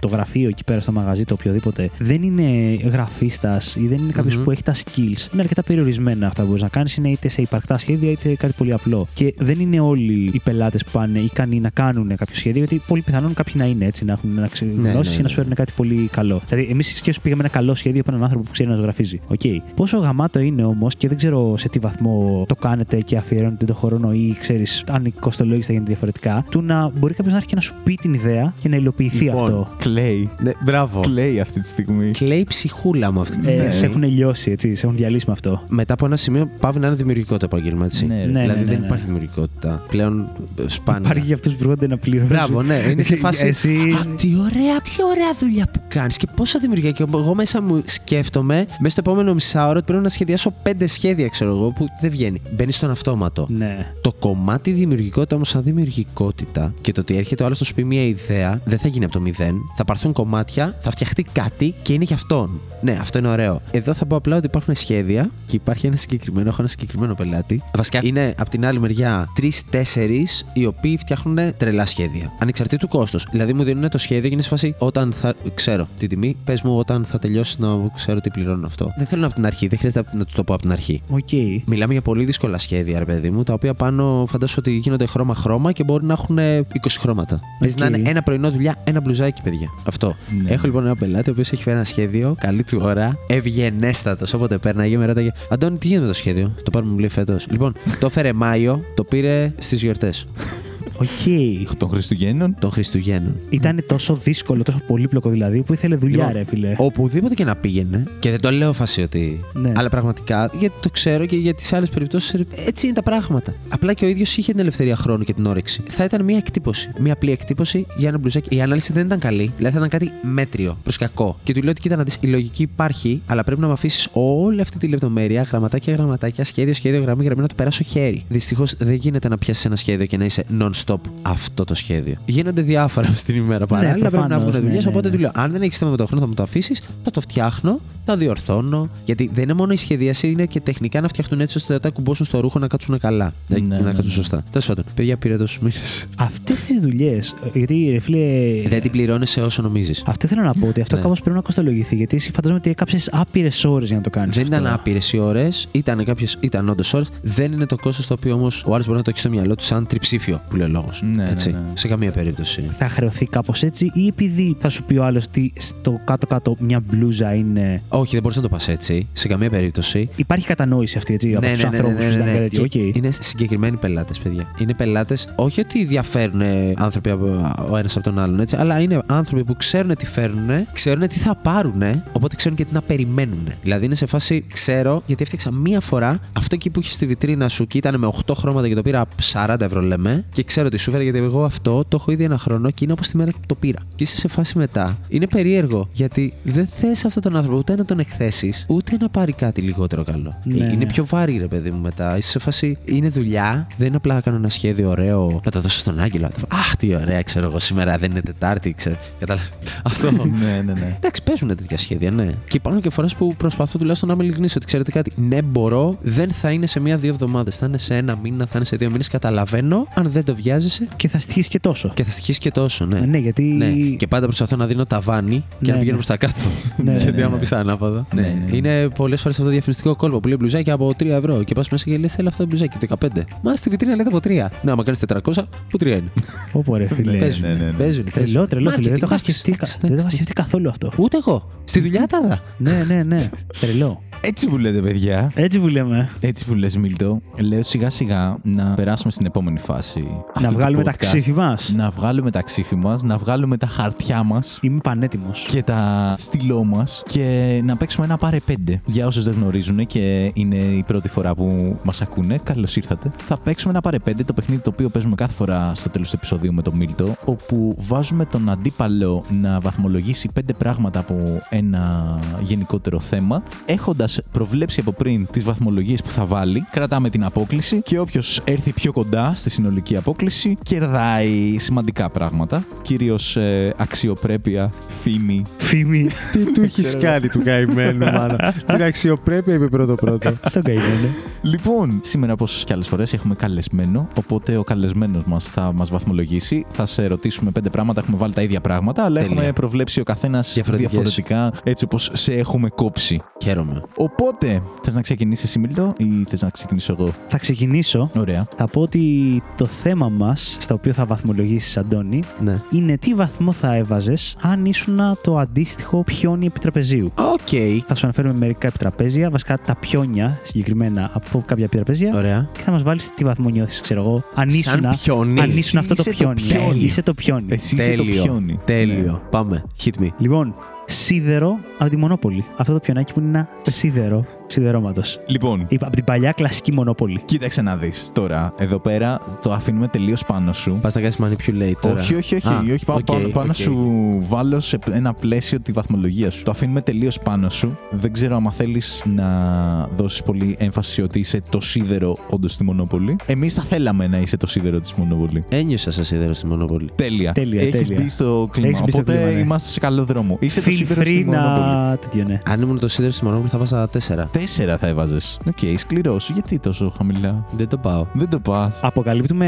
Speaker 1: το γραφείο εκεί πέρα στο μαγαζί, το οποιοδήποτε, δεν είναι γραφίστας ή δεν είναι κάποιος
Speaker 3: Μμμ.
Speaker 1: που έχει τα skills, είναι αρκετά περιορισμένα αυτά που μπορείς να κάνεις. Είναι είτε σε υπαρκτά σχέδια είτε κάτι πολύ απλό. Και δεν είναι όλοι οι πελάτες που πάνε ικανοί να κάνουν κάποιο σχέδιο, γιατί πολύ πιθανόν κάποιοι να είναι έτσι, να έχουν να
Speaker 3: Ναι,
Speaker 1: γνώσεις
Speaker 3: ναι,
Speaker 1: και να
Speaker 3: ναι.
Speaker 1: σου φέρουν κάτι πολύ καλό. Δηλαδή, εμείς σκέψου πήγαμε ένα καλό σχέδιο από έναν άνθρωπο που ξέρει να ζωγραφίζει. Οκ. Πόσο γαμάτο είναι όμως και δεν ξέρω σε τι βαθμό το κάνετε και αφιερώνετε το χρόνο ή ξέρεις αν η κοστολόγηση θα γίνεται διαφορετικά, του να μπορεί κάποιος να έρθει και να σου πει την ιδέα και να υλοποιηθεί
Speaker 3: Λοιπόν,
Speaker 1: αυτό.
Speaker 2: Κλαίει.
Speaker 3: Ναι, μπράβο.
Speaker 2: Κλαίει αυτή τη στιγμή.
Speaker 3: Κλαίει ψυχούλα μου αυτή τη
Speaker 1: Ε,
Speaker 3: στιγμή.
Speaker 1: σε έχουν λιώσει, έτσι, σε έχουν διαλύσει με αυτό.
Speaker 3: Μετά από ένα σημείο παύει να είναι δημιουργικό το επάγγελμα, έτσι.
Speaker 2: Ναι, ρε.
Speaker 1: Ναι,
Speaker 3: δηλαδή
Speaker 1: ναι,
Speaker 3: δεν
Speaker 1: ναι.
Speaker 3: υπάρχει δημιουργικότητα. Πλέον ε, σπάνια.
Speaker 1: Υπάρχει για αυτούς που έρχονται να πληρώσουν.
Speaker 3: Μπράβο, ναι. Είναι σε φάση.
Speaker 1: Εσύ.
Speaker 3: Α, τι ωραία, τι ωραία δουλειά που κάνεις και πόσο δημιουργία. Και εγώ μέσα μου σκέφτομαι, μέσα στο επόμενο μισάωρο, ότι πρέπει να σχεδιάσω πέντε σχέδια, ξέρω εγώ, που δεν βγαίνει. Μπαίνει στον αυτόματο.
Speaker 1: Ναι.
Speaker 3: Το κομμάτι δημιουργικότητα όμως, σαν δημιουργικότητα και το ότι έρχεται ο άλλος να σου πει μια ιδέα, δεν θα γίνει από το μηδέν. Θα πάρθουν κομμάτια, θα φτιαχτεί κάτι και είναι για αυτόν. Ναι, αυτό είναι ωραίο. Εδώ θα πω απλά ότι υπάρχουν σχέδια και υπάρχει ένα συγκεκριμένο, έχω ένα συγκεκριμένο πελάτη. Βασικά είναι από την άλλη μεριά τρει-τέσσερι οι οποίοι φτιάχνουν τρελά σχέδια. Ανεξαρτήτου κόστος. Δηλαδή μου δίνουν το σχέδιο και είναι σε φάση όταν θα ξέρω την τιμή, πες μου όταν θα τελειώσει να ξέρω τι πληρώνω αυτό. Δεν θέλω από την αρχή, δεν χρειάζεται να τους το πω από την αρχή.
Speaker 1: Οκ.
Speaker 3: Μιλάμε για πολύ δύσκολα σχέδια, ρε παιδί μου, τα οποία πάνω φαντάζομαι ότι γίνονται χρώμα-χρώμα και μπορεί να έχουν ε, 20 χρώματα. Παίζει να είναι ένα πρωινό δουλειά, ένα μπλουζάκι, παιδιά. Αυτό.
Speaker 2: Ναι.
Speaker 3: Έχω λοιπόν ένα πελάτη ο οποίος έχει φέρει ένα σχέδιο, καλή του ώρα, ευγενέστατος. Όποτε πέρναγε, με ρώταγε Αντώνη, τι γίνεται με το σχέδιο; Το πάρουμε βιβλίο φέτος. Λοιπόν, το έφερε Μάιο, το πήρε στις γιορτές
Speaker 1: Οκ.
Speaker 2: Των Χριστουγέννων.
Speaker 3: των Χριστουγέννων.
Speaker 1: Ήταν τόσο δύσκολο, τόσο πολύπλοκο δηλαδή, που ήθελε δουλειά,
Speaker 3: Λοιπόν,
Speaker 1: ρε φίλε.
Speaker 3: Οπουδήποτε και να πήγαινε, και δεν το λέω φάση ότι.
Speaker 1: Ναι.
Speaker 3: Αλλά πραγματικά, γιατί το ξέρω και για τις άλλες περιπτώσεις, έτσι είναι τα πράγματα. Απλά και ο ίδιος είχε την ελευθερία χρόνου και την όρεξη. Θα ήταν μια εκτύπωση. Μια απλή εκτύπωση για ένα μπλουζάκι. Η ανάλυση δεν ήταν καλή, δηλαδή θα ήταν κάτι μέτριο προς κακό. Και του λέω ότι κοίτα να δεις, η λογική υπάρχει, αλλά πρέπει να με αφήσεις όλη αυτή τη λεπτομέρεια, γραμματάκια, γραμματάκια, σχέδιο, σχέδιο, γραμμή, γραμμή να το περάσω χέρι. Δυστυχώς δεν γίνεται να πιάσεις ένα σχέδιο και να είσαι non-stop αυτό το σχέδιο. Γίνονται διάφορα στην ημέρα παράλληλα, πρέπει να
Speaker 1: προφανώς,
Speaker 3: βγουν
Speaker 1: ναι,
Speaker 3: δουλειές.
Speaker 1: ναι,
Speaker 3: οπότε
Speaker 1: ναι.
Speaker 3: του λέω, αν δεν έχεις θέμα με το χρόνο, θα μου το αφήσεις, θα το φτιάχνω, θα διορθώνω. Γιατί δεν είναι μόνο η σχεδίαση, είναι και τεχνικά να φτιαχτούν έτσι ώστε όταν κουμπώσουν στο ρούχο να κάτσουν καλά.
Speaker 2: Ναι,
Speaker 3: να
Speaker 2: ναι,
Speaker 3: κάτσουν
Speaker 2: ναι.
Speaker 3: σωστά. Τέλος πάντων, παιδιά, πήρε τόσους μήνες.
Speaker 1: Αυτές τις δουλειές. Γιατί, ρε φίλε.
Speaker 3: δεν την πληρώνεις όσο νομίζεις.
Speaker 1: Αυτό θέλω να πω ότι αυτό
Speaker 3: Ναι.
Speaker 1: κάπως πρέπει να κοστολογηθεί. Γιατί εσύ φαντάζομαι ότι έκαψες άπειρες ώρες για να το κάνεις.
Speaker 3: Δεν ήταν άπειρες οι ώρες, ήταν κάποιε, ήταν όντως ώρες. Δεν είναι το κόστος το οποίο όμως ο άλλος μπορεί να το έχει στο μυαλό του σαν τριψήφιο που λέει ο λόγος.
Speaker 2: Ναι,
Speaker 3: έτσι.
Speaker 2: ναι, ναι.
Speaker 3: Σε καμία περίπτωση.
Speaker 1: Θα χρεωθεί κάπως έτσι, ή επειδή θα σου πει ο άλλος ότι στο κάτω-κάτω μια μπλούζα είναι.
Speaker 3: Όχι, δεν μπορείς να το πας έτσι. Σε καμία περίπτωση.
Speaker 1: Υπάρχει κατανόηση αυτή έτσι, από
Speaker 3: Ναι,
Speaker 1: τους
Speaker 3: ναι, ναι,
Speaker 1: ανθρώπους
Speaker 3: ναι,
Speaker 1: που
Speaker 3: ναι,
Speaker 1: συζητάνε
Speaker 3: ναι.
Speaker 1: κάτι τέτοιο.
Speaker 3: Και
Speaker 1: Οκ.
Speaker 3: Είναι συγκεκριμένοι πελάτες, παιδιά. Είναι πελάτες, όχι ότι διαφέρουν ε, άνθρωποι από, ο ένας από τον άλλον, έτσι, αλλά είναι άνθρωποι που ξέρουν τι φέρνουν, ξέρουν τι θα πάρουν, οπότε ξέρουν και τι να περιμένουν. Δηλαδή είναι σε φάση, ξέρω, γιατί έφτιαξα μία φορά αυτό εκεί που είχε στη βιτρίνα σου και ήταν με 8 χρώματα και το πήρα 40 ευρώ, λέμε, και ξέρω τι σου φέρα γιατί εγώ αυτό το έχω ήδη ένα χρόνο και είναι όπως τη μέρα που το πήρα. Και είσαι σε φάση μετά. Είναι περίεργο γιατί δεν θες αυτόν τον άνθρωπο ούτε να τον εκθέσεις, ούτε να πάρει κάτι λιγότερο καλό.
Speaker 1: Ναι,
Speaker 3: Ε, είναι
Speaker 1: ναι.
Speaker 3: πιο βαρύ, ρε παιδί μου, μετά. Είσαι σε φάση. Είναι δουλειά. Δεν είναι απλά να κάνω ένα σχέδιο ωραίο να τα δώσω στον Άγγελο. Αχ, τι ωραία, ξέρω εγώ. Σήμερα δεν είναι Τετάρτη, ξέρω. Κατάλαβες; Αυτό.
Speaker 2: ναι, ναι, ναι.
Speaker 3: Εντάξει, παίζουν τέτοια σχέδια, ναι. Και υπάρχουν και φορές που προσπαθώ τουλάχιστον να με ειλικρινή ότι ξέρετε κάτι. Ναι, μπορώ, δεν θα είναι σε μία-δύο εβδομάδες. Θα είναι σε ένα μήνα, θα είναι σε δύο μήνες. Καταλαβαίνω. Αν δεν το βιάζεσαι
Speaker 1: Και θα στοιχήσει και τόσο.
Speaker 3: και θα στοιχήσει και τόσο, ναι.
Speaker 1: Ναι, γιατί.
Speaker 3: Ναι. Και πάντα προσπαθώ να δίνω ταβάνι και
Speaker 1: Ναι,
Speaker 3: να πηγαίνω
Speaker 1: ναι.
Speaker 3: προ τα κάτω.
Speaker 1: Ναι,
Speaker 3: Γιατί
Speaker 1: ναι,
Speaker 3: άμα
Speaker 2: ναι.
Speaker 3: πεις ανάποδα.
Speaker 2: Ναι, ναι, ναι.
Speaker 3: Είναι πολλές φορές αυτό το διαφημιστικό κόλπο που λέει μπλουζάκι από 3 ευρώ. Και πας μέσα και λες: Θέλω αυτό το μπλουζάκι 15. Μα στη βιτρίνα λέτε από 3. Ναι, άμα κάνεις 400, που 3 είναι.
Speaker 1: Όπω ρε φίλε.
Speaker 3: Παίζουν.
Speaker 2: ναι, ναι, ναι.
Speaker 3: Παίζουν.
Speaker 1: Τρελό, τρελό, φίλε. Δεν το είχα
Speaker 3: Marketing,
Speaker 1: σκεφτεί, κα-
Speaker 3: εντάξει,
Speaker 1: δεν το είχα
Speaker 3: εντάξει.
Speaker 1: σκεφτεί καθόλου αυτό.
Speaker 3: Ούτε εγώ. Στη δουλειά τα δα.
Speaker 1: ναι, ναι, ναι. Τρελό.
Speaker 2: Έτσι που λέτε, παιδιά.
Speaker 1: Έτσι που λέμε.
Speaker 2: Έτσι που λες Μίλτο, λέω σιγά σιγά να περάσουμε στην επόμενη φάση. αυτού
Speaker 1: Να
Speaker 2: του
Speaker 1: βγάλουμε τα
Speaker 2: podcast.
Speaker 1: ξύφη μας.
Speaker 2: Να βγάλουμε τα ξύφη μας, να βγάλουμε τα χαρτιά μας
Speaker 1: Είμαι πανέτοιμος.
Speaker 2: και τα στυλό μας και να παίξουμε ένα πάρε πέντε. Για όσους δεν γνωρίζουν και είναι η πρώτη φορά που μας ακούνε, καλώς ήρθατε. Θα παίξουμε ένα πάρε πέντε, το παιχνίδι το οποίο παίζουμε κάθε φορά στο τέλος του επεισοδίου με τον Μίλτο, όπου βάζουμε τον αντίπαλο να βαθμολογήσει πέντε πράγματα από ένα γενικότερο θέμα, έχοντας προβλέψει από πριν τις βαθμολογίες που θα βάλει. Κρατάμε την απόκληση και όποιος έρθει πιο κοντά στη συνολική απόκληση κερδάει σημαντικά πράγματα. Κυρίως αξιοπρέπεια, φήμη.
Speaker 1: Φήμη.
Speaker 3: Τι του έχεις κάνει του καημένου, μάνα. Την αξιοπρέπεια είπε πρώτο-πρώτο.
Speaker 1: Αυτό καημένο.
Speaker 2: Λοιπόν, σήμερα όπως και άλλες φορές έχουμε καλεσμένο. Οπότε ο καλεσμένος μας θα μας βαθμολογήσει. Θα σε ρωτήσουμε πέντε πράγματα. Έχουμε βάλει τα ίδια πράγματα, αλλά
Speaker 3: Τέλεια.
Speaker 2: έχουμε προβλέψει ο καθένας
Speaker 3: Διαφορετικές.
Speaker 2: διαφορετικά έτσι όπως σε έχουμε κόψει.
Speaker 3: Χαίρομαι.
Speaker 2: Οπότε, θες να ξεκινήσεις εσύ, Μίλτο, ή θες να ξεκινήσω εγώ;
Speaker 1: Θα ξεκινήσω.
Speaker 2: Ωραία.
Speaker 1: Θα πω ότι το θέμα μας, στο οποίο θα βαθμολογήσεις, Αντώνη,
Speaker 3: Ναι.
Speaker 1: είναι τι βαθμό θα έβαζες αν ήσουν το αντίστοιχο πιόνι επιτραπεζίου.
Speaker 3: Οκ.
Speaker 1: Θα σου αναφέρουμε μερικά επιτραπέζια, βασικά τα πιόνια συγκεκριμένα από κάποια επιτραπέζια.
Speaker 3: Ωραία.
Speaker 1: Και θα μας βάλεις τι βαθμό νιώθεις, ξέρω εγώ. Αν
Speaker 3: Σαν
Speaker 1: ήσουν,
Speaker 3: πιόνι.
Speaker 1: αν
Speaker 2: Εσύ
Speaker 1: ήσουν αυτό το
Speaker 2: είσαι το
Speaker 1: πιόνι.
Speaker 2: πιόνι.
Speaker 1: Είσαι το πιόνι.
Speaker 2: Εσύ είσαι το
Speaker 3: Τέλειο.
Speaker 2: πιόνι.
Speaker 3: Τέλειο.
Speaker 2: Ναι.
Speaker 3: Πάμε. Hit me.
Speaker 1: Λοιπόν, σίδερο από τη Μονόπολη. Αυτό το πιονάκι που είναι ένα σίδερο σιδερώματος.
Speaker 2: Λοιπόν,
Speaker 1: Από την παλιά κλασική Μονόπολη.
Speaker 2: κοίταξε να δεις τώρα. Εδώ πέρα το αφήνουμε τελείως πάνω σου.
Speaker 3: Πας να κάνεις manipulate τώρα.
Speaker 2: Όχι, όχι, όχι.
Speaker 3: Α,
Speaker 2: όχι πά-
Speaker 3: οκ,
Speaker 2: πάνω, πάνω
Speaker 3: οκ.
Speaker 2: σου βάλω σε ένα πλαίσιο τη βαθμολογία σου. Το αφήνουμε τελείως πάνω σου. Δεν ξέρω αν θέλεις να δώσεις πολύ έμφαση ότι είσαι το σίδερο όντως στη Μονόπολη. Εμείς θα θέλαμε να είσαι το σίδερο της Μονόπολης.
Speaker 3: Ένιωσα σα σίδερο στη Μονόπολη.
Speaker 2: Τέλεια.
Speaker 1: Τέλεια,
Speaker 2: Έχεις
Speaker 1: τέλεια.
Speaker 2: μπει στο κλίμα.
Speaker 1: Έχεις μπει στο
Speaker 2: Οπότε
Speaker 1: κλίμα, ναι.
Speaker 2: είμαστε σε καλό δρόμο. Είσαι το
Speaker 1: Feel
Speaker 2: σίδερο
Speaker 1: free
Speaker 2: στη Μονόπολη.
Speaker 1: να. Τέτοιο, ναι.
Speaker 3: Αν ήμουν το σίδερο στη Μονόπολη θα 'βαζα 4.
Speaker 2: Τέσσερα θα έβαζες. Οκ, σκληρός. Γιατί τόσο χαμηλά;
Speaker 3: Δεν το πάω.
Speaker 2: Δεν το πας.
Speaker 1: Αποκαλύπτουμε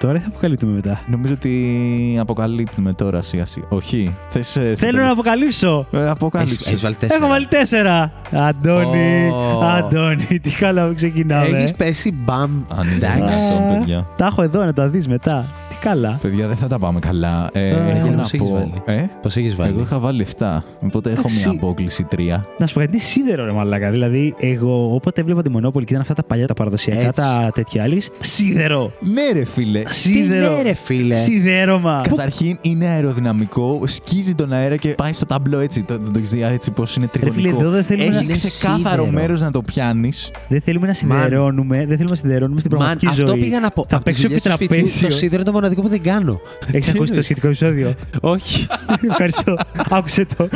Speaker 1: τώρα ή θα αποκαλύπτουμε μετά;
Speaker 2: Νομίζω ότι αποκαλύπτουμε τώρα σιγά σιγά. Όχι. Θες, ε, σε
Speaker 1: Θέλω
Speaker 2: τελ-
Speaker 1: να αποκαλύψω.
Speaker 2: Ε, αποκάλυψε.
Speaker 3: Έχει βάλει 4.
Speaker 1: Έχω βάλει τέσσερα. Αντώνη,
Speaker 3: Ω.
Speaker 1: Αντώνη, τι καλά που ξεκινάμε.
Speaker 3: Έχεις πέσει μπαμ.
Speaker 2: Αν είναι
Speaker 3: Εντάξει.
Speaker 2: δυνατόν, παιδιά.
Speaker 1: Τα έχω εδώ να τα δεις μετά. Τι καλά.
Speaker 2: Παιδιά, δεν θα τα πάμε καλά. Ε,
Speaker 1: Ε,
Speaker 2: έχω
Speaker 3: πώς
Speaker 2: να
Speaker 3: έχεις
Speaker 2: πω.
Speaker 3: βάλει;
Speaker 2: Ε;
Speaker 3: Πώς έχεις βάλει;
Speaker 2: Εγώ είχα βάλει 7. Οπότε έχω μια
Speaker 1: Εντάξει.
Speaker 2: απόκληση 3.
Speaker 1: Να σου πω γιατί είναι σίδερο, ρε Μαλάκα. Δηλαδή, εγώ όποτε έβλεπα τη Μονόπολη και ήταν αυτά τα παλιά, τα παραδοσιακά,
Speaker 3: Έτσι.
Speaker 1: τα τέτοια άλλης. Σίδερο.
Speaker 2: Ναι, ρε φίλε.
Speaker 1: Σίδερο.
Speaker 3: ναι, ρε, φίλε.
Speaker 1: Σιδέρωμα.
Speaker 2: Καταρχήν είναι αεροδυναμικό, σκίζει τον αέρα και πάει στο ταμπλό έτσι. Το, το, το έχεις δει έτσι πώς είναι
Speaker 1: Ρε φίλε,
Speaker 2: τριγωνικό.
Speaker 1: εδώ δεν θέλουμε
Speaker 2: Έχει
Speaker 1: να-
Speaker 3: Είναι
Speaker 2: ξεκάθαρο
Speaker 3: σίδερο.
Speaker 2: μέρος να το πιάνεις.
Speaker 1: Δεν θέλουμε να σιδερώνουμε, δεν θέλουμε να σιδερώνουμε στην
Speaker 3: Μαν,
Speaker 1: πραγματική
Speaker 3: αυτό
Speaker 1: ζωή.
Speaker 3: πήγα να πω.
Speaker 1: Θα
Speaker 3: Απ' τις
Speaker 1: παίξω
Speaker 3: δουλειές του σπιτιού,
Speaker 1: επιτραπέζιο.
Speaker 3: Το σίδερο είναι το μοναδικό που δεν κάνω.
Speaker 1: Έχεις ακούσει το σχετικό επεισόδιο;
Speaker 3: Όχι.
Speaker 1: Ευχαριστώ. Άκουσε το.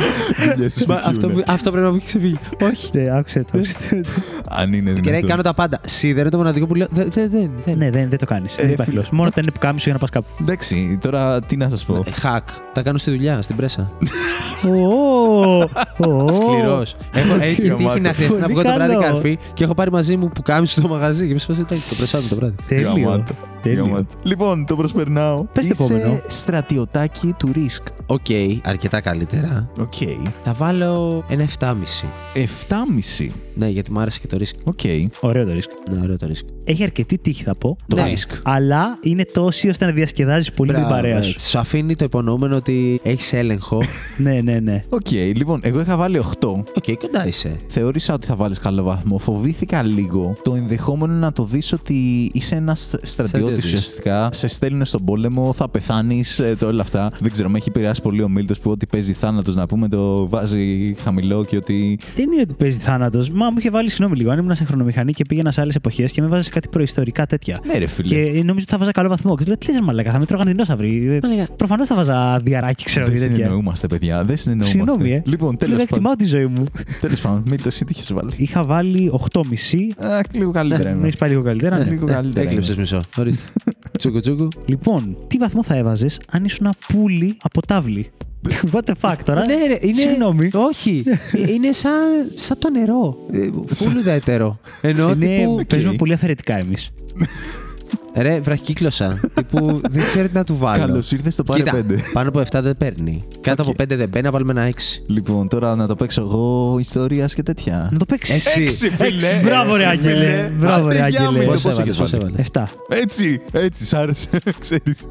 Speaker 3: Μα αυτό, που- αυτό πρέπει να μου έχει ξεφύγει. Όχι.
Speaker 1: Ναι, άκουσε το.
Speaker 2: Αν είναι
Speaker 3: Και ρε,
Speaker 2: δυνατόν.
Speaker 3: κάνω τα πάντα. Σίδερο είναι το μοναδικό που λέω. Δεν, δεν, δεν. δεν.
Speaker 1: Ναι, δεν, δεν το κάνεις. Δεν
Speaker 2: ρε,
Speaker 1: υπάρχει
Speaker 2: φίλε.
Speaker 1: λόγος. Μόνο όταν είναι πουκάμισο για να πας κάπου.
Speaker 2: Εντάξει, τώρα τι να σας πω.
Speaker 3: Ε, Hack. Τα κάνω στη δουλειά, στην πρέσα.
Speaker 1: Ω, ω.
Speaker 3: Σκληρός. Έχει τύχει
Speaker 2: Γαμάτο.
Speaker 3: να χρειαστεί να
Speaker 1: Πολύ
Speaker 3: βγω το βράδυ
Speaker 1: καλό.
Speaker 3: καρφί και έχω πάρει μαζί μου πουκάμισο στο μαγαζί και με το πρεσάρι το βράδυ.
Speaker 1: Τέλειο.
Speaker 2: Γαμάτο.
Speaker 1: Τέλειο.
Speaker 2: Γαμάτο. Λοιπόν, το προσπερνάω.
Speaker 1: Πες το
Speaker 2: Είσαι
Speaker 1: επόμενο.
Speaker 2: στρατιωτάκι του Risk.
Speaker 3: OK, αρκετά καλύτερα.
Speaker 2: Οκ.
Speaker 3: Θα βάλω ένα 7,5.
Speaker 2: 7,5.
Speaker 3: Ναι, γιατί μου άρεσε και το Risk.
Speaker 2: OK.
Speaker 1: Ωραίο το Risk.
Speaker 3: Ναι, ωραίο το Risk.
Speaker 1: Έχει αρκετή τύχη, θα πω.
Speaker 2: Το
Speaker 3: Ναι.
Speaker 2: Risk.
Speaker 1: Αλλά είναι τόση ώστε να διασκεδάζεις πολύ με την
Speaker 3: Μπράβο,
Speaker 1: παρέα σου.
Speaker 3: έτσι. Σου αφήνει το υπονοούμενο ότι έχεις έλεγχο.
Speaker 1: ναι, ναι, ναι.
Speaker 2: Οκ, λοιπόν, εγώ είχα βάλει 8.
Speaker 3: Οκ, κοντά είσαι.
Speaker 2: Θεώρησα ότι θα βάλεις καλό βαθμό. Φοβήθηκα λίγο το ενδεχόμενο να το δεις ότι είσαι ένας στρατιώτης
Speaker 3: Στρατιώτης.
Speaker 2: ουσιαστικά. Σε στέλνουν στον πόλεμο, θα πεθάνεις, το όλα αυτά. Δεν ξέρω, με έχει επηρεάσει πολύ ο Μίλτος που ό,τι παίζει θάνατος να πούμε το βάζει χαμηλό και ότι.
Speaker 1: Δεν είναι ότι παίζει θάνατος. Μα μου είχε βάλει συγγνώμη λίγο. Αν ήμουν σε χρονομηχανή και πήγαινα σε άλλες εποχές και με βάζε σε κάτι προϊστορικά τέτοια.
Speaker 2: Ναι, ρε φίλε.
Speaker 1: Και νόμιζα ότι θα βάζα καλό βαθμό. Και του λέω τι λες, Μαλάκα, θα με τρώγαν δεινόσαυροι.
Speaker 3: Μα λέγα,
Speaker 1: Προφανώς θα βάζα διαράκι, ξέρω
Speaker 2: Δεν
Speaker 1: εγώ τέτοια.
Speaker 2: συνεννοούμαστε, παιδιά. Δεν συνεννοούμαστε.
Speaker 1: Συγγνώμη, ε.
Speaker 2: Λοιπόν,
Speaker 1: Του λέω,
Speaker 2: τέλος
Speaker 1: εκτιμάω
Speaker 2: πάντων.
Speaker 1: τη ζωή μου.
Speaker 2: Τέλος πάντων, Μίλτο, εσύ τι είχες βάλει;
Speaker 1: Είχα βάλει 8,5.
Speaker 2: Α, λίγο καλύτερα
Speaker 1: Με
Speaker 2: είμαι.
Speaker 1: έχεις πάει λίγο καλύτερα. ναι.
Speaker 2: Λίγο καλύτερα.
Speaker 3: Έκλεψες
Speaker 2: είμαι.
Speaker 3: μισό. Ορίστε. τσούκου τσούκου.
Speaker 1: Λοιπόν, τι βαθμό θα έβαζες αν ήσουν πουλί από τάβλη; What the fuck τώρα;
Speaker 3: Ναι, ρε, είναι.
Speaker 1: Συγγνώμη.
Speaker 3: Όχι. είναι σαν, σαν το νερό. Ε, Φούλου ουδέτερο. Ενώ
Speaker 1: Είναι,
Speaker 3: τύπου.
Speaker 1: παίζουμε πολύ αφαιρετικά εμείς.
Speaker 3: Ρε, βραχικύκλωσα. τύπου δεν ξέρω τι να του βάλω.
Speaker 2: Καλώς ήρθες στο πάρε
Speaker 3: Κοίτα,
Speaker 2: 5.
Speaker 3: πάνω από 7 δεν παίρνει. Κάτω
Speaker 2: Οκ.
Speaker 3: από 5 δεν παίρνει, να βάλουμε ένα 6.
Speaker 2: Λοιπόν, τώρα να το παίξω εγώ ιστορίας και τέτοια.
Speaker 1: Να το παίξεις.
Speaker 3: Έξι.
Speaker 2: φίλε.
Speaker 1: Μπράβο, ρε,
Speaker 2: Έξι,
Speaker 1: Άγγελε.
Speaker 2: φίλε.
Speaker 1: Μπράβο, ρε,
Speaker 2: Άντε, γεια,
Speaker 1: Άγγελε.
Speaker 2: Μίλτο,
Speaker 3: Πώς
Speaker 2: πώς
Speaker 3: έβαλες,
Speaker 2: είχες
Speaker 3: πώς
Speaker 2: βάλει.
Speaker 3: έβαλες.
Speaker 1: 7.
Speaker 2: Έτσι, έτσι, σ' άρεσε. Ξέρεις.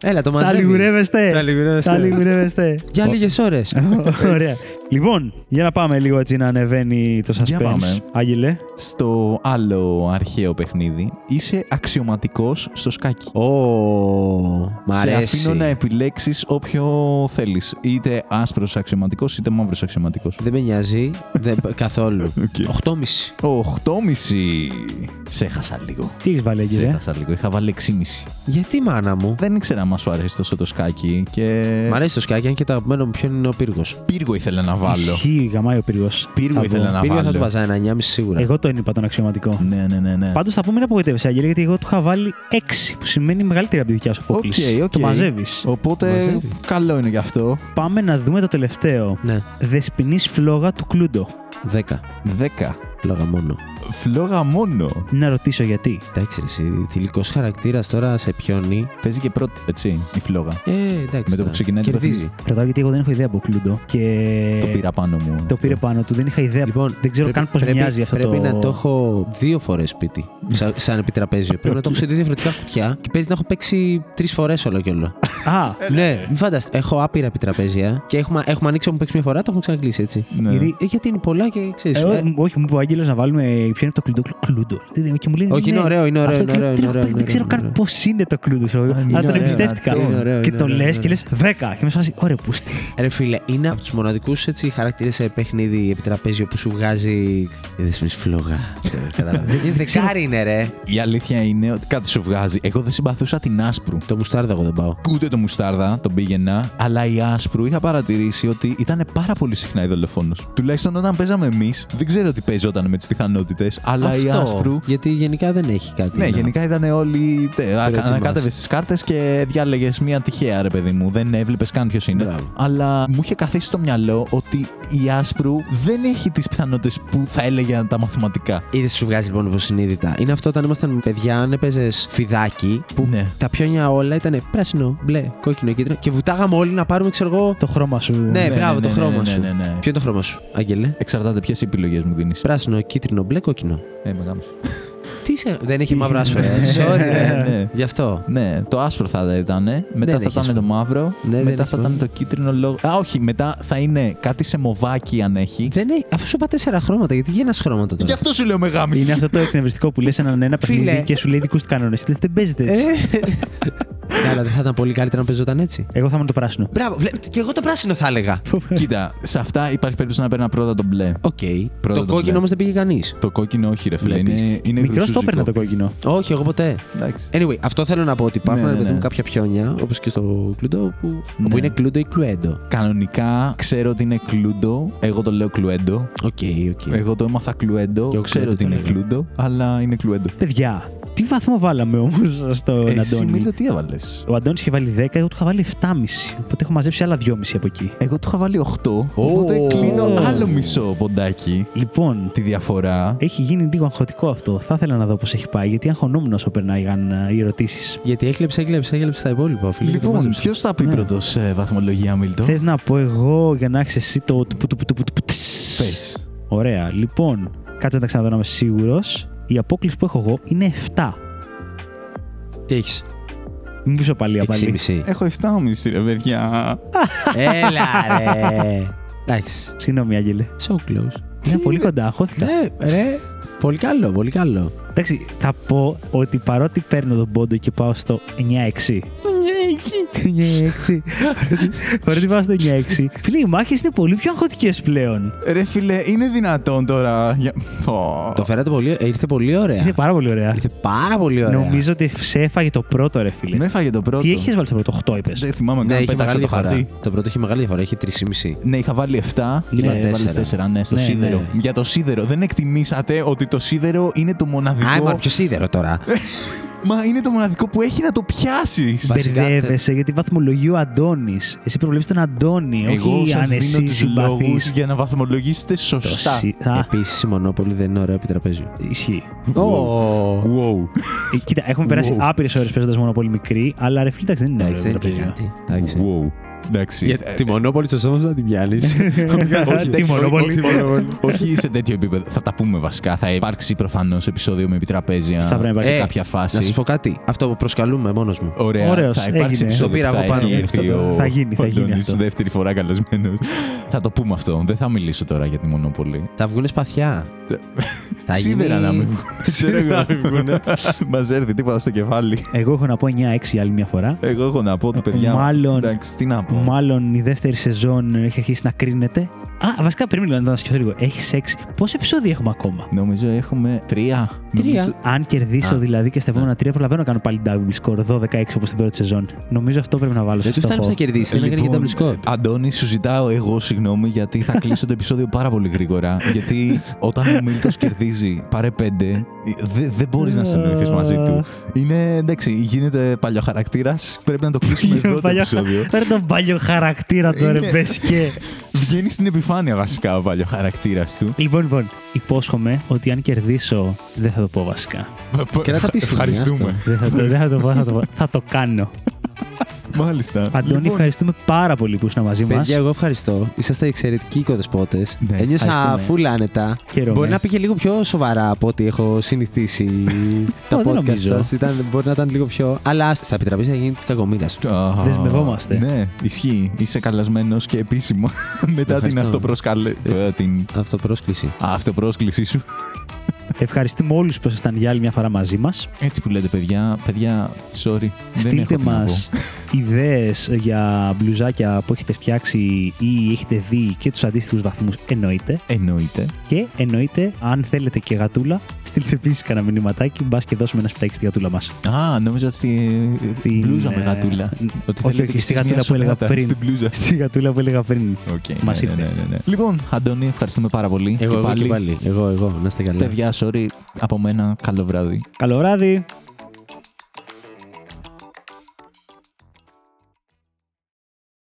Speaker 3: Έλα, το
Speaker 1: Τα
Speaker 3: μαζεύει.
Speaker 1: λιγουρεύεστε.
Speaker 3: Τα λιγουρεύεστε.
Speaker 1: Τα λιγουρεύεστε.
Speaker 3: Για λίγες ώρες.
Speaker 1: Ωραία. Λοιπόν, για να πάμε λίγο έτσι να ανεβαίνει το
Speaker 2: Για πάμε.
Speaker 1: suspense. Άγγελε.
Speaker 2: Στο άλλο αρχαίο παιχνίδι είσαι αξιωματικός στο σκάκι.
Speaker 3: Ω, μ'
Speaker 2: Σε
Speaker 3: αρέσει.
Speaker 2: αφήνω να επιλέξεις όποιο θέλεις. Είτε άσπρος αξιωματικός είτε μαύρος αξιωματικός.
Speaker 3: Δεν με νοιάζει δεν, καθόλου.
Speaker 2: Οκ.
Speaker 3: 8,5.
Speaker 2: 8,5. Σε έχασα λίγο.
Speaker 1: Τι έχεις βάλει,
Speaker 2: Σε
Speaker 1: Άγγελε.
Speaker 2: έχασα λίγο. Είχα βάλει 6,5.
Speaker 3: Γιατί μάνα μου;
Speaker 2: Δεν δεν ήξερα αν σου αρέσει τόσο το σκάκι. Και...
Speaker 3: Μ' αρέσει το σκάκι, αν και το αγαπημένο μου ποιον είναι ο πύργος.
Speaker 2: Πύργο ήθελα να βάλω.
Speaker 1: Ισχύει, γαμάει ο πύργος.
Speaker 2: Πύργο ήθελα να
Speaker 3: Πύργο θα του
Speaker 2: βάλω.
Speaker 3: 'βαζα ένα 9,5 σίγουρα.
Speaker 1: Εγώ τον είπα τον αξιωματικό.
Speaker 2: Ναι, ναι, ναι. ναι.
Speaker 1: Πάντως θα πούμε να απογοητεύεσαι, Άγγελε, γιατί εγώ του είχα βάλει 6, που σημαίνει μεγαλύτερη από τη δικιά σου απόκλιση.
Speaker 2: OK, OK.
Speaker 1: Το μαζεύεις.
Speaker 2: Οπότε
Speaker 3: Μαζεύεις.
Speaker 2: καλό είναι γι' αυτό.
Speaker 1: Πάμε να δούμε το τελευταίο.
Speaker 3: Ναι,
Speaker 1: Δεσποινίς Φλόγα του Cluedo.
Speaker 3: 10.
Speaker 2: 10.
Speaker 3: Λόγα μόνο.
Speaker 2: Φλόγα μόνο.
Speaker 1: Να ρωτήσω γιατί.
Speaker 3: Εντάξει, ρε, εσύ. Θηλυκός χαρακτήρας τώρα σε πιόνι.
Speaker 2: Παίζει και πρώτη, έτσι, η φλόγα.
Speaker 3: Ε, εντάξει.
Speaker 2: Με το που
Speaker 3: τώρα.
Speaker 2: ξεκινάει το
Speaker 3: Κερδίζει.
Speaker 1: Ρωτάω γιατί εγώ δεν έχω ιδέα από Κλούντο. Και
Speaker 2: Το πήρα πάνω μου.
Speaker 1: το
Speaker 2: αυτό.
Speaker 1: πήρε πάνω του, δεν είχα ιδέα.
Speaker 3: Λοιπόν,
Speaker 1: δεν ξέρω
Speaker 3: πρέπει-
Speaker 1: καν πώς
Speaker 3: πρέπει-
Speaker 1: μοιάζει αυτό
Speaker 3: πρέπει
Speaker 1: το.
Speaker 3: να το έχω δύο φορές σπίτι. Σαν, σαν επιτραπέζιο. πρέπει να το έχω σε δύο διαφορετικά κουτιά και παίζει να έχω παίξει τρεις φορές όλο και όλο.
Speaker 1: Α,
Speaker 3: ναι, μην φανταστείτε. Έχω άπειρα επιτραπέζια και έχουμε, έχουμε ανοίξει έχουμε παίξει μια φορά, το έχουμε ξανακλείσει έτσι.
Speaker 2: Ναι.
Speaker 1: γιατί.
Speaker 3: Ε, γιατί είναι πολλά και ξέρεις.
Speaker 1: ε, ό, όχι, μου είπε ο Άγγελος να βάλουμε. Ποιο είναι το κλουντό. Κλουντό. Και μου λέει,
Speaker 3: Όχι,
Speaker 1: ναι,
Speaker 3: είναι ωραίο, είναι ωραίο,
Speaker 1: αυτό
Speaker 3: είναι
Speaker 1: κλουντό,
Speaker 3: ωραίο,
Speaker 1: δεν
Speaker 3: είναι
Speaker 1: έχω-
Speaker 3: ωραίο, είναι
Speaker 1: Δεν ξέρω
Speaker 3: ωραίο,
Speaker 1: καν
Speaker 3: είναι
Speaker 1: πώς είναι το κλουντό. ξέρω.
Speaker 2: Α, είναι
Speaker 1: Αλλά τον
Speaker 2: ωραίο,
Speaker 1: εμπιστεύτηκα.
Speaker 3: είναι ωραίο,
Speaker 1: Και
Speaker 3: είναι
Speaker 1: το
Speaker 3: ωραίο,
Speaker 1: λες
Speaker 3: είναι
Speaker 1: και λες 10. Και μες φάση, ωραία, πούστη.
Speaker 3: Ρε φίλε, είναι από τους μοναδικούς χαρακτήρες σε παιχνίδι επιτραπέζιο που σου βγάζει. Δεν με φλόγα. Κατάλαβες. Είναι δεκάρι είναι, ρε.
Speaker 2: Η αλήθεια είναι ότι κάτι σου βγάζει. Εγώ δεν συμπαθούσα την άσπρου.
Speaker 3: Το μουστάρδα εγώ δεν πάω.
Speaker 2: Ούτε το μουστάρδα, τον πήγαινα, αλλά η άσπρου είχα παρατηρήσει ότι ήταν πάρα πολύ συχνά η δολοφόνος. Τουλάχιστον όταν παίζαμε εμείς, δεν ξέρω τι παίζονταν με τις πιθανότητες, αλλά η άσπρου.
Speaker 3: Γιατί γενικά δεν έχει κάτι.
Speaker 2: Ναι,
Speaker 3: να-
Speaker 2: γενικά ήταν όλοι.
Speaker 3: Προετοιμάσει.
Speaker 2: Ανακάτευες τις κάρτες και διάλεγες μία τυχαία, ρε παιδί μου. Δεν έβλεπες καν ποιος είναι.
Speaker 3: Μπράβο.
Speaker 2: Αλλά μου είχε καθίσει στο μυαλό ότι η άσπρου δεν έχει τις πιθανότητες που θα έλεγε τα μαθηματικά.
Speaker 3: Είδες σου βγάζει λοιπόν υποσυνείδητα. Είναι αυτό όταν ήμασταν παιδιά, αν έπαιζες φιδάκι, που
Speaker 2: Ναι.
Speaker 3: τα πιόνια όλα ήταν πράσινο, μπλε, κόκκινο, κίτρινο και βουτάγαμε όλοι να πάρουμε, ξέρω εγώ.
Speaker 1: Το χρώμα σου.
Speaker 3: Ναι, μπράβο, το χρώμα
Speaker 2: ναι,
Speaker 3: σου.
Speaker 2: ναι, ναι.
Speaker 3: Ποιο είναι το χρώμα σου, Άγγελε;
Speaker 2: Εξαρτάται ποιες επιλογές μου δίνεις.
Speaker 3: Πράσινο, κίτρινο, μπλε, κόκκινο.
Speaker 2: Ε, μεγάλο.
Speaker 3: Τι είσαι, δεν έχει μαύρο άσπρο. ε; Sorry,
Speaker 2: Ναι,
Speaker 3: ρε.
Speaker 2: ναι.
Speaker 3: Γι' αυτό.
Speaker 2: Ναι, το άσπρο θα ήταν. Μετά
Speaker 3: Δεν
Speaker 2: θα
Speaker 3: έχει
Speaker 2: ήταν
Speaker 3: άσπρο.
Speaker 2: το μαύρο.
Speaker 3: Ναι, δεν
Speaker 2: μετά
Speaker 3: έχει
Speaker 2: θα ήταν
Speaker 3: μαύρο.
Speaker 2: το κίτρινο λόγο. Α, όχι, μετά θα είναι κάτι σε μοβάκι αν έχει.
Speaker 3: Δεν έχει, αφού σου είπα τέσσερα χρώματα, γιατί γίνα χρώματα τώρα.
Speaker 2: Γι' αυτό σου λέω μεγάμιση.
Speaker 1: Είναι αυτό το εκνευριστικό που λες έναν ένα
Speaker 3: Φίλε.
Speaker 1: παιχνίδι και σου λέει δικούς του κανόνε. Δεν παίζεται έτσι.
Speaker 3: Ναι, αλλά δεν θα ήταν πολύ καλύτερα να παίζονταν έτσι.
Speaker 1: Εγώ θα είμαι το πράσινο.
Speaker 3: Μπράβο, βλέ, και εγώ το πράσινο θα έλεγα.
Speaker 2: Κοίτα, σε αυτά υπάρχει περίπτωση να παίρνει πρώτα τον μπλε.
Speaker 3: Οκ.
Speaker 2: Πρώτα
Speaker 3: Το
Speaker 2: το
Speaker 3: κόκκινο
Speaker 2: μπλε.
Speaker 3: όμως δεν πήγε κανείς.
Speaker 2: Το κόκκινο όχι, ρε φίλε.
Speaker 3: Βλέπεις.
Speaker 2: Είναι, είναι
Speaker 1: Μικρός το
Speaker 2: γρουσούζικο.
Speaker 1: έπαιρνα το κόκκινο.
Speaker 3: Όχι, εγώ ποτέ.
Speaker 2: Εντάξει.
Speaker 3: Anyway, αυτό θέλω να πω ότι υπάρχουν
Speaker 2: Ναι, ναι,
Speaker 3: ρε παιδί μου
Speaker 2: ναι.
Speaker 3: κάποια πιόνια, όπως και στο κλουντό, που,
Speaker 2: Ναι.
Speaker 3: όπου είναι κλουντό ή κλουέντο.
Speaker 2: Κανονικά ξέρω ότι είναι κλούντο. Εγώ το λέω κλουέντο.
Speaker 3: Οκ, οκ.
Speaker 2: Εγώ το έμαθα κλουέντο.
Speaker 3: Και εγώ
Speaker 2: ξέρω
Speaker 3: κλουέντο
Speaker 2: ότι
Speaker 3: το
Speaker 2: είναι
Speaker 3: λέγα.
Speaker 2: κλούντο, αλλά είναι κλουέντο.
Speaker 1: Παιδιά, τι βαθμό βάλαμε όμω στον
Speaker 2: Εσύ
Speaker 1: Αντώνη.
Speaker 2: Μίλτο, τι έβαλε.
Speaker 1: Ο Αντώνη είχε βάλει 10, εγώ του είχα βάλει 7,5. Οπότε έχω μαζέψει άλλα 2,5 από εκεί.
Speaker 2: Εγώ του είχα βάλει 8. Οπότε
Speaker 3: Ω.
Speaker 2: κλείνω άλλο μισό ποντάκι.
Speaker 1: Λοιπόν,
Speaker 2: Τη διαφορά.
Speaker 1: έχει γίνει λίγο αγχωτικό αυτό. Θα ήθελα να δω πώ έχει πάει, γιατί αγχωνόμουν όσο περνάγαν ε, οι ερωτήσει.
Speaker 3: Γιατί έκλεψε, έκλεψε, έκλεψε τα υπόλοιπα. Φίλε, και το
Speaker 2: Λοιπόν,
Speaker 3: μάζεψε.
Speaker 2: ποιο θα πει
Speaker 1: Ναι.
Speaker 2: πρώτο βαθμολογία, Μίλτο.
Speaker 1: Θε να πω εγώ για να έχει εσύ το. του- του- του- του- του- του-
Speaker 2: Πες.
Speaker 1: Ωραία. Λοιπόν, κάτσε να τα ξαναδώ να είμαι σίγουρο. Η απόκληση που έχω εγώ είναι 7.
Speaker 3: Τι έχεις;
Speaker 1: Μην πεις πάλι πάλι.
Speaker 3: 6,5.
Speaker 2: Έχω 7,5 ρε παιδιά.
Speaker 3: Έλα ρε. Εντάξει.
Speaker 1: Συγγνώμη, Άγγελε.
Speaker 3: So close.
Speaker 1: Είναι πολύ κοντά, αγχώθηκα.
Speaker 3: Ναι, ρε. Πολύ καλό, πολύ καλό.
Speaker 1: Εντάξει, θα πω ότι παρότι παίρνω τον πόντο και πάω στο 9-6. 9-6. Παρότι- Παρότι πάω στο 9-6. Φίλε, οι μάχες είναι πολύ πιο αγχωτικές πλέον.
Speaker 2: Ρε φίλε, είναι δυνατόν τώρα. Για... Πω.
Speaker 3: Το φέρατε πολύ, ε, ήρθε πολύ ωραία.
Speaker 1: Είναι πάρα πολύ ωραία.
Speaker 3: Ήρθε πάρα πολύ ωραία.
Speaker 1: Νομίζω ότι σε έφαγε το πρώτο, ρε φίλε.
Speaker 2: Με έφαγε το πρώτο.
Speaker 1: Τι έχεις βάλει στο πρώτο, 8 είπες.
Speaker 2: Δεν θυμάμαι
Speaker 3: Ναι,
Speaker 2: καν,
Speaker 3: είχε
Speaker 2: πέταξα
Speaker 3: μεγάλη
Speaker 2: το
Speaker 3: διαφορά.
Speaker 2: χαρτί.
Speaker 3: Το πρώτο είχε μεγάλη διαφορά, είχε 3,5.
Speaker 2: Ναι, είχα βάλει 7 και
Speaker 3: Είπα
Speaker 2: έβαλες
Speaker 3: τέσσερα.
Speaker 2: 4, ναι, στο
Speaker 1: Ναι,
Speaker 2: σίδερο.
Speaker 3: ναι.
Speaker 2: Για το σίδερο. Δεν εκτιμήσατε ότι το σίδερο είναι το μοναδικό.
Speaker 3: Α, μα πιο σίδερο τώρα;
Speaker 2: Μα είναι το μοναδικό που έχει να το πιάσεις.
Speaker 3: Βασικά,
Speaker 1: Μπερδεύεσαι γιατί βαθμολογεί ο Αντώνης. Εσύ προβλέπει τον Αντώνη,
Speaker 2: Εγώ
Speaker 1: όχι
Speaker 2: σας
Speaker 1: αν
Speaker 2: δίνω
Speaker 1: εσύ
Speaker 2: τους λόγους
Speaker 1: συμπαθεί.
Speaker 2: για να βαθμολογήσετε σωστά.
Speaker 3: Επίσης η Μονόπολη δεν είναι ωραίο επιτραπέζιο.
Speaker 1: Ισχύει.
Speaker 2: Wow.
Speaker 1: Ε, Κοίτα, έχουμε περάσει
Speaker 2: Wow.
Speaker 1: άπειρες ώρες παίζοντας μόνο πολύ μικρή, αλλά ρε φίλε, εντάξει, δεν είναι ωραίο
Speaker 3: Εντάξει, δεν είναι και
Speaker 1: τραπέζιο.
Speaker 3: κάτι. Εντάξει.
Speaker 2: Wow. Εντάξει.
Speaker 3: Για τη Μονόπολη στο σώμα σου να την πιάνεις.
Speaker 2: Όχι,
Speaker 1: Τι
Speaker 2: εντάξει,
Speaker 1: μονοπόλη.
Speaker 2: όχι, όχι σε τέτοιο επίπεδο. Θα τα πούμε βασικά. Θα υπάρξει προφανώς επεισόδιο με επιτραπέζια
Speaker 1: Θα πρέπει να
Speaker 2: σε
Speaker 1: υπάρξει.
Speaker 2: κάποια φάση.
Speaker 3: Να σας πω κάτι. Αυτό που προσκαλούμε μόνος μου.
Speaker 2: Ωραία.
Speaker 1: Ωραίος,
Speaker 2: θα υπάρξει
Speaker 1: έγινε.
Speaker 2: επεισόδιο
Speaker 3: Το πήρα
Speaker 2: που
Speaker 3: εγώ
Speaker 2: θα
Speaker 3: πάνω
Speaker 2: έχει
Speaker 3: μου.
Speaker 2: έρθει
Speaker 3: Αυτό το-
Speaker 2: ο
Speaker 1: Θα γίνει, θα γίνει
Speaker 2: Αντώνης
Speaker 1: αυτό.
Speaker 2: δεύτερη φορά καλεσμένος. θα το πούμε αυτό. Δεν θα μιλήσω τώρα για τη Μονόπολη.
Speaker 3: Θα βγουν σπαθιά. Θα
Speaker 2: Σίδερα
Speaker 3: γίνει-
Speaker 2: να μην βγουν.
Speaker 3: Σίδερα να μην βγουνε.
Speaker 2: Μας έρθει τίποτα στο κεφάλι.
Speaker 1: Εγώ έχω να πω 9-6 για άλλη μια φορά.
Speaker 2: Εγώ έχω να πω ότι παιδιά.
Speaker 1: Μάλλον-
Speaker 2: Εντάξει, τι να πω.
Speaker 1: Μάλλον η δεύτερη σεζόν έχει αρχίσει να κρίνεται. Α, βασικά περίμενα να σκεφτώ λίγο. Έχει 6. Πόσα επεισόδια έχουμε ακόμα;
Speaker 2: Νομίζω έχουμε τρία.
Speaker 3: Τρία.
Speaker 2: Νομίζω-
Speaker 1: Αν κερδίσω
Speaker 3: Α.
Speaker 1: δηλαδή και στα επόμενα τρία, προλαβαίνω να κάνω πάλι double score 12-6 όπως την πρώτη σεζόν. Νομίζω αυτό πρέπει να βάλω στο
Speaker 3: Δεν τους φτάνει
Speaker 1: στόχο.
Speaker 3: να κερδίσεις, δεν έκανε και double score.
Speaker 2: Λοιπόν, Αντώνη, σου ζητάω εγώ συγγνώμη γιατί θα κλείσω το επεισόδιο πάρα πολύ γρήγορα. γιατί όταν ο Μίλτος κερδίζει πάρε πέντε, δε- δεν μπορείς να συνεννοηθείς μαζί του. Είναι εντάξει, γίνεται παλιοχαρακτήρα. Πρέπει να το κλείσουμε εδώ το
Speaker 1: Παλιό-
Speaker 2: επεισόδιο.
Speaker 1: Φέρε τον παλιό χαρακτήρα τώρα,
Speaker 2: Είναι-
Speaker 1: ρε και.
Speaker 2: Βγαίνει στην επιφάνεια βασικά ο παλιοχαρακτήρα του.
Speaker 1: Λοιπόν, λοιπόν, υπόσχομαι ότι αν κερδίσω, δεν θα το πω βασικά.
Speaker 3: Και να τα πεις
Speaker 2: Ευχαριστούμε.
Speaker 1: Δεν θα το, δεν θα το πω, θα το πω. Θα το κάνω.
Speaker 2: Μάλιστα.
Speaker 1: Αντώνη,
Speaker 2: Λοιπόν,
Speaker 1: ευχαριστούμε πάρα πολύ που ήσουν μαζί μας.
Speaker 3: Παιδιά, εγώ ευχαριστώ. Είσαστε εξαιρετικοί οικοδεσπότες.
Speaker 2: Ναι,
Speaker 3: Ένιωσα
Speaker 2: ευχαριστούμε.
Speaker 3: full άνετα.
Speaker 1: Χαίρομαι.
Speaker 3: Μπορεί να πήγε λίγο πιο σοβαρά από ό,τι έχω συνηθίσει τα
Speaker 1: Ω, δεν
Speaker 3: podcast
Speaker 1: νομίζω.
Speaker 3: σας. Μπορεί να ήταν λίγο πιο. Αλλά θα επιτραπεί να γίνει της κακομοίρας.
Speaker 2: Α,
Speaker 1: Δεσμευόμαστε.
Speaker 2: Ναι, ισχύει. Είσαι καλεσμένο και επίσημα μετά την,
Speaker 3: Ευχαριστώ.
Speaker 2: αυτοπροσκαλε... ε, την
Speaker 3: Αυτοπρόσκληση.
Speaker 2: αυτοπρόσκλησή σου.
Speaker 1: Ευχαριστούμε όλους που ήσασταν για άλλη μια φορά μαζί μας.
Speaker 2: Έτσι που λέτε, παιδιά, παιδιά, sorry. δεν
Speaker 1: Στείλτε
Speaker 2: έχω τι να
Speaker 1: μας
Speaker 2: πω.
Speaker 1: ιδέες για μπλουζάκια που έχετε φτιάξει ή έχετε δει και τους αντίστοιχους βαθμούς, εννοείται.
Speaker 2: Εννοείται.
Speaker 1: Και εννοείται, αν θέλετε και γατούλα, στείλτε επίσης κανένα μηνυματάκι, μπας και δώσουμε ένα σπιτάκι στη γατούλα μας.
Speaker 2: Α, νόμιζα ότι στη
Speaker 1: Την,
Speaker 2: μπλούζα με
Speaker 1: ε,
Speaker 2: γατούλα. Ότι
Speaker 1: όχι,
Speaker 2: θέλετε
Speaker 1: όχι,
Speaker 2: κι
Speaker 1: στη
Speaker 2: εσείς
Speaker 1: γατούλα
Speaker 2: μια
Speaker 1: που έλεγα
Speaker 2: σοκολάτα
Speaker 1: πριν.
Speaker 2: Στην μπλούζα.
Speaker 1: Στη γατούλα που έλεγα πριν.
Speaker 2: Οκ,
Speaker 1: Μας
Speaker 2: ναι,
Speaker 1: ήρθε.
Speaker 2: ναι, ναι, ναι. Λοιπόν, Αντώνη, ευχαριστούμε πάρα πολύ.
Speaker 3: Εγώ,
Speaker 2: Και
Speaker 3: εγώ και πάλι. Εγώ, εγώ. Να είστε καλά.
Speaker 2: Παιδιά, sorry από μένα. Καλό βράδυ.
Speaker 1: Καλό βράδυ.